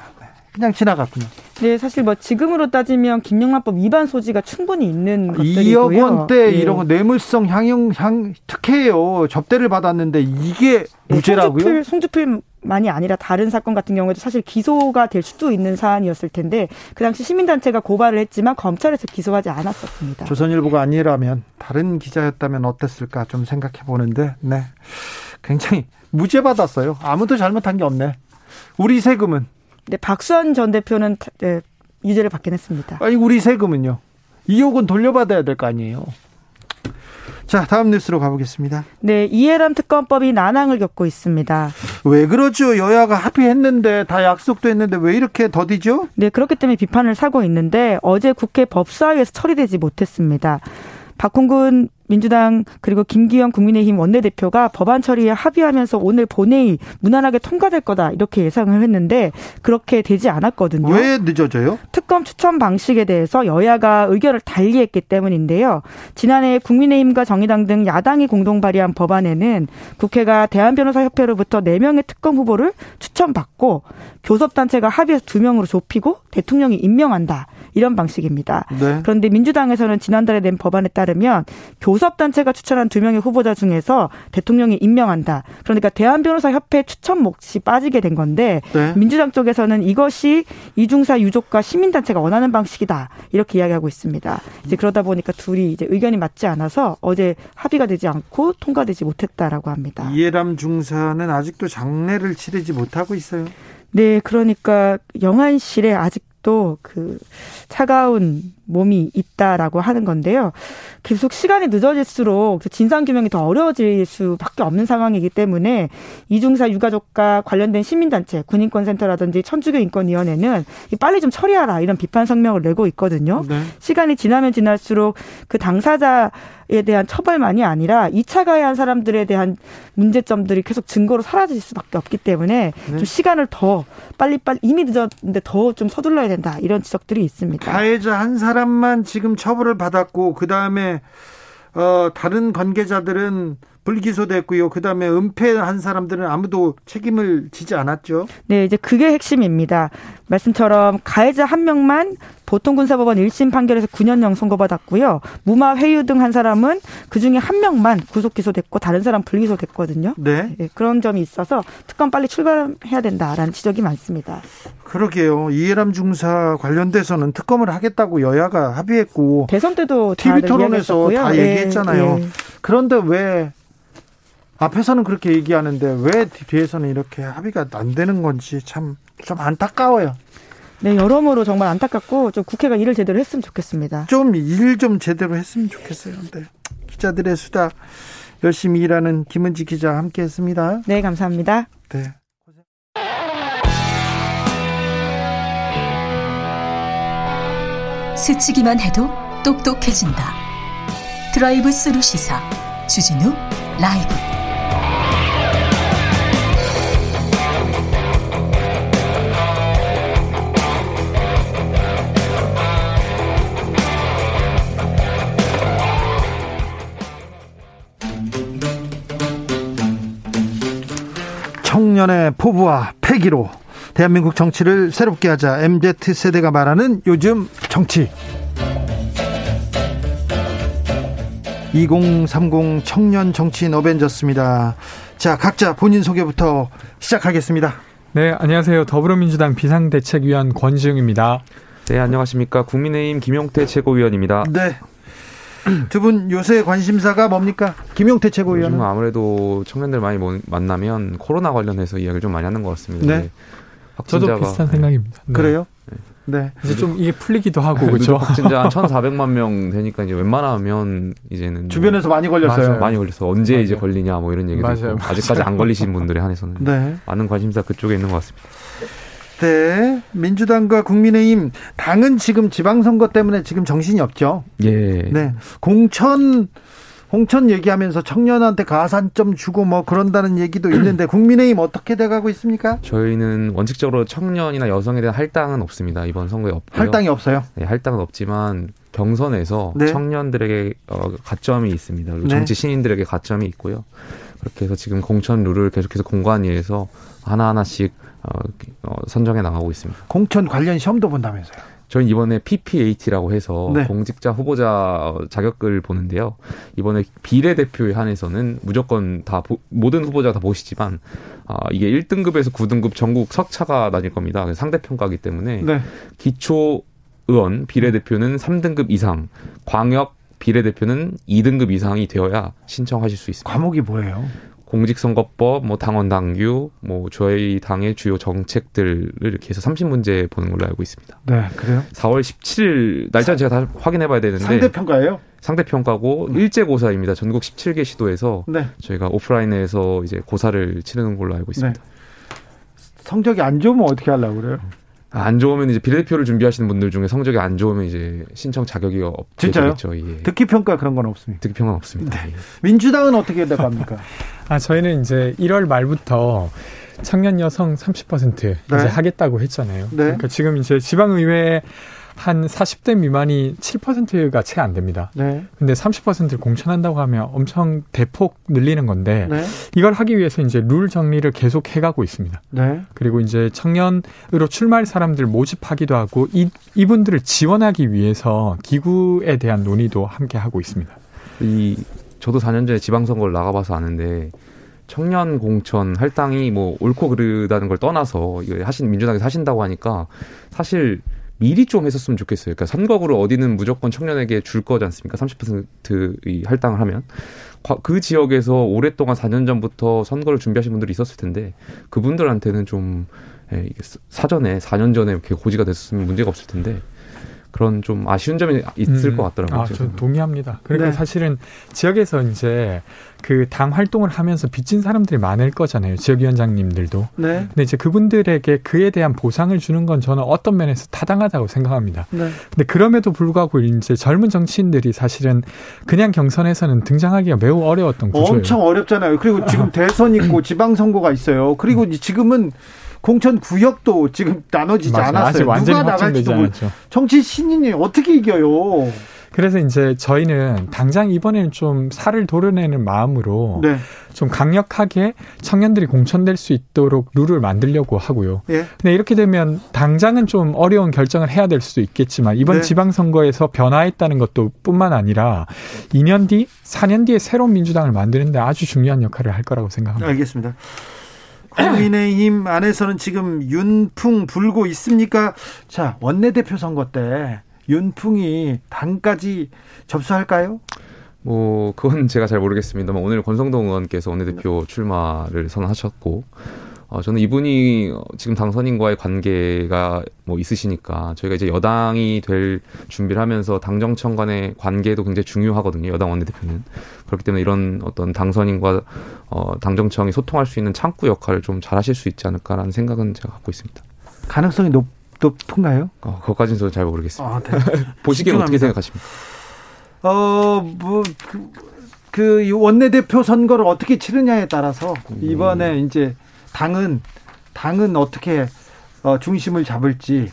그냥 지나갔군요. 네, 사실 뭐 지금으로 따지면 김영란법 위반 소지가 충분히 있는 것들이고요. 2억 원대 네. 이런 거 뇌물성 향용 향 특혜예요. 접대를 받았는데 이게 네, 무죄라고요? 송주필, 송주필 만이 아니라 다른 사건 같은 경우에도 사실 기소가 될 수도 있는 사안이었을 텐데 그 당시 시민단체가 고발을 했지만 검찰에서 기소하지 않았었습니다. 조선일보가 아니라면 다른 기자였다면 어땠을까 좀 생각해 보는데 네 굉장히 무죄 받았어요. 아무도 잘못한 게 없네. 우리 세금은 네, 박수환 전 대표는 네, 유죄를 받긴 했습니다. 아니 우리 세금은요. 2억은 돌려받아야 될 거 아니에요. 자, 다음 뉴스로 가보겠습니다. 네, 이해람 특검법이 난항을 겪고 있습니다. 왜 그러죠? 여야가 합의했는데 다 약속도 했는데 왜 이렇게 더디죠? 네, 그렇기 때문에 비판을 사고 있는데 어제 국회 법사위에서 처리되지 못했습니다. 박홍근 민주당 그리고 김기현 국민의힘 원내대표가 법안 처리에 합의하면서 오늘 본회의 무난하게 통과될 거다 이렇게 예상을 했는데 그렇게 되지 않았거든요. 왜 늦어져요? 특검 추천 방식에 대해서 여야가 의견을 달리했기 때문인데요. 지난해 국민의힘과 정의당 등 야당이 공동 발의한 법안에는 국회가 대한변호사협회로부터 4명의 특검 후보를 추천받고 교섭단체가 합의해서 2명으로 좁히고 대통령이 임명한다. 이런 방식입니다. 네. 그런데 민주당에서는 지난달에 낸 법안에 따르면 교섭 단체가 추천한 두 명의 후보자 중에서 대통령이 임명한다. 그러니까 대한변호사협회 추천 몫이 빠지게 된 건데 네. 민주당 쪽에서는 이것이 이중사 유족과 시민단체가 원하는 방식이다. 이렇게 이야기하고 있습니다. 이제 그러다 보니까 둘이 이제 의견이 맞지 않아서 어제 합의가 되지 않고 통과되지 못했다라고 합니다. 이해람 중사는 아직도 장례를 치르지 못하고 있어요. 네, 그러니까 영안실에 아직 또그 차가운 몸이 있다라고 하는 건데요. 계속 시간이 늦어질수록 진상 규명이 더 어려워질 수밖에 없는 상황이기 때문에 이중사 유가족과 관련된 시민단체, 군인권센터라든지 천주교 인권위원회는 빨리 좀 처리하라 이런 비판 성명을 내고 있거든요. 네. 시간이 지나면 지날수록 그 당사자에 대한 처벌만이 아니라 2차 가해한 사람들에 대한 문제점들이 계속 증거로 사라질 수밖에 없기 때문에 네. 좀 시간을 더 빨리 빨리 이미 늦었는데 더 좀 서둘러야 된다 이런 지적들이 있습니다. 가해자 한 사람 만 지금 처벌을 받았고 그 다음에 어, 다른 관계자들은 불기소됐고요. 그다음에 은폐한 사람들은 아무도 책임을 지지 않았죠. 네, 이제 그게 핵심입니다. 말씀처럼 가해자 한 명만 보통군사법원 1심 판결에서 9년형 선고받았고요. 무마 회유 등 한 사람은 그중에 한 명만 구속 기소됐고 다른 사람 불기소 됐거든요. 네. 네. 그런 점이 있어서 특검 빨리 출발해야 된다라는 지적이 많습니다. 그러게요. 이해람 중사 관련돼서는 특검을 하겠다고 여야가 합의했고 대선 때도 TV 토론에서 다 얘기했잖아요. 네. 그런데 왜 앞에서는 그렇게 얘기하는데 왜 뒤에서는 이렇게 합의가 안 되는 건지 참 좀 안타까워요. 네, 여러모로 정말 안타깝고 좀 국회가 일을 제대로 했으면 좋겠습니다. 좀 일좀 좀 제대로 했으면 좋겠어요. 네. 기자들의 수다 열심히 일하는 김은지 기자 함께했습니다. 네, 감사합니다. 네. 스치기만 해도 똑똑해진다. 드라이브 스루 시사 주진우 라이브. 청년의 포부와 패기로 대한민국 정치를 새롭게 하자 MZ 세대가 말하는 요즘 정치. 2030 청년 정치인 어벤져스입니다. 자, 각자 본인 소개부터 시작하겠습니다. 네, 안녕하세요. 더불어민주당 비상대책위원 권지웅입니다. 네, 안녕하십니까. 국민의힘 김용태 최고위원입니다. 네. 두 분 요새 관심사가 뭡니까? 김용태 최고위원은 아무래도 청년들 많이 만나면 코로나 관련해서 이야기를 좀 많이 하는 것 같습니다. 네. 저도 비슷한 생각입니다. 네. 그래요? 네. 네. 이제 좀 이게 풀리기도 하고 그렇죠. 확진자 한 1,400만 명 되니까 이제 웬만하면 이제는 주변에서 많이 걸렸어요. 맞아요. 많이 걸려서 언제 맞아요. 이제 걸리냐 뭐 이런 얘기도 맞아요. 있고 아직까지 안 걸리신 분들에 한해서는 네. 많은 관심사 그쪽에 있는 것 같습니다. 네. 민주당과 국민의힘 당은 지금 지방선거 때문에 지금 정신이 없죠. 예. 네. 공천 홍천 얘기하면서 청년한테 가산점 주고 뭐 그런다는 얘기도 있는데 국민의힘 어떻게 돼가고 있습니까? 저희는 원칙적으로 청년이나 여성에 대한 할당은 없습니다. 이번 선거에 없고요. 할당이 없어요? 네, 할당은 없지만 경선에서 네. 청년들에게 어, 가점이 있습니다. 그리고 네. 정치 신인들에게 가점이 있고요. 그렇게 해서 지금 공천 룰을 계속해서 공관위에서 하나하나씩 어, 어, 선정해 나가고 있습니다. 공천 관련 시험도 본다면서요? 저희 이번에 PPAT라고 해서 네. 공직자 후보자 자격을 보는데요. 이번에 비례대표에 한해서는 무조건 다 모든 후보자가 다 보시지만 아, 이게 1등급에서 9등급 전국 석차가 나뉠 겁니다. 상대평가기 때문에 네. 기초 의원 비례대표는 3등급 이상, 광역 비례대표는 2등급 이상이 되어야 신청하실 수 있습니다. 과목이 뭐예요? 공직선거법, 뭐 당원 당규, 뭐 저희 당의 주요 정책들을 이렇게 해서 30문제 보는 걸로 알고 있습니다. 네, 그래요? 4월 17일 날짜 제가 다 확인해 봐야 되는데 상대평가예요? 상대평가고 음. 일제 고사입니다. 전국 17개 시도에서 네. 저희가 오프라인에서 이제 고사를 치르는 걸로 알고 있습니다. 네. 성적이 안 좋으면 어떻게 하려고 그래요? 안 좋으면 이제 비례대표를 준비하시는 분들 중에 성적이 안 좋으면 이제 신청 자격이 없죠. 진짜요? 예. 듣기 평가 그런 건 없습니다. 듣기 평가 없습니다. 네. 예. 민주당은 어떻게 돼갑니까? 아 저희는 이제 1월 말부터 청년 여성 30% 네. 이제 하겠다고 했잖아요. 네. 그러니까 지금 이제 지방의회 한 40대 미만이 7%가 채 안 됩니다. 네. 근데 30%를 공천한다고 하면 엄청 대폭 늘리는 건데 네. 이걸 하기 위해서 이제 룰 정리를 계속 해가고 있습니다. 네. 그리고 이제 청년으로 출마할 사람들 모집하기도 하고 이, 이분들을 지원하기 위해서 기구에 대한 논의도 함께 하고 있습니다. 이 저도 4년 전에 지방선거를 나가봐서 아는데 청년 공천 할당이 뭐 옳고 그르다는 걸 떠나서 이거 하신 민주당에서 하신다고 하니까 사실 미리 좀 했었으면 좋겠어요. 그러니까 선거구를 어디는 무조건 청년에게 줄 거지 않습니까? 30%의 할당을 하면. 그 지역에서 오랫동안 4년 전부터 선거를 준비하신 분들이 있었을 텐데 그분들한테는 좀 예, 사전에 4년 전에 이렇게 고지가 됐으면 문제가 없을 텐데 그런 좀 아쉬운 점이 있을 음. 것 같더라고요. 아, 저 동의합니다. 그러니까 네. 사실은 지역에서 이제 그 당 활동을 하면서 빚진 사람들이 많을 거잖아요. 지역위원장님들도. 네. 근데 이제 그분들에게 그에 대한 보상을 주는 건 저는 어떤 면에서 타당하다고 생각합니다. 네. 근데 그럼에도 불구하고 이제 젊은 정치인들이 사실은 그냥 경선에서는 등장하기가 매우 어려웠던 구조예요. 엄청 어렵잖아요. 그리고 지금 대선 있고 지방선거가 있어요. 그리고 지금은 공천 구역도 지금 나눠지지 맞아, 않았어요. 누가 나갈지도 모르 정치 신인이 어떻게 이겨요? 그래서 이제 저희는 당장 이번에는 좀 살을 도려내는 마음으로 네. 좀 강력하게 청년들이 공천될 수 있도록 룰을 만들려고 하고요. 예. 근데 이렇게 되면 당장은 좀 어려운 결정을 해야 될 수도 있겠지만 이번 네. 지방선거에서 변화했다는 것도 뿐만 아니라 2년 뒤, 4년 뒤에 새로운 민주당을 만드는데 아주 중요한 역할을 할 거라고 생각합니다. 알겠습니다. 국민의힘 안에서는 지금 윤풍 불고 있습니까? 자, 원내대표 선거 때 윤풍이 당까지 접수할까요? 뭐 그건 제가 잘 모르겠습니다만 오늘 권성동 의원께서 원내대표 출마를 선언하셨고 어, 저는 이분이 지금 당선인과의 관계가 뭐 있으시니까 저희가 이제 여당이 될 준비를 하면서 당정청 간의 관계도 굉장히 중요하거든요. 여당 원내대표는. 그렇기 때문에 이런 어떤 당선인과 어, 당정청이 소통할 수 있는 창구 역할을 좀 잘하실 수 있지 않을까라는 생각은 제가 갖고 있습니다. 가능성이 높, 높은가요? 어, 그것까지는 저는 잘 모르겠습니다. 아, 네. 보시기에 어떻게 생각하십니까? 어, 뭐, 그, 그 원내대표 선거를 어떻게 치르냐에 따라서 이번에 음. 이제 당은 당은 어떻게 어, 중심을 잡을지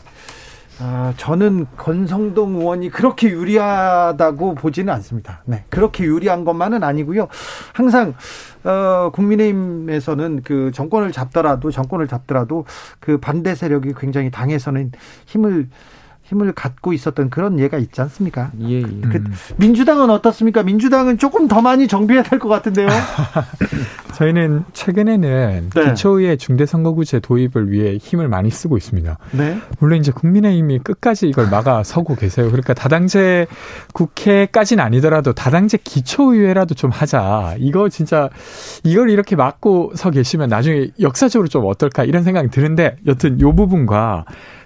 어, 저는 권성동 의원이 그렇게 유리하다고 보지는 않습니다. 네, 그렇게 유리한 것만은 아니고요. 항상 어, 국민의힘에서는 그 정권을 잡더라도 정권을 잡더라도 그 반대 세력이 굉장히 당에서는 힘을 힘을 갖고 있었던 그런 예가 있지 않습니까? 예, 예. 그 음. 민주당은 어떻습니까? 민주당은 조금 더 많이 정비해야 될 것 같은데요. 저희는 최근에는 네. 기초의회 중대선거구제 도입을 위해 힘을 많이 쓰고 있습니다. 네. 물론 이제 국민의힘이 끝까지 이걸 막아 서고 계세요. 그러니까 다당제 국회까지는 아니더라도 다당제 기초의회라도 좀 하자. 이거 진짜 이걸 이렇게 막고 서 계시면 나중에 역사적으로 좀 어떨까 이런 생각이 드는데 여튼 요 부분과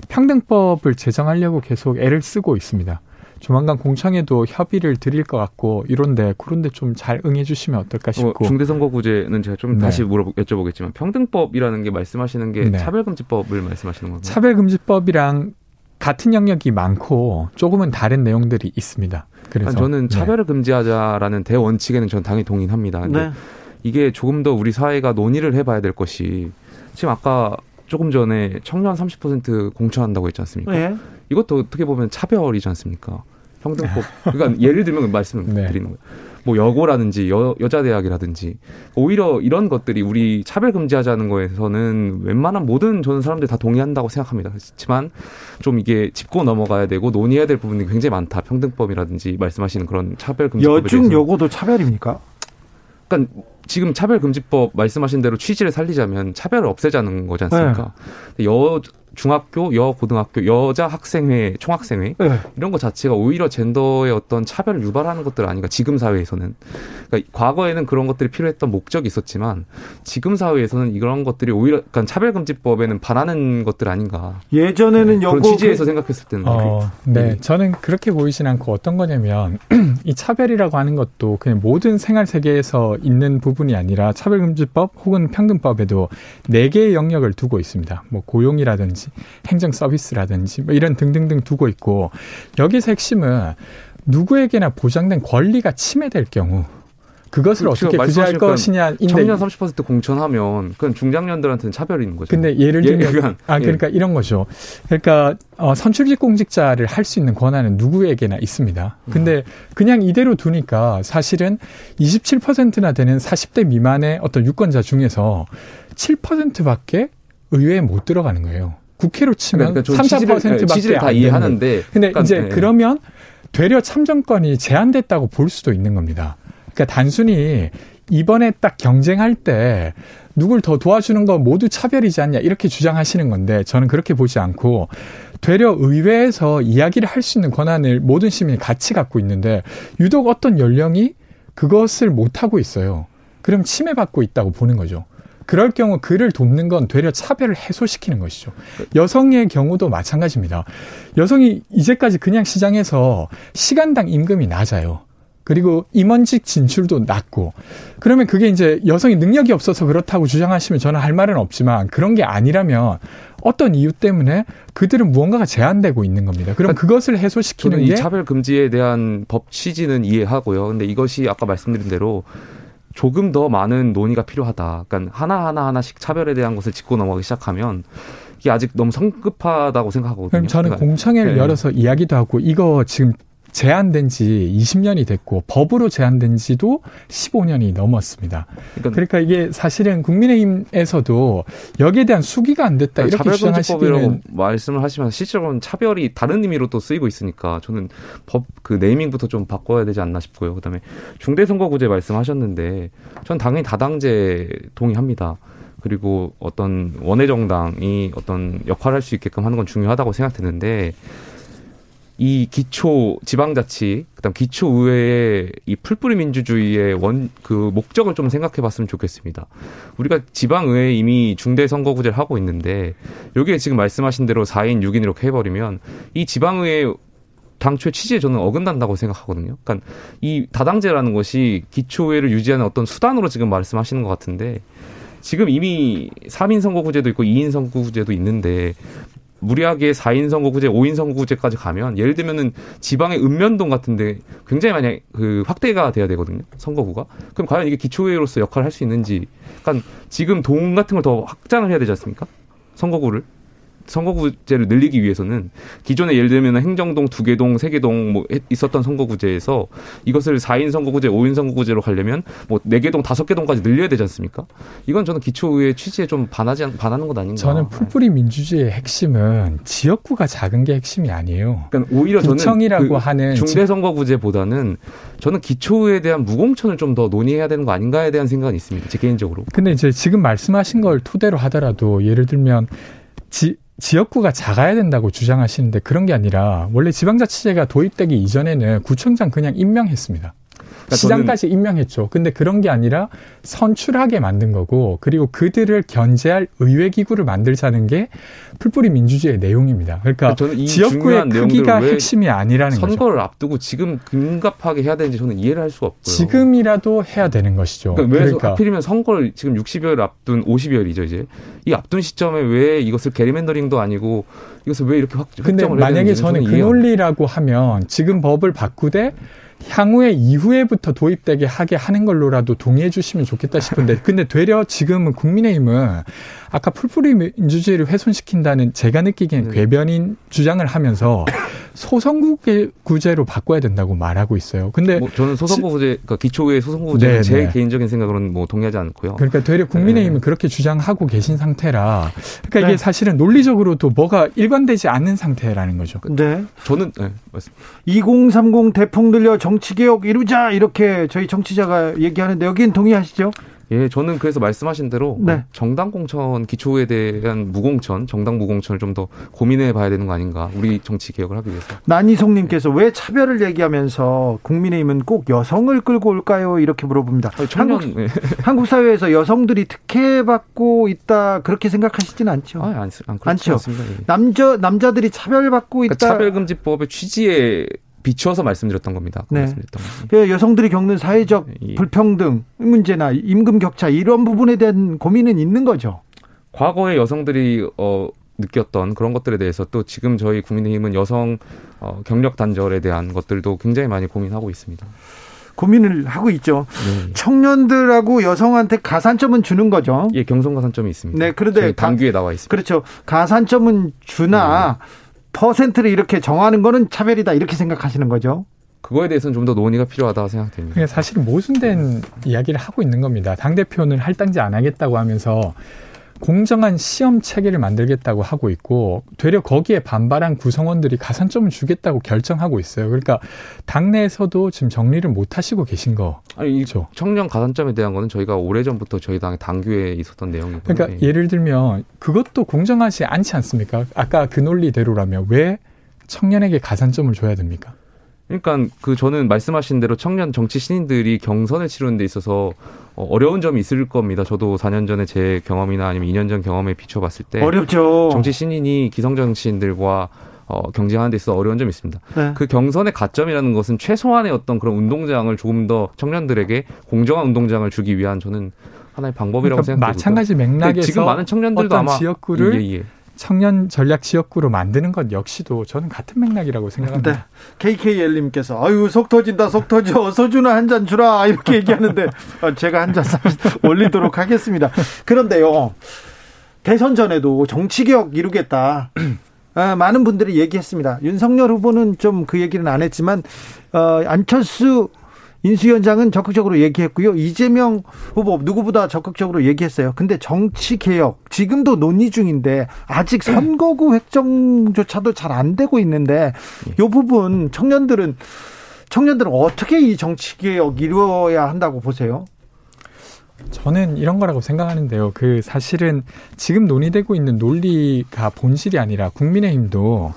평등법을 제정하려고 계속 애를 쓰고 있습니다. 조만간 공청회도 협의를 드릴 것 같고 이런데 그런데 좀 잘 응해 주시면 어떨까 어, 싶고 어, 중대선거구제는 제가 좀 네. 다시 물어 여쭤보겠지만 평등법이라는 게 말씀하시는 게 네. 차별금지법을 말씀하시는 건가요? 차별금지법이랑 같은 영역이 많고 조금은 다른 내용들이 있습니다. 그래서 저는 네. 차별을 네. 금지하자라는 대원칙에는 전 당연히 동의합니다. 네. 이게 조금 더 우리 사회가 논의를 해봐야 될 것이 지금 아까 조금 전에 청년 30% 공천한다고 했지 않습니까? 네. 이것도 어떻게 보면 차별이지 않습니까? 평등법. 그러니까 예를 들면 말씀을 네. 드리는 거예요. 뭐 여고라든지 여, 여자 대학이라든지 오히려 이런 것들이 우리 차별 금지하자는 거에서는 웬만한 모든 저는 사람들이 다 동의한다고 생각합니다. 그렇지만 좀 이게 짚고 넘어가야 되고 논의해야 될 부분이 굉장히 많다. 평등법이라든지 말씀하시는 그런 차별 금지법에 여중 여고도 차별입니까? 그러니까 지금 차별금지법 말씀하신 대로 취지를 살리자면 차별을 없애자는 거지 않습니까? 네. 여 중학교, 여 고등학교, 여자 학생회, 총학생회 네. 이런 것 자체가 오히려 젠더의 어떤 차별을 유발하는 것들 아닌가 지금 사회에서는 그러니까 과거에는 그런 것들이 필요했던 목적이 있었지만 지금 사회에서는 이런 것들이 오히려 그러니까 차별금지법에는 반하는 것들 아닌가 예전에는 네. 그런 취지에서 그... 생각했을 때는 어, 네. 네 저는 그렇게 보이진 않고 어떤 거냐면 이 차별이라고 하는 것도 그냥 모든 생활 세계에서 있는 부분이 아니라 차별금지법 혹은 평등법에도 네 개의 영역을 두고 있습니다 뭐 고용이라든지 서비스, 행정 서비스라든지 뭐 이런 등등등 두고 있고 여기서 핵심은 누구에게나 보장된 권리가 침해될 경우 그것을 그렇죠. 어떻게 규제할 것이냐인데 청년 30% 공천하면 그건 중장년들한테는 차별인 거죠. 근데 예를 들면 예, 아 그러니까 예. 이런 거죠. 그러니까 어, 선출직 공직자를 할 수 있는 권한은 누구에게나 있습니다. 근데 그냥 이대로 두니까 사실은 27%나 되는 40대 미만의 어떤 유권자 중에서 7%밖에 의회에 못 들어가는 거예요. 국회로 치면 그러니까 3, 4%밖에 취지를 다 이해하는데 근데 그러니까, 이제 네. 그러면 되려 참정권이 제한됐다고 볼 수도 있는 겁니다. 그러니까 단순히 이번에 딱 경쟁할 때 누굴 더 도와주는 건 모두 차별이지 않냐 이렇게 주장하시는 건데 저는 그렇게 보지 않고 되려 의회에서 이야기를 할 수 있는 권한을 모든 시민이 같이 갖고 있는데 유독 어떤 연령이 그것을 못 하고 있어요. 그럼 침해받고 있다고 보는 거죠. 그럴 경우 그를 돕는 건 되려 차별을 해소시키는 것이죠. 여성의 경우도 마찬가지입니다. 여성이 이제까지 그냥 시장에서 시간당 임금이 낮아요. 그리고 임원직 진출도 낮고 그러면 그게 이제 여성이 능력이 없어서 그렇다고 주장하시면 저는 할 말은 없지만 그런 게 아니라면 어떤 이유 때문에 그들은 무언가가 제한되고 있는 겁니다. 그럼 그러니까 그것을 해소시키는 게 차별 금지에 대한 법 취지는 이해하고요. 근데 이것이 아까 말씀드린 대로 조금 더 많은 논의가 필요하다. 그러니까 하나하나 하나씩 차별에 대한 것을 짚고 넘어가기 시작하면 이게 아직 너무 성급하다고 생각하거든요. 저는 그러니까, 공청회를 네. 열어서 이야기도 하고 이거 지금 제한된 지 20년이 됐고 법으로 제한된 지도 15년이 넘었습니다. 그러니까, 그러니까 이게 사실은 국민의힘에서도 여기에 대한 수기가 안 됐다 이렇게 주장하시기는 말씀을 하시면 실제로는 차별이 다른 의미로 또 쓰이고 있으니까 저는 법 그 네이밍부터 좀 바꿔야 되지 않나 싶고요. 그다음에 중대선거구제 말씀하셨는데 전 당연히 다당제 동의합니다. 그리고 어떤 원외 정당이 어떤 역할을 할 수 있게끔 하는 건 중요하다고 생각되는데 이 기초 지방자치 그다음 기초 의회의 이 풀뿌리 민주주의의 원 그 목적을 좀 생각해 봤으면 좋겠습니다. 우리가 지방 의회에 이미 중대 선거구제를 하고 있는데 여기에 지금 말씀하신 대로 4인 6인 이렇게 해 버리면 이 지방 의회 당초의 취지에 저는 어긋난다고 생각하거든요. 그러니까 이 다당제라는 것이 기초의회를 유지하는 어떤 수단으로 지금 말씀하시는 것 같은데 지금 이미 3인 선거구제도 있고 2인 선거구제도 있는데 무리하게 4인 선거구제, 5인 선거구제까지 가면 예를 들면은 지방의 읍면동 같은데 굉장히 많이 그 확대가 돼야 되거든요. 선거구가. 그럼 과연 이게 기초의회로서 역할을 할 수 있는지. 그러니까 지금 동 같은 걸 더 확장을 해야 되지 않습니까? 선거구를. 선거구제를 늘리기 위해서는 기존에 예를 들면 행정동, 두개동, 세개동 뭐 있었던 선거구제에서 이것을 4인 선거구제, 5인 선거구제로 가려면 뭐 4개동, 5개동까지 늘려야 되지 않습니까? 이건 저는 기초의 취지에 좀 반하지 반하는 것 아닌가. 저는 풀뿌리 민주주의의 핵심은 지역구가 작은 게 핵심이 아니에요. 그러니까 오히려 저는 구청이라고 그 하는 중대 선거구제보다는 저는 기초에 대한 무공천을 좀 더 논의해야 되는 거 아닌가에 대한 생각은 있습니다. 제 개인적으로. 근데 이제 지금 말씀하신 걸 토대로 하더라도 예를 들면 지, 지역구가 작아야 된다고 주장하시는데 그런 게 아니라 원래 지방자치제가 도입되기 이전에는 구청장 그냥 임명했습니다. 그러니까 시장까지 임명했죠. 근데 그런 게 아니라 선출하게 만든 거고 그리고 그들을 견제할 의회 기구를 만들자는 게 풀뿌리 민주주의의 내용입니다. 그러니까, 그러니까 지역구의 크기가 핵심이 아니라는 선거를 거죠. 선거를 앞두고 지금 긴급하게 해야 되는지 저는 이해를 할 수가 없고요. 지금이라도 해야 되는 것이죠. 그러니까 왜 그러니까. 하필이면 선거를 지금 60여일 앞둔 50여일이죠 이제 이 앞둔 시점에 왜 이것을 게리맨더링도 아니고 이것을 왜 이렇게 확 근데 만약에 저는 그 논리라고 하면 지금 법을 바꾸되 향후에 이후에부터 도입되게 하게 하는 걸로라도 동의해 주시면 좋겠다 싶은데 근데 되려 지금은 국민의힘은 아까 풀뿌리 민주주의를 훼손시킨다는 제가 느끼기엔 네. 궤변인 주장을 하면서 소선구제로 바꿔야 된다고 말하고 있어요. 근데 뭐 저는 소선구제 그러니까 기초의 소선구제 네, 제 네. 개인적인 생각으로는 뭐 동의하지 않고요. 그러니까 되려 국민의힘은 네. 그렇게 주장하고 계신 상태라 그러니까 이게 네. 사실은 논리적으로도 뭐가 일관되지 않는 상태라는 거죠. 네. 저는 네, 맞습니다. 2030 대폭 늘려 정치개혁 이루자 이렇게 저희 정치자가 얘기하는데 여기는 동의하시죠? 예, 저는 그래서 말씀하신 대로 네. 정당 공천 기초에 대한 무공천, 정당 무공천을 좀 더 고민해 봐야 되는 거 아닌가. 우리 정치 개혁을 하기 위해서. 난이송 님께서 왜 차별을 얘기하면서 국민의힘은 꼭 여성을 끌고 올까요? 이렇게 물어봅니다. 아니, 청년, 한국, 네. 한국 사회에서 여성들이 특혜 받고 있다 그렇게 생각하시지는 않죠? 아, 안, 안. 않습니다. 예. 남자 남자들이 차별받고 그러니까 있다. 차별금지법의 취지에 비추어서 말씀드렸던 겁니다. 네. 말씀드렸던 그 여성들이 겪는 사회적 예. 불평등 문제나 임금 격차 이런 부분에 대한 고민은 있는 거죠. 과거에 여성들이 어 느꼈던 그런 것들에 대해서 또 지금 저희 국민의힘은 여성 어, 경력 단절에 대한 것들도 굉장히 많이 고민하고 있습니다. 고민을 하고 있죠. 네. 청년들하고 여성한테 가산점은 주는 거죠. 예, 경선 가산점이 있습니다. 네, 그런데 당규에 나와 있습니다. 그렇죠. 가산점은 주나 네. 퍼센트를 이렇게 정하는 거는 차별이다 이렇게 생각하시는 거죠? 그거에 대해서는 좀 더 논의가 필요하다 생각됩니다. 사실 모순된 이야기를 하고 있는 겁니다. 당 대표는 할당제 안 하겠다고 하면서 공정한 시험 체계를 만들겠다고 하고 있고 되려 거기에 반발한 구성원들이 가산점을 주겠다고 결정하고 있어요. 그러니까 당내에서도 지금 정리를 못 하시고 계신 거. 아니, 죠 청년 가산점에 대한 거는 저희가 오래전부터 저희 당의 당규에 있었던 내용이고. 그러니까 예를 들면 그것도 공정하지 않지 않습니까? 아까 그 논리대로라면 왜 청년에게 가산점을 줘야 됩니까? 그러니까 그 저는 말씀하신 대로 청년 정치 신인들이 경선을 치르는 데 있어서 어, 어려운 점이 있을 겁니다. 저도 4년 전에 제 경험이나 아니면 2년 전 경험에 비춰봤을 때 어렵죠. 정치 신인이 기성 정치인들과 어, 경쟁하는 데 있어 어려운 점이 있습니다. 네. 그 경선의 가점이라는 것은 최소한의 어떤 그런 운동장을 조금 더 청년들에게 공정한 운동장을 주기 위한 저는 하나의 방법이라고 그러니까 생각합니다. 마찬가지 맥락에서 지금 많은 청년들도 아마 지역구를 예, 예. 청년 전략 지역구로 만드는 것 역시도 저는 같은 맥락이라고 생각합니다. 네. KKL님께서 아유 속 터진다 속 터져 소주나 한 잔 주라 이렇게 얘기하는데 어, 제가 한 잔 올리도록 하겠습니다. 그런데요 대선 전에도 정치 개혁 이루겠다. 아, 많은 분들이 얘기했습니다. 윤석열 후보는 좀 그 얘기는 안 했지만 어, 안철수 인수위원장은 적극적으로 얘기했고요. 이재명 후보 누구보다 적극적으로 얘기했어요. 근데 정치 개혁 지금도 논의 중인데 아직 선거구 획정조차도 잘 안 되고 있는데 이 부분 청년들은 청년들은 어떻게 이 정치 개혁 이루어야 한다고 보세요? 저는 이런 거라고 생각하는데요. 그 사실은 지금 논의되고 있는 논리가 본질이 아니라 국민의힘도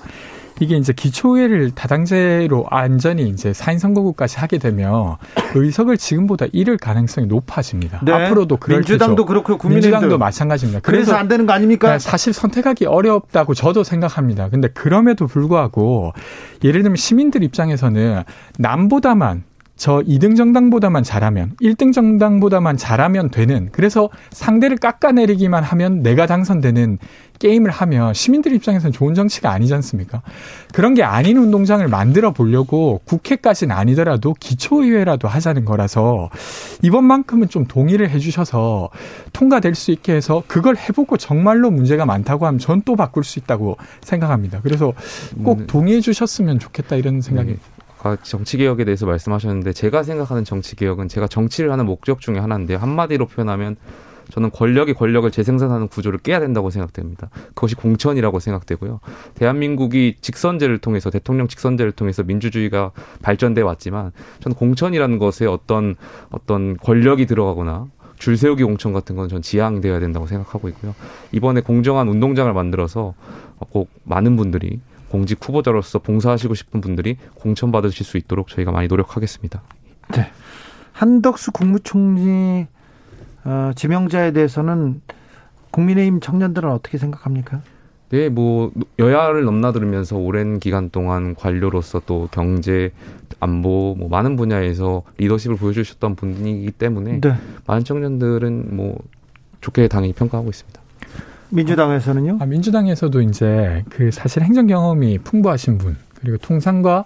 이게 이제 기초회를 다당제로 안전히 이제 사인 선거구까지 하게 되면 의석을 지금보다 잃을 가능성이 높아집니다. 네. 앞으로도 그럴 민주당도 그렇고 국민의힘도 마찬가지입니다. 그래서, 그래서, 안 되는 거 아닙니까? 네, 사실 선택하기 어렵다고 저도 생각합니다. 근데 그럼에도 불구하고 예를 들면 시민들 입장에서는 남보다만 저 2등 정당보다만 잘하면 1등 정당보다만 잘하면 되는 그래서 상대를 깎아내리기만 하면 내가 당선되는 게임을 하면 시민들 입장에서는 좋은 정치가 아니지 않습니까? 그런 게 아닌 운동장을 만들어 보려고 국회까지는 아니더라도 기초의회라도 하자는 거라서 이번만큼은 좀 동의를 해주셔서 통과될 수 있게 해서 그걸 해보고 정말로 문제가 많다고 하면 전 또 바꿀 수 있다고 생각합니다. 그래서 꼭 음. 동의해 주셨으면 좋겠다 이런 생각이 네. 아, 정치 개혁에 대해서 말씀하셨는데 제가 생각하는 정치 개혁은 제가 정치를 하는 목적 중에 하나인데 한마디로 표현하면 저는 권력이 권력을 재생산하는 구조를 깨야 된다고 생각됩니다. 그것이 공천이라고 생각되고요. 대한민국이 직선제를 통해서 대통령 직선제를 통해서 민주주의가 발전돼 왔지만 저는 공천이라는 것에 어떤 어떤 권력이 들어가거나 줄 세우기 공천 같은 건 전 지양되어야 된다고 생각하고 있고요. 이번에 공정한 운동장을 만들어서 꼭 많은 분들이 공직 후보자로서 봉사하시고 싶은 분들이 공천 받으실 수 있도록 저희가 많이 노력하겠습니다. 네. 한덕수 국무총리 어, 지명자에 대해서는 국민의힘 청년들은 어떻게 생각합니까? 네, 뭐 여야를 넘나들으면서 오랜 기간 동안 관료로서 또 경제, 안보, 뭐 많은 분야에서 리더십을 보여주셨던 분이기 때문에 네. 많은 청년들은 뭐 좋게 당연히 평가하고 있습니다. 민주당에서는요? 아, 민주당에서도 이제 그 사실 행정 경험이 풍부하신 분 그리고 통상과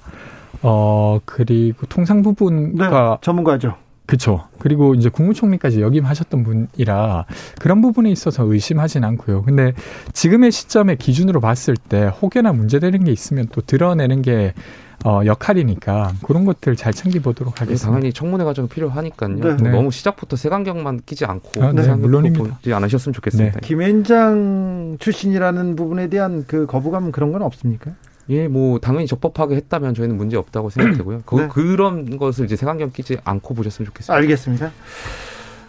어 그리고 통상 부분과 네, 전문가죠. 그렇죠. 그리고 이제 국무총리까지 역임하셨던 분이라 그런 부분에 있어서 의심하진 않고요. 근데 지금의 시점에 기준으로 봤을 때 혹여나 문제되는 게 있으면 또 드러내는 게 어, 역할이니까 그런 것들 잘 챙겨보도록 하겠습니다. 당연히 청문회 과정 필요하니까요. 네. 네. 너무 시작부터 색안경만 끼지 않고 아, 네, 물론입니다. 보지 않으셨으면 좋겠습니다. 네. 김현장 출신이라는 부분에 대한 그 거부감 그런 건 없습니까? 예, 뭐 당연히 적법하게 했다면 저희는 문제 없다고 생각되고요. 그, 네. 그런 것을 이제 색안경 끼지 않고 보셨으면 좋겠습니다. 알겠습니다.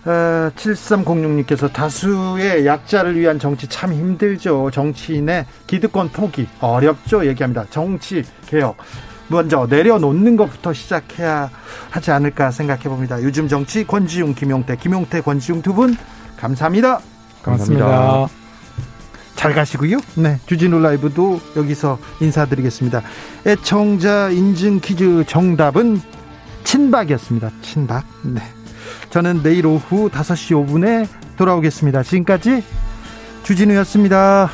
어, 7306님께서 다수의 약자를 위한 정치 참 힘들죠. 정치인의 기득권 포기 어렵죠. 얘기합니다. 정치 개혁 먼저 내려놓는 것부터 시작해야 하지 않을까 생각해 봅니다. 요즘 정치 권지웅, 김용태, 김용태, 권지웅 두 분 감사합니다. 감사합니다. 감사합니다. 잘 가시고요. 네, 주진우 라이브도 여기서 인사드리겠습니다. 애청자 인증 퀴즈 정답은 친박이었습니다. 친박. 네. 저는 내일 오후 5시 5분에 돌아오겠습니다. 지금까지 주진우였습니다.